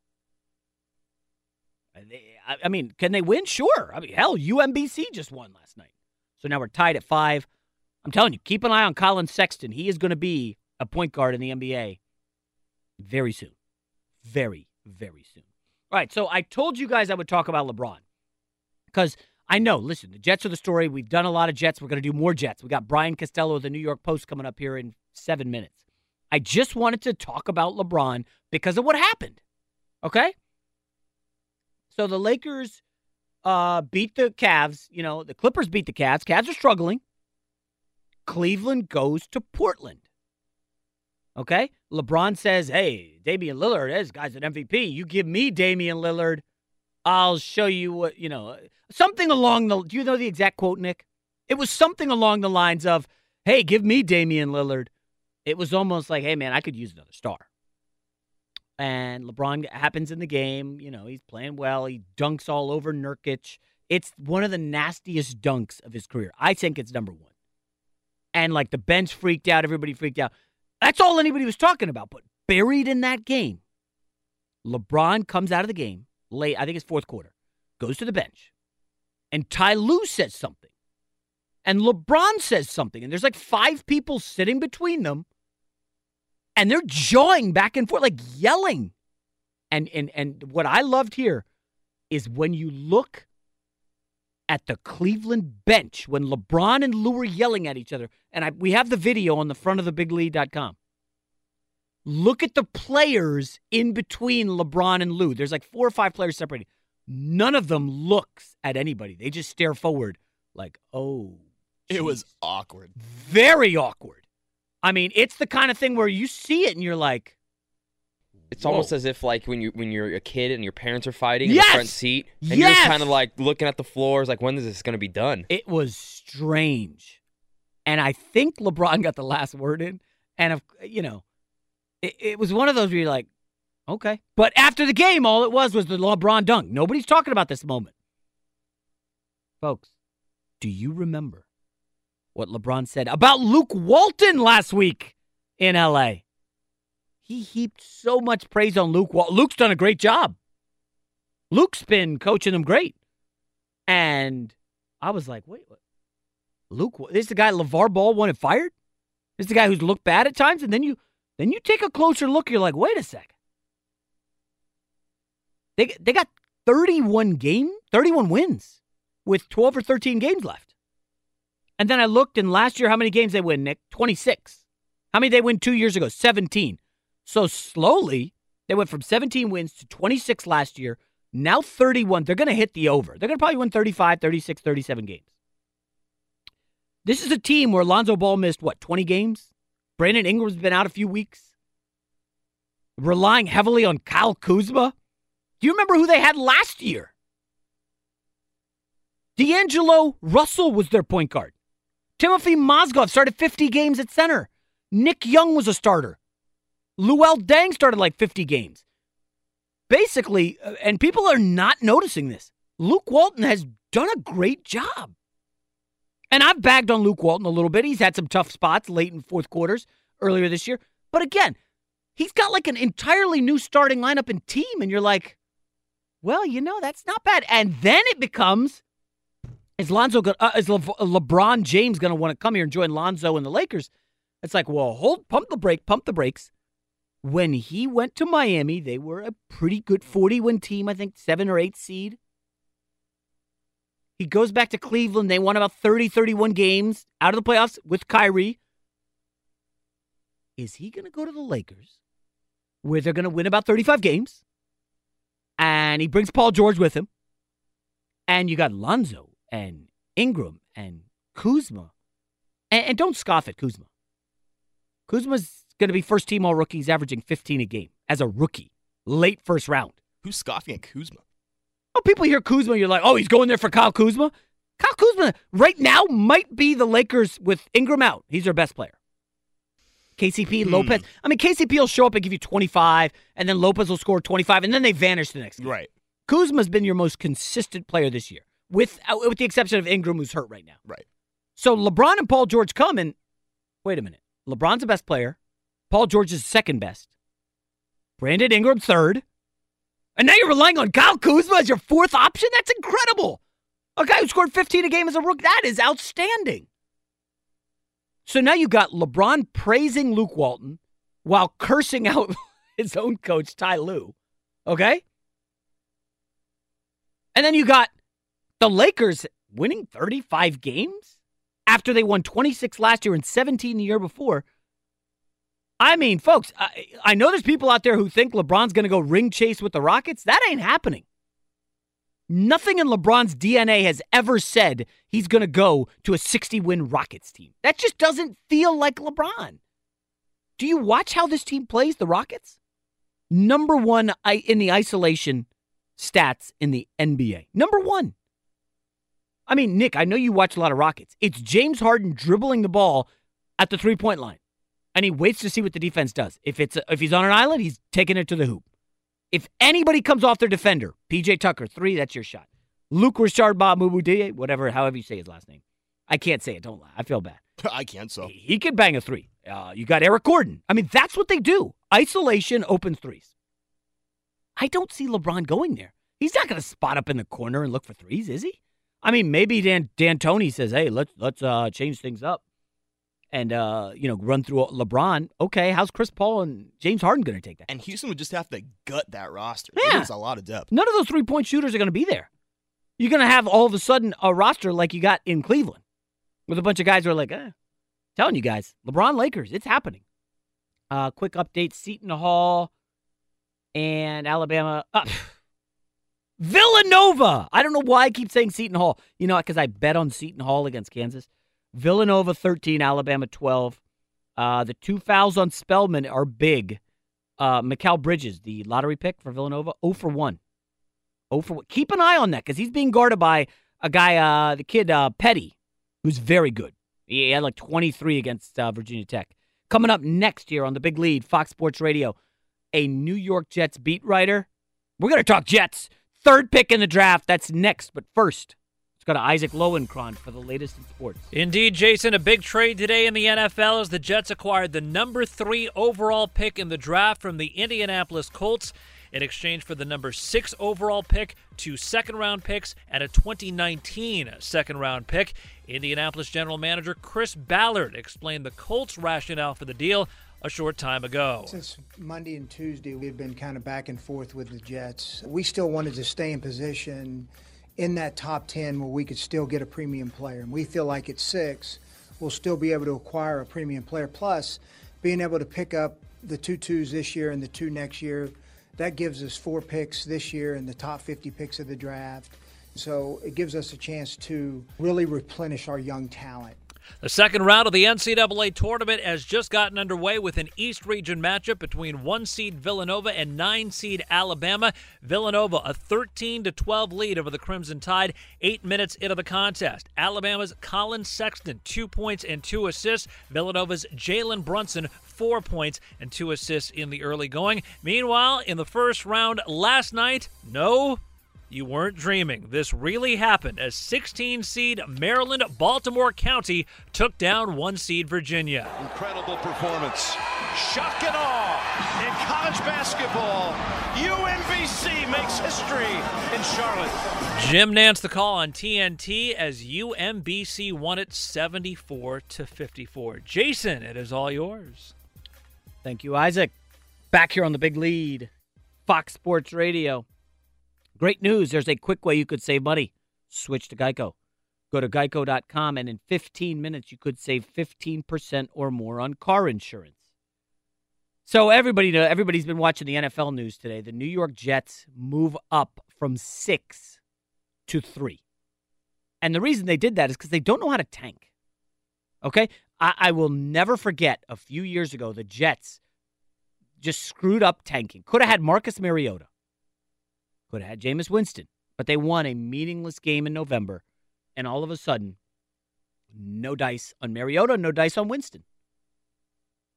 I mean, can they win? Sure. I mean, hell, UMBC just won last night. So now we're tied at five. I'm telling you, keep an eye on Collin Sexton. He is going to be a point guard in the NBA very soon. Very, very soon. All right, so I told you guys I would talk about LeBron because I know, listen, the Jets are the story. We've done a lot of Jets. We're going to do more Jets. We got Brian Costello of the New York Post coming up here in seven minutes. I just wanted to talk about LeBron because of what happened. Okay? So the Lakers uh, beat the Cavs. You know, the Clippers beat the Cavs. Cavs are struggling. Cleveland goes to Portland. Okay? LeBron says, hey, Damian Lillard, this guy's an MVP. You give me Damian Lillard, I'll show you what, you know, uh, something along the, do you know the exact quote, Nick? It was something along the lines of, hey, give me Damian Lillard. It was almost like, hey, man, I could use another star. And LeBron happens in the game. You know, he's playing well. He dunks all over Nurkic. It's one of the nastiest dunks of his career. I think it's number one. And like the bench freaked out, everybody freaked out. That's all anybody was talking about. But buried in that game, LeBron comes out of the game late, I think it's fourth quarter, goes to the bench, and Ty Lue says something, and LeBron says something, and there's like five people sitting between them, and they're jawing back and forth, like yelling. And and and what I loved here is when you look at the Cleveland bench when LeBron and Lue were yelling at each other, and I, we have the video on the front of the biglead.com. Look at the players in between LeBron and Lue. There's like four or five players separated. None of them looks at anybody. They just stare forward like, oh. It was awkward. Very awkward. I mean, it's the kind of thing where you see it and you're like, It's almost as if like when you when you're a kid and your parents are fighting in the front seat, and you're just kind of like looking at the floors, like when is this going to be done? It was strange. And I think LeBron got the last word in. And, of, you know, it, it was one of those where you're like, okay. But after the game, all it was was the LeBron dunk. Nobody's talking about this moment. Folks, do you remember what LeBron said about Luke Walton last week in LA? He heaped so much praise on Luke. Wal- Luke's done a great job. Luke's been coaching them great. And I was like, wait, what? Luke, this is the guy LeVar Ball wanted fired? This is the guy who's looked bad at times? And then you then you take a closer look, you're like, wait a sec. They they got 31 game, 31 wins with 12 or 13 games left. And then I looked and last year how many games they win, Nick? 26. How many they win 2 years ago? 17. So slowly they went from 17 wins to 26 last year. Now 31. They're going to hit the over. They're going to probably win 35, 36, 37 games. This is a team where Lonzo Ball missed what, 20 games? Brandon Ingram's been out a few weeks. Relying heavily on Kyle Kuzma. Do you remember who they had last year? D'Angelo Russell was their point guard. Timofey Mozgov started 50 games at center. Nick Young was a starter. Luol Deng started like 50 games. Basically, uh, and people are not noticing this, Luke Walton has done a great job. And I've bagged on Luke Walton a little bit. He's had some tough spots late in fourth quarters earlier this year. But again, he's got like an entirely new starting lineup and team. And you're like, well, you know, that's not bad. And then it becomes is Lonzo go- uh, is Le- LeBron James going to want to come here and join Lonzo and the Lakers? It's like, well, hold, pump the brake, pump the brakes. When he went to Miami, they were a pretty good 40 win team, I think, seven or eight seed. He goes back to Cleveland. They won about 30, 31 games out of the playoffs with Kyrie. Is he going to go to the Lakers where they're going to win about 35 games? And he brings Paul George with him. And you got Lonzo and Ingram and Kuzma. And, and don't scoff at Kuzma. Kuzma's going to be first team all rookies, averaging 15 a game as a rookie, late first round. Who's scoffing at Kuzma? Oh, people hear Kuzma, you're like, oh, he's going there for Kyle Kuzma. Kyle Kuzma right now might be the Lakers with Ingram out. He's their best player. KCP, Lopez. I mean, KCP will show up and give you 25, and then Lopez will score 25, and then they vanish the next game. Right. Kuzma's been your most consistent player this year, with uh, with the exception of Ingram, who's hurt right now. Right. So LeBron and Paul George come and wait a minute. LeBron's the best player. Paul George is second best. Brandon Ingram third. And now you're relying on Kyle Kuzma as your fourth option? That's incredible. A guy who scored 15 a game as a rookie. That is outstanding. So now you got LeBron praising Luke Walton while cursing out his own coach, Ty Lue. Okay? And then you got the Lakers winning 35 games after they won 26 last year and 17 the year before. I mean, folks, I, I know there's people out there who think LeBron's going to go ring chase with the Rockets. That ain't happening. Nothing in LeBron's DNA has ever said he's going to go to a 60 win Rockets team. That just doesn't feel like LeBron. Do you watch how this team plays, the Rockets? Number one in the isolation stats in the NBA. Number one. I mean, Nick, I know you watch a lot of Rockets. It's James Harden dribbling the ball at the three point line, and he waits to see what the defense does. If it's if he's on an island, he's taking it to the hoop. If anybody comes off their defender, PJ Tucker, three, that's your shot. Luke Richard Bob Mubudiye, whatever, however you say his last name. I can't say it. Don't lie. I feel bad. I can't, so. He could bang a three. Uh, you got Eric Gordon. I mean, that's what they do. Isolation opens threes. I don't see LeBron going there. He's not going to spot up in the corner and look for threes, is he? I mean, maybe Dan D'Antoni says, "Hey, let's let's uh, change things up." And uh, you know, run through LeBron. Okay, how's Chris Paul and James Harden going to take that? And Houston would just have to gut that roster. Yeah. There's a lot of depth. None of those three point shooters are going to be there. You're going to have all of a sudden a roster like you got in Cleveland with a bunch of guys who are like, eh, telling you guys, LeBron Lakers, it's happening. Uh, quick update Seton Hall and Alabama. Uh, Villanova. I don't know why I keep saying Seton Hall. You know, because I bet on Seton Hall against Kansas. Villanova 13, Alabama 12. Uh, the two fouls on Spellman are big. Uh, Mikal Bridges, the lottery pick for Villanova, 0 for 1. 0 for 1. Keep an eye on that because he's being guarded by a guy, uh, the kid uh, Petty, who's very good. He had like 23 against uh, Virginia Tech. Coming up next year on the big lead, Fox Sports Radio, a New York Jets beat writer. We're going to talk Jets. Third pick in the draft. That's next. But first, let's go to Isaac Lowenkron for the latest in sports. Indeed, Jason, a big trade today in the NFL as the Jets acquired the number three overall pick in the draft from the Indianapolis Colts in exchange for the number six overall pick, two second round picks, and a 2019 second round pick. Indianapolis general manager Chris Ballard explained the Colts' rationale for the deal a short time ago. Since Monday and Tuesday, we've been kind of back and forth with the Jets. We still wanted to stay in position in that top 10 where we could still get a premium player. And we feel like at six, we'll still be able to acquire a premium player. Plus, being able to pick up the two twos this year and the two next year, that gives us four picks this year and the top 50 picks of the draft. So it gives us a chance to really replenish our young talent. The second round of the NCAA tournament has just gotten underway with an East Region matchup between one seed Villanova and nine seed Alabama. Villanova a 13 to 12 lead over the Crimson Tide. Eight minutes into the contest, Alabama's Collin Sexton two points and two assists. Villanova's Jalen Brunson four points and two assists in the early going. Meanwhile, in the first round last night, no you weren't dreaming. This really happened as 16 seed Maryland Baltimore County took down 1 seed Virginia. Incredible performance. Shock and awe in college basketball. UMBC makes history in Charlotte. Jim Nantz the call on TNT as UMBC won it 74 to 54. Jason, it is all yours. Thank you, Isaac. Back here on the big lead, Fox Sports Radio. Great news. There's a quick way you could save money. Switch to Geico. Go to geico.com, and in 15 minutes, you could save 15% or more on car insurance. So everybody, everybody's been watching the NFL news today. The New York Jets move up from six to three, and the reason they did that is because they don't know how to tank. Okay, I, I will never forget a few years ago the Jets just screwed up tanking. Could have had Marcus Mariota. Could have had Jameis Winston, but they won a meaningless game in November, and all of a sudden, no dice on Mariota, no dice on Winston.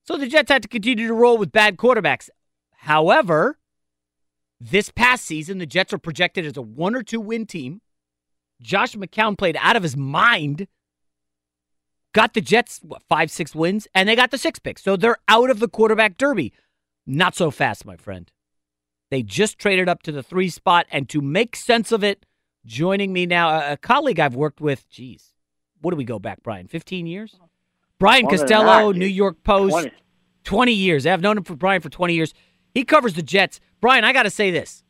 So the Jets had to continue to roll with bad quarterbacks. However, this past season, the Jets are projected as a one or two win team. Josh McCown played out of his mind. Got the Jets what, five, six wins, and they got the six picks. So they're out of the quarterback derby. Not so fast, my friend. They just traded up to the three spot, and to make sense of it, joining me now, a, colleague I've worked with. Geez, what do we go back, Brian? Fifteen years. Brian More Costello, that, New. York Post. 20. 20 years. I've known him for Brian for 20 years. He covers the Jets. Brian, I got to say this.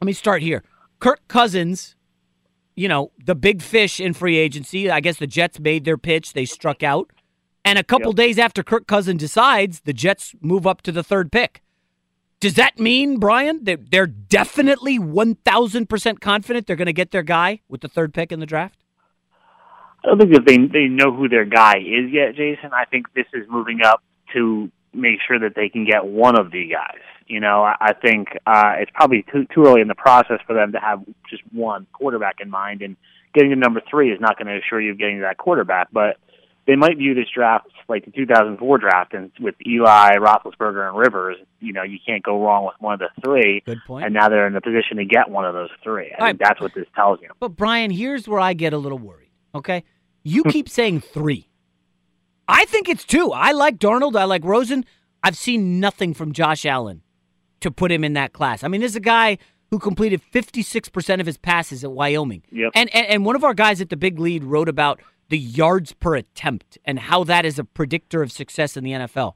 Let me start here. Kirk Cousins, you know, the big fish in free agency. I guess the Jets made their pitch. They struck out. And a couple days after Kirk Cousins decides, the Jets move up to the third pick. Does that mean, Brian, that they're definitely 1,000% confident they're going to get their guy with the third pick in the draft? I don't think that they they know who their guy is yet, Jason. I think this is moving up to make sure that they can get one of the guys. You know, I, I think uh, it's probably too too early in the process for them to have just one quarterback in mind, and getting to number three is not going to assure you of getting that quarterback. But they might view this draft like the 2004 draft, and with Eli, Roethlisberger, and Rivers, you know, you can't go wrong with one of the three. Good point. And now they're in a position to get one of those three. I All think that's what this tells you. But Brian, here's where I get a little worried. Okay, you keep saying three. I think it's two. I like Darnold. I like Rosen. I've seen nothing from Josh Allen to put him in that class. I mean, this is a guy who completed 56% of his passes at Wyoming. Yep. And, and and one of our guys at the Big Lead wrote about the yards per attempt and how that is a predictor of success in the NFL.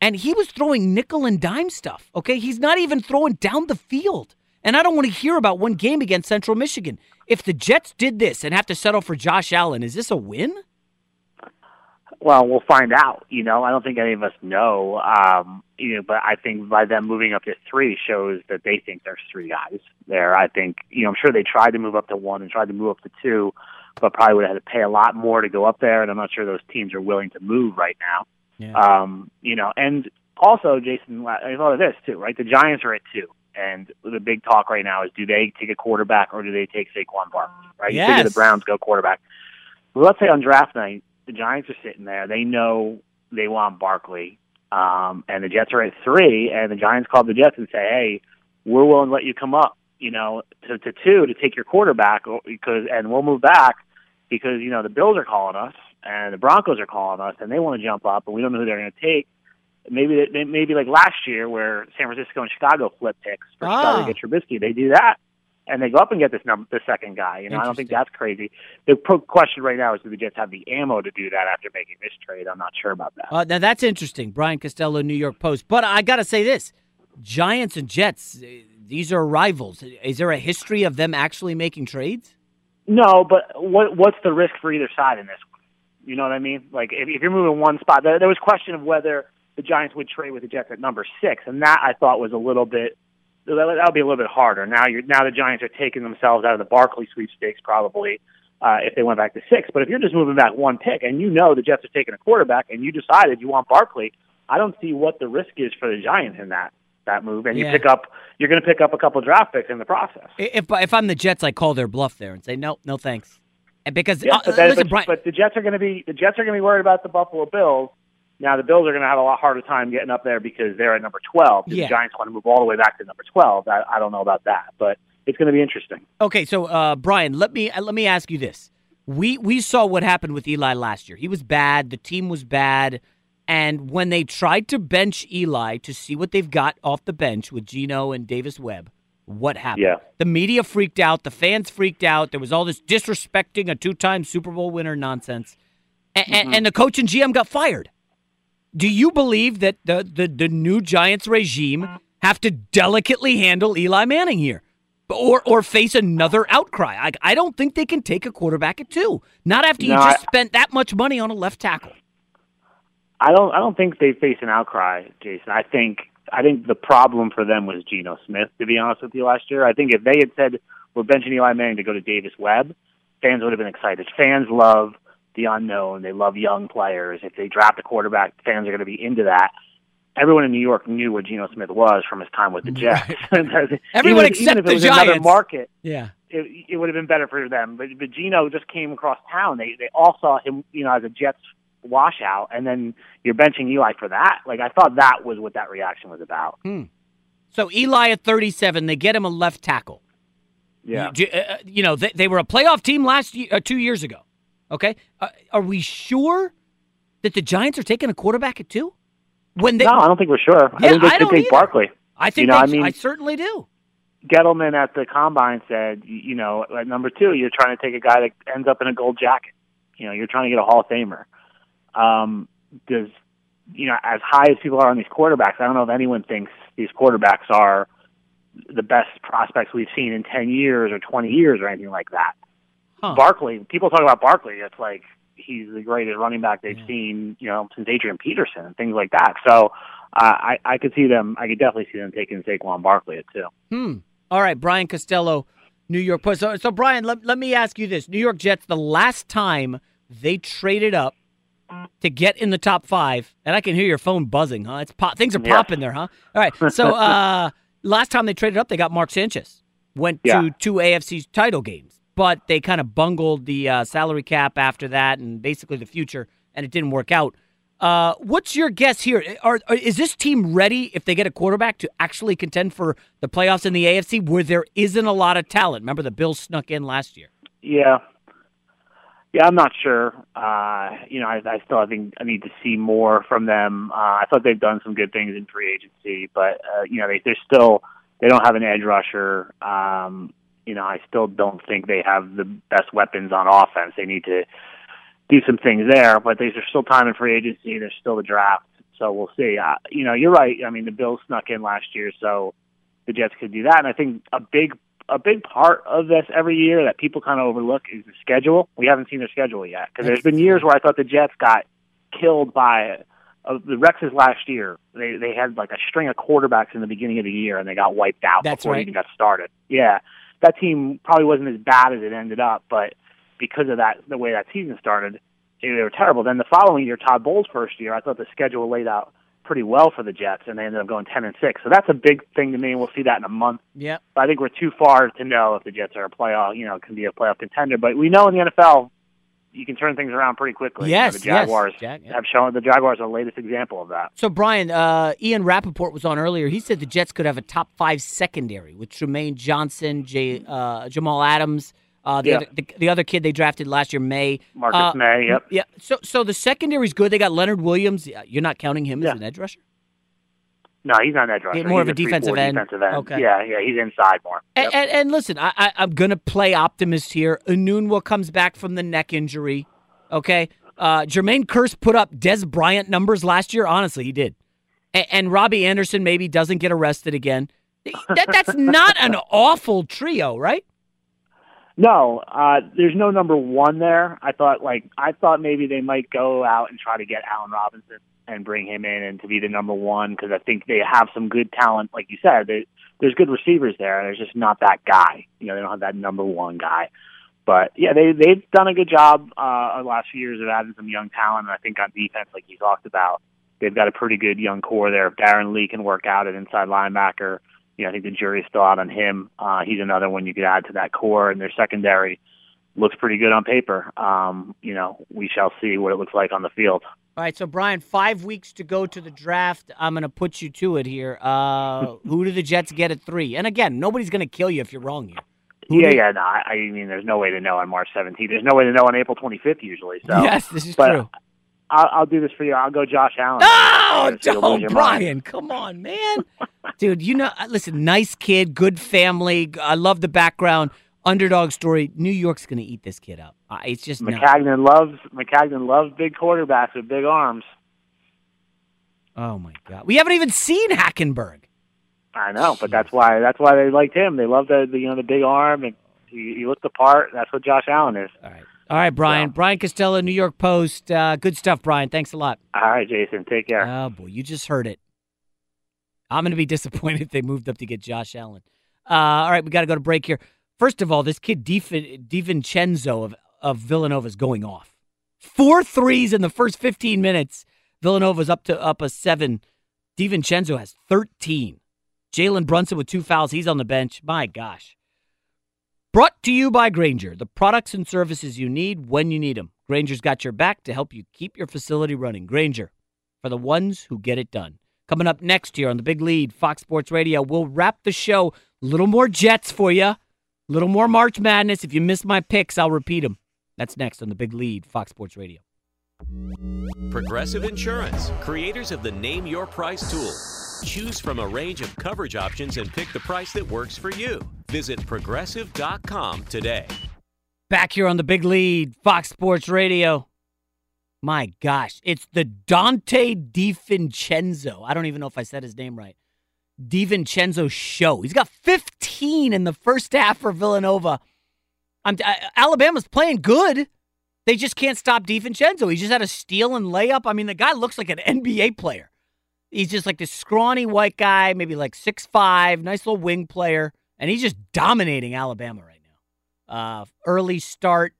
And he was throwing nickel and dime stuff. Okay, he's not even throwing down the field. And I don't want to hear about one game against Central Michigan. If the Jets did this and have to settle for Josh Allen, is this a win? Well, we'll find out. You know, I don't think any of us know. Um, you know, but I think by them moving up to three shows that they think there's three guys there. I think, you know, I'm sure they tried to move up to one and tried to move up to two, but probably would have had to pay a lot more to go up there. And I'm not sure those teams are willing to move right now. Yeah. Um, you know, and also, Jason, I thought of this too, right? The Giants are at two. And the big talk right now is do they take a quarterback or do they take Saquon Barkley? Right? You figure the Browns go quarterback. Well, let's say on draft night, the Giants are sitting there. They know they want Barkley, um, and the Jets are at three, and the Giants call the Jets and say, "Hey, we're willing to let you come up, you know, to, to two to take your quarterback because, and we'll move back because you know the Bills are calling us and the Broncos are calling us, and they want to jump up, and we don't know who they're going to take." Maybe they- maybe like last year where San Francisco and Chicago flip picks for Ah. Chicago to get Trubisky, they do that and they go up and get this number, the second guy. You know, I don't think that's crazy. The pro- question right now is, do the Jets have the ammo to do that after making this trade? I'm not sure about that. Uh, now that's interesting. Brian Costello, New York Post. But I got to say this Giants and Jets, these are rivals. Is there a history of them actually making trades? No, but what what's the risk for either side in this? You know what I mean? Like if, if you're moving one spot, there, there was question of whether the Giants would trade with the Jets at number six, and that I thought was a little bit that would be a little bit harder. Now you're now the Giants are taking themselves out of the Barkley sweepstakes probably uh, if they went back to six. But if you're just moving back one pick and you know the Jets are taking a quarterback and you decided you want Barkley, I don't see what the risk is for the Giants in that that move. And Yeah. you pick up you're going to pick up a couple draft picks in the process. If if I'm the Jets, I call their bluff there and say no, no thanks. And because uh, but, that, listen, but, Brian, but the Jets are going to be the Jets are going to be worried about the Buffalo Bills. Now the Bills are going to have a lot harder time getting up there because they're at number twelve. Yeah. The Giants want to move all the way back to number twelve. I, I don't know about that, but it's going to be interesting. Okay, so uh, Brian, let me let me ask you this: we we saw what happened with Eli last year. He was bad. The team was bad, and when they tried to bench Eli to see what they've got off the bench with Geno and Davis Webb, what happened? Yeah. The media freaked out. The fans freaked out. There was all this disrespecting a two-time Super Bowl winner nonsense, and, and, mm-hmm. and the coach and GM got fired. Do you believe that the, the, the new Giants regime have to delicately handle Eli Manning here? Or or face another outcry? I, I don't think they can take a quarterback at two. Not after you just I- spent that much money on a left tackle. I don't I don't think they face an outcry, Jason. I think I think the problem for them was Geno Smith. To be honest with you, last year, I think if they had said we're benching Eli Manning to go to Davis Webb, fans would have been excited. Fans love the unknown. They love young players. If they draft a quarterback, fans are going to be into that. Everyone in New York knew what Geno Smith was from his time with the Jets. Everyone even, except even if the it was another Giants. market, Yeah. it, it would have been better for them. But, but Geno just came across town. They they all saw him, you know, as a Jets washout, and then you're benching Eli for that. Like I thought that was what that reaction was about. Hmm. So Eli at 37, they get him a left tackle. Yeah. You, uh, you know, they, they were a playoff team last year, uh, two years ago. Okay, uh, are we sure that the Giants are taking a quarterback at two? When they, no, I don't think we're sure. Yeah, I think they I don't take either. Barkley. I think you know, I mean, I certainly do. Gettleman at the combine said, you know, at number two, you're trying to take a guy that ends up in a gold jacket. You know, you're trying to get a Hall of Famer. Um, does you know, as high as people are on these quarterbacks, I don't know if anyone thinks these quarterbacks are the best prospects we've seen in ten years or twenty years or anything like that. Huh. Barkley, people talk about Barkley, it's like he's the greatest running back they've seen, you know, since Adrian Peterson and things like that. So uh, I I could see them, I could definitely see them taking Saquon Barkley at two. Hmm. All right, Brian Costello, New York Post. So, so Brian, let, let me ask you this: New York Jets, the last time they traded up to get in the top five, and I can hear your phone buzzing, huh? It's pop, things are popping there, huh? All right. So uh, last time they traded up, they got Mark Sanchez. Went Yeah. to two AFC title games, but they kind of bungled the uh, salary cap after that, and basically the future, and it didn't work out. Uh, what's your guess here? Are, are, is this team ready if they get a quarterback to actually contend for the playoffs in the AFC where there isn't a lot of talent? Remember the Bills snuck in last year. Yeah. Yeah, I'm not sure. Uh, you know, I, I still I think I need to see more from them. Uh, I thought they've done some good things in free agency, but uh, you know, they, they're still They don't have an edge rusher. Um, you know, I still don't think they have the best weapons on offense. They need to do some things there, but there's still time in free agency. There's still the draft, so we'll see. Uh, you know, you're right. I mean, the Bills snuck in last year, so the Jets could do that. And I think a big a big part of this every year that people kind of overlook is the schedule. We haven't seen their schedule yet because there's been years where I thought the Jets got killed by uh, the Rexes last year. They they had like a string of quarterbacks in the beginning of the year and they got wiped out That's before right. it even got started. Yeah, that team probably wasn't as bad as it ended up, but because of that, the way that season started, they were terrible. Then the following year, Todd Bowles' first year, I thought the schedule laid out pretty well for the Jets, and they ended up going ten and six. So that's a big thing to me. We'll see that in a month. Yeah, But I think we're too far to know if the Jets are a playoff, you know, can be a playoff contender. But we know in the NFL, you can turn things around pretty quickly. You know, Yes, the Jaguars yes, have shown the Jaguars are the latest example of that. So, Brian, uh, Ian Rapoport was on earlier. He said the Jets could have a top five secondary with Trumaine Johnson, J, uh, Jamal Adams, uh, the, Yeah. other, the, the other kid they drafted last year, May. Marcus Uh, May, yep. Yeah. So, so the secondary's good. They got Leonard Williams. You're not counting him as an edge rusher? No, he's not an edge rusher. Yeah, more He's of a three, defensive end. Defensive end. Okay. Yeah, yeah, he's inside more. And, and, and listen, I, I, I'm going to play optimist here. Enunwa comes back from the neck injury. Okay. Uh, Jermaine Kearse put up Dez Bryant numbers last year. Honestly, he did. And, and Robbie Anderson maybe doesn't get arrested again. That, that's not an awful trio, right? No, uh, there's no number one there. I thought like I thought maybe they might go out and try to get Allen Robinson and bring him in and to be the number one because I think they have some good talent. Like you said, they, there's good receivers there. And there's just not that guy. You know, they don't have that number one guy. But yeah, they they've done a good job uh, the last few years of adding some young talent. And I think on defense, like you talked about, they've got a pretty good young core there. If Darren Lee can work out at inside linebacker, you know, I think the jury's still out on him. Uh, he's another one you could add to that core, and their secondary looks pretty good on paper. Um, you know, we shall see what it looks like on the field. All right, so Brian, five weeks to go to the draft. I'm going to put you to it here. Uh, who do the Jets get at three? And again, nobody's going to kill you if you're wrong here. Who yeah, do- yeah, no, I, I mean, there's no way to know on March 17th. There's no way to know on April 25th usually. So Yes, this is but true. I'll, I'll do this for you. I'll go Josh Allen. Oh, You'll don't, your mind. Brian. Come on, man. Dude, you know, uh, listen, nice kid, good family. I love the background. Underdog story. New York's going to eat this kid up. Uh, it's just. Maccagnan loves Maccagnan loves big quarterbacks with big arms. Oh, my God. We haven't even seen Hackenberg. I know, but that's why that's why they liked him. They love the, the you know the big arm and he, he looked the part. That's what Josh Allen is. All right. All right, Brian. Brian Costello, New York Post. Uh, good stuff, Brian. Thanks a lot. All right, Jason. Take care. Oh, boy. You just heard it. I'm going to be disappointed if they moved up to get Josh Allen. Uh, all right, we got to go to break here. First of all, this kid Di- DiVincenzo of, of Villanova is going off. Four threes in the first 15 minutes. Villanova's up to up a seven. DiVincenzo has 13. Jalen Brunson with two fouls. He's on the bench. My gosh. Brought to you by Grainger, the products and services you need when you need them. Grainger's got your back to help you keep your facility running. Grainger, for the ones who get it done. Coming up next here on the Big Lead, Fox Sports Radio, we'll wrap the show. A little more Jets for you, a little more March Madness. If you miss my picks, I'll repeat them. That's next on the Big Lead, Fox Sports Radio. Progressive Insurance, creators of the Name Your Price tool. Choose from a range of coverage options and pick the price that works for you. Visit progressive.com today. Back here on the Big Lead, Fox Sports Radio. My gosh, it's the Donte DiVincenzo. I don't even know if I said his name right. DiVincenzo show. He's got 15 in the first half for Villanova. I'm, I, Alabama's playing good. They just can't stop DiVincenzo. He just had a steal and layup. I mean, the guy looks like an NBA player. He's just like this scrawny white guy, maybe like six five, nice little wing player, and he's just dominating Alabama right now. Uh, early start.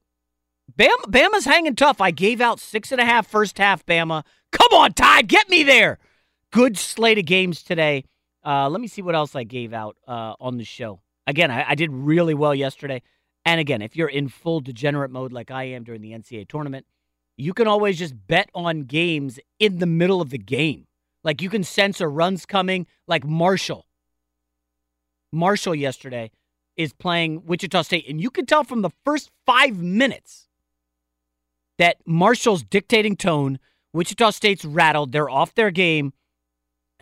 Bama, Bama's hanging tough. I gave out six and a half first half, Bama. Come on, Tide, get me there. Good slate of games today. Uh, let me see what else I gave out uh, on the show. Again, I, I did really well yesterday. And again, if you're in full degenerate mode like I am during the NCAA tournament, you can always just bet on games in the middle of the game. Like you can sense a run's coming, like Marshall. Marshall yesterday is playing Wichita State, and you can tell from the first five minutes that Marshall's dictating tone. Wichita State's rattled. They're off their game.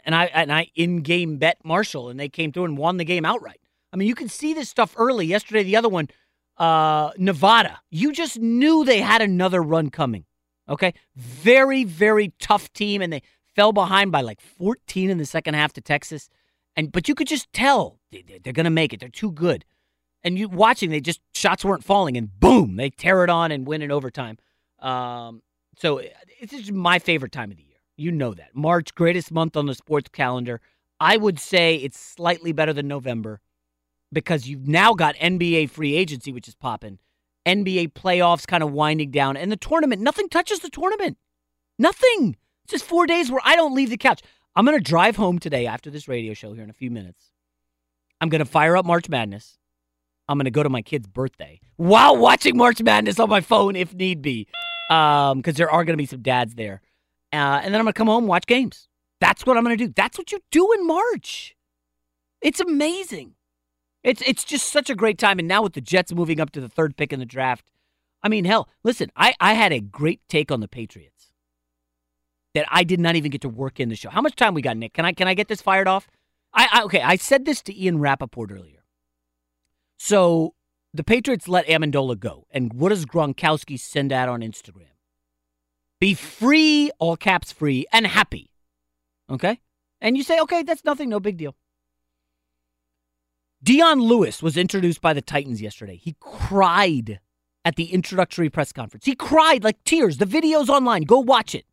and I and I in game bet Marshall, and they came through and won the game outright. I mean, you can see this stuff early. Yesterday, the other one, uh, Nevada, you just knew they had another run coming. Okay, very very tough team, and they fell behind by like 14 in the second half to Texas, and but you could just tell they, they're going to make it. They're too good. And you watching, they just shots weren't falling, and boom, they tear it on and win in overtime. Um, so it's just my favorite time of the year. You know that. March, greatest month on the sports calendar. I would say it's slightly better than November because you've now got NBA free agency, which is popping, NBA playoffs kind of winding down, and the tournament. Nothing touches the tournament. Nothing. Just four days where I don't leave the couch. I'm going to drive home today after this radio show here in a few minutes. I'm going to fire up March Madness. I'm going to go to my kid's birthday while watching March Madness on my phone if need be, because um, there are going to be some dads there. Uh, and then I'm going to come home watch games. That's what I'm going to do. That's what you do in March. It's amazing. It's it's just such a great time. And now with the Jets moving up to the third pick in the draft, I mean, hell, listen, I, I had a great take on the Patriots that I did not even get to work in the show. How much time we got, Nick? Can I can I get this fired off? I, I okay, I said this to Ian Rapoport earlier. So the Patriots let Amendola go. And what does Gronkowski send out on Instagram? Be free, all caps free, and happy. Okay? And you say, okay, that's nothing, no big deal. Dion Lewis was introduced by the Titans yesterday. He cried at the introductory press conference. He cried like tears. The video's online. Go watch it.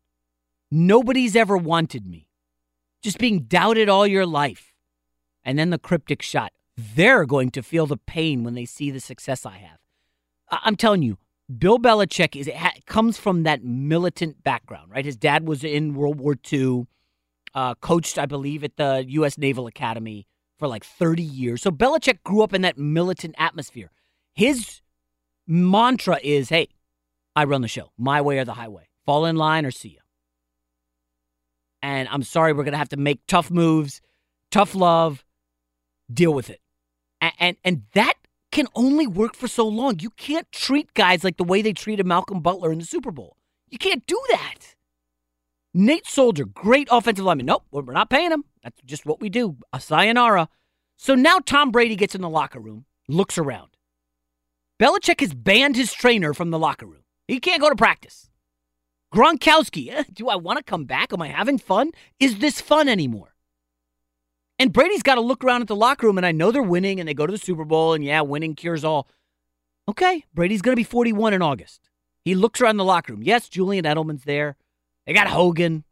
Nobody's ever wanted me. Just being doubted all your life. And then the cryptic shot. They're going to feel the pain when they see the success I have. I- I'm telling you, Bill Belichick is ha- comes from that militant background, right? His dad was in World War II, uh, coached, I believe, at the U.S. Naval Academy for like 30 years. So Belichick grew up in that militant atmosphere. His mantra is, "Hey, I run the show, my way or the highway. Fall in line or see you." And I'm sorry, we're gonna have to make tough moves, tough love, deal with it, and and, and that can only work for so long. You can't treat guys like the way they treated Malcolm Butler in the Super Bowl. You can't do that. Nate Solder, great offensive lineman. Nope, we're not paying him. That's just what we do. A sayonara. So now Tom Brady gets in the locker room, looks around. Belichick has banned his trainer from the locker room. He can't go to practice. Gronkowski, eh, do I want to come back? Am I having fun? Is this fun anymore? And Brady's got to look around at the locker room, and I know they're winning and they go to the Super Bowl, and yeah, winning cures all. Okay, Brady's going to be 41 in August. He looks around the locker room. Yes, Julian Edelman's there. They got Hogan.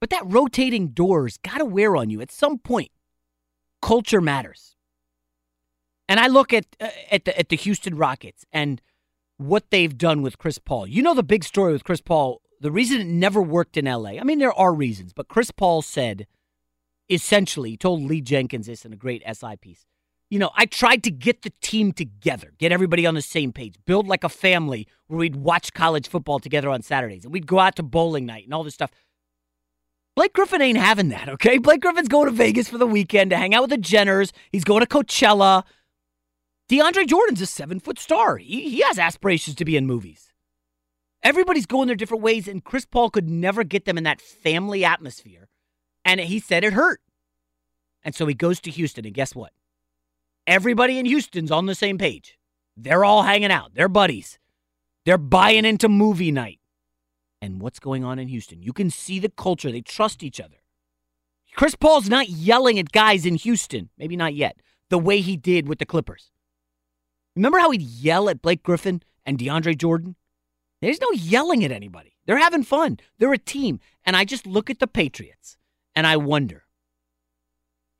But that rotating door's got to wear on you at some point. Culture matters. And I look at uh, at the at the Houston Rockets and what they've done with Chris Paul. You know the big story with Chris Paul, the reason it never worked in LA. I mean there are reasons, but Chris Paul said essentially, he told Lee Jenkins this in a great SI piece. You know, I tried to get the team together, get everybody on the same page, build like a family where we'd watch college football together on Saturdays and we'd go out to bowling night and all this stuff. Blake Griffin ain't having that, okay? Blake Griffin's going to Vegas for the weekend to hang out with the Jenners. He's going to Coachella. DeAndre Jordan's a seven foot star. He, he has aspirations to be in movies. Everybody's going their different ways, and Chris Paul could never get them in that family atmosphere. And he said it hurt. And so he goes to Houston, and guess what? Everybody in Houston's on the same page. They're all hanging out. They're buddies. They're buying into movie night. And what's going on in Houston? You can see the culture. They trust each other. Chris Paul's not yelling at guys in Houston, maybe not yet, the way he did with the Clippers. Remember how he'd yell at Blake Griffin and DeAndre Jordan? There's no yelling at anybody. They're having fun. They're a team. And I just look at the Patriots and I wonder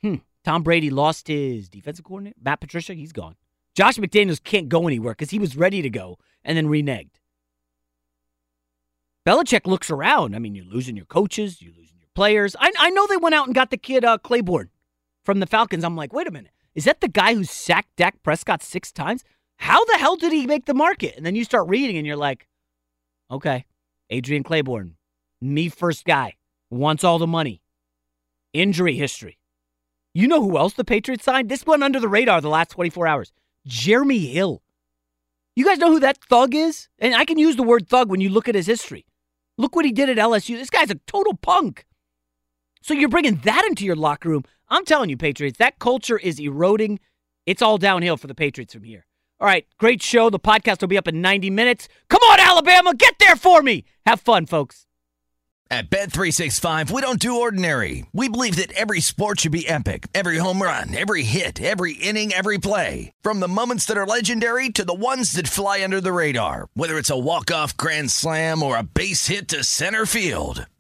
hmm, Tom Brady lost his defensive coordinator, Matt Patricia, he's gone. Josh McDaniels can't go anywhere because he was ready to go and then reneged. Belichick looks around. I mean, you're losing your coaches, you're losing your players. I, I know they went out and got the kid uh, from the Falcons. I'm like, wait a minute. Is that the guy who sacked Dak Prescott six times? How the hell did he make the market? And then you start reading and you're like, okay, Adrian Clayborn, me first guy, wants all the money. Injury history. You know who else the Patriots signed? This went under the radar the last 24 hours. Jeremy Hill. You guys know who that thug is? And I can use the word thug when you look at his history. Look what he did at LSU. This guy's a total punk. So you're bringing that into your locker room. I'm telling you, Patriots, that culture is eroding. It's all downhill for the Patriots from here. All right, great show. The podcast will be up in 90 minutes. Come on, Alabama, get there for me. Have fun, folks. At Bet365, we don't do ordinary. We believe that every sport should be epic. Every home run, every hit, every inning, every play. From the moments that are legendary to the ones that fly under the radar. Whether it's a walk-off grand slam or a base hit to center field.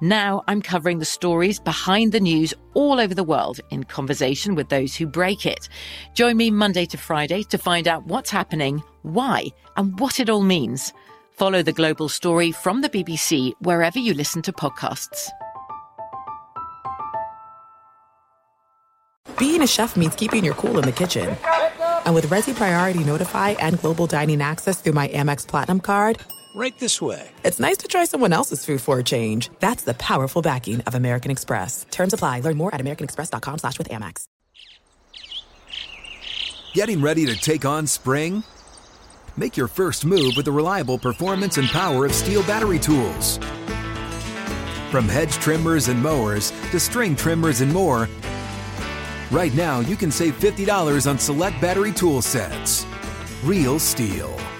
Now I'm covering the stories behind the news all over the world in conversation with those who break it. Join me Monday to Friday to find out what's happening, why, and what it all means. Follow the global story from the BBC wherever you listen to podcasts. Being a chef means keeping your cool in the kitchen. And with Resy Priority Notify and Global Dining Access through my Amex Platinum card, Right this way. It's nice to try someone else's food for a change. That's the powerful backing of American Express. Terms apply. Learn more at americanexpress.com slash with Amex. Getting ready to take on spring? Make your first move with the reliable performance and power of STIHL battery tools. From hedge trimmers and mowers to string trimmers and more, right now you can save $50 on select battery tool sets. Real STIHL.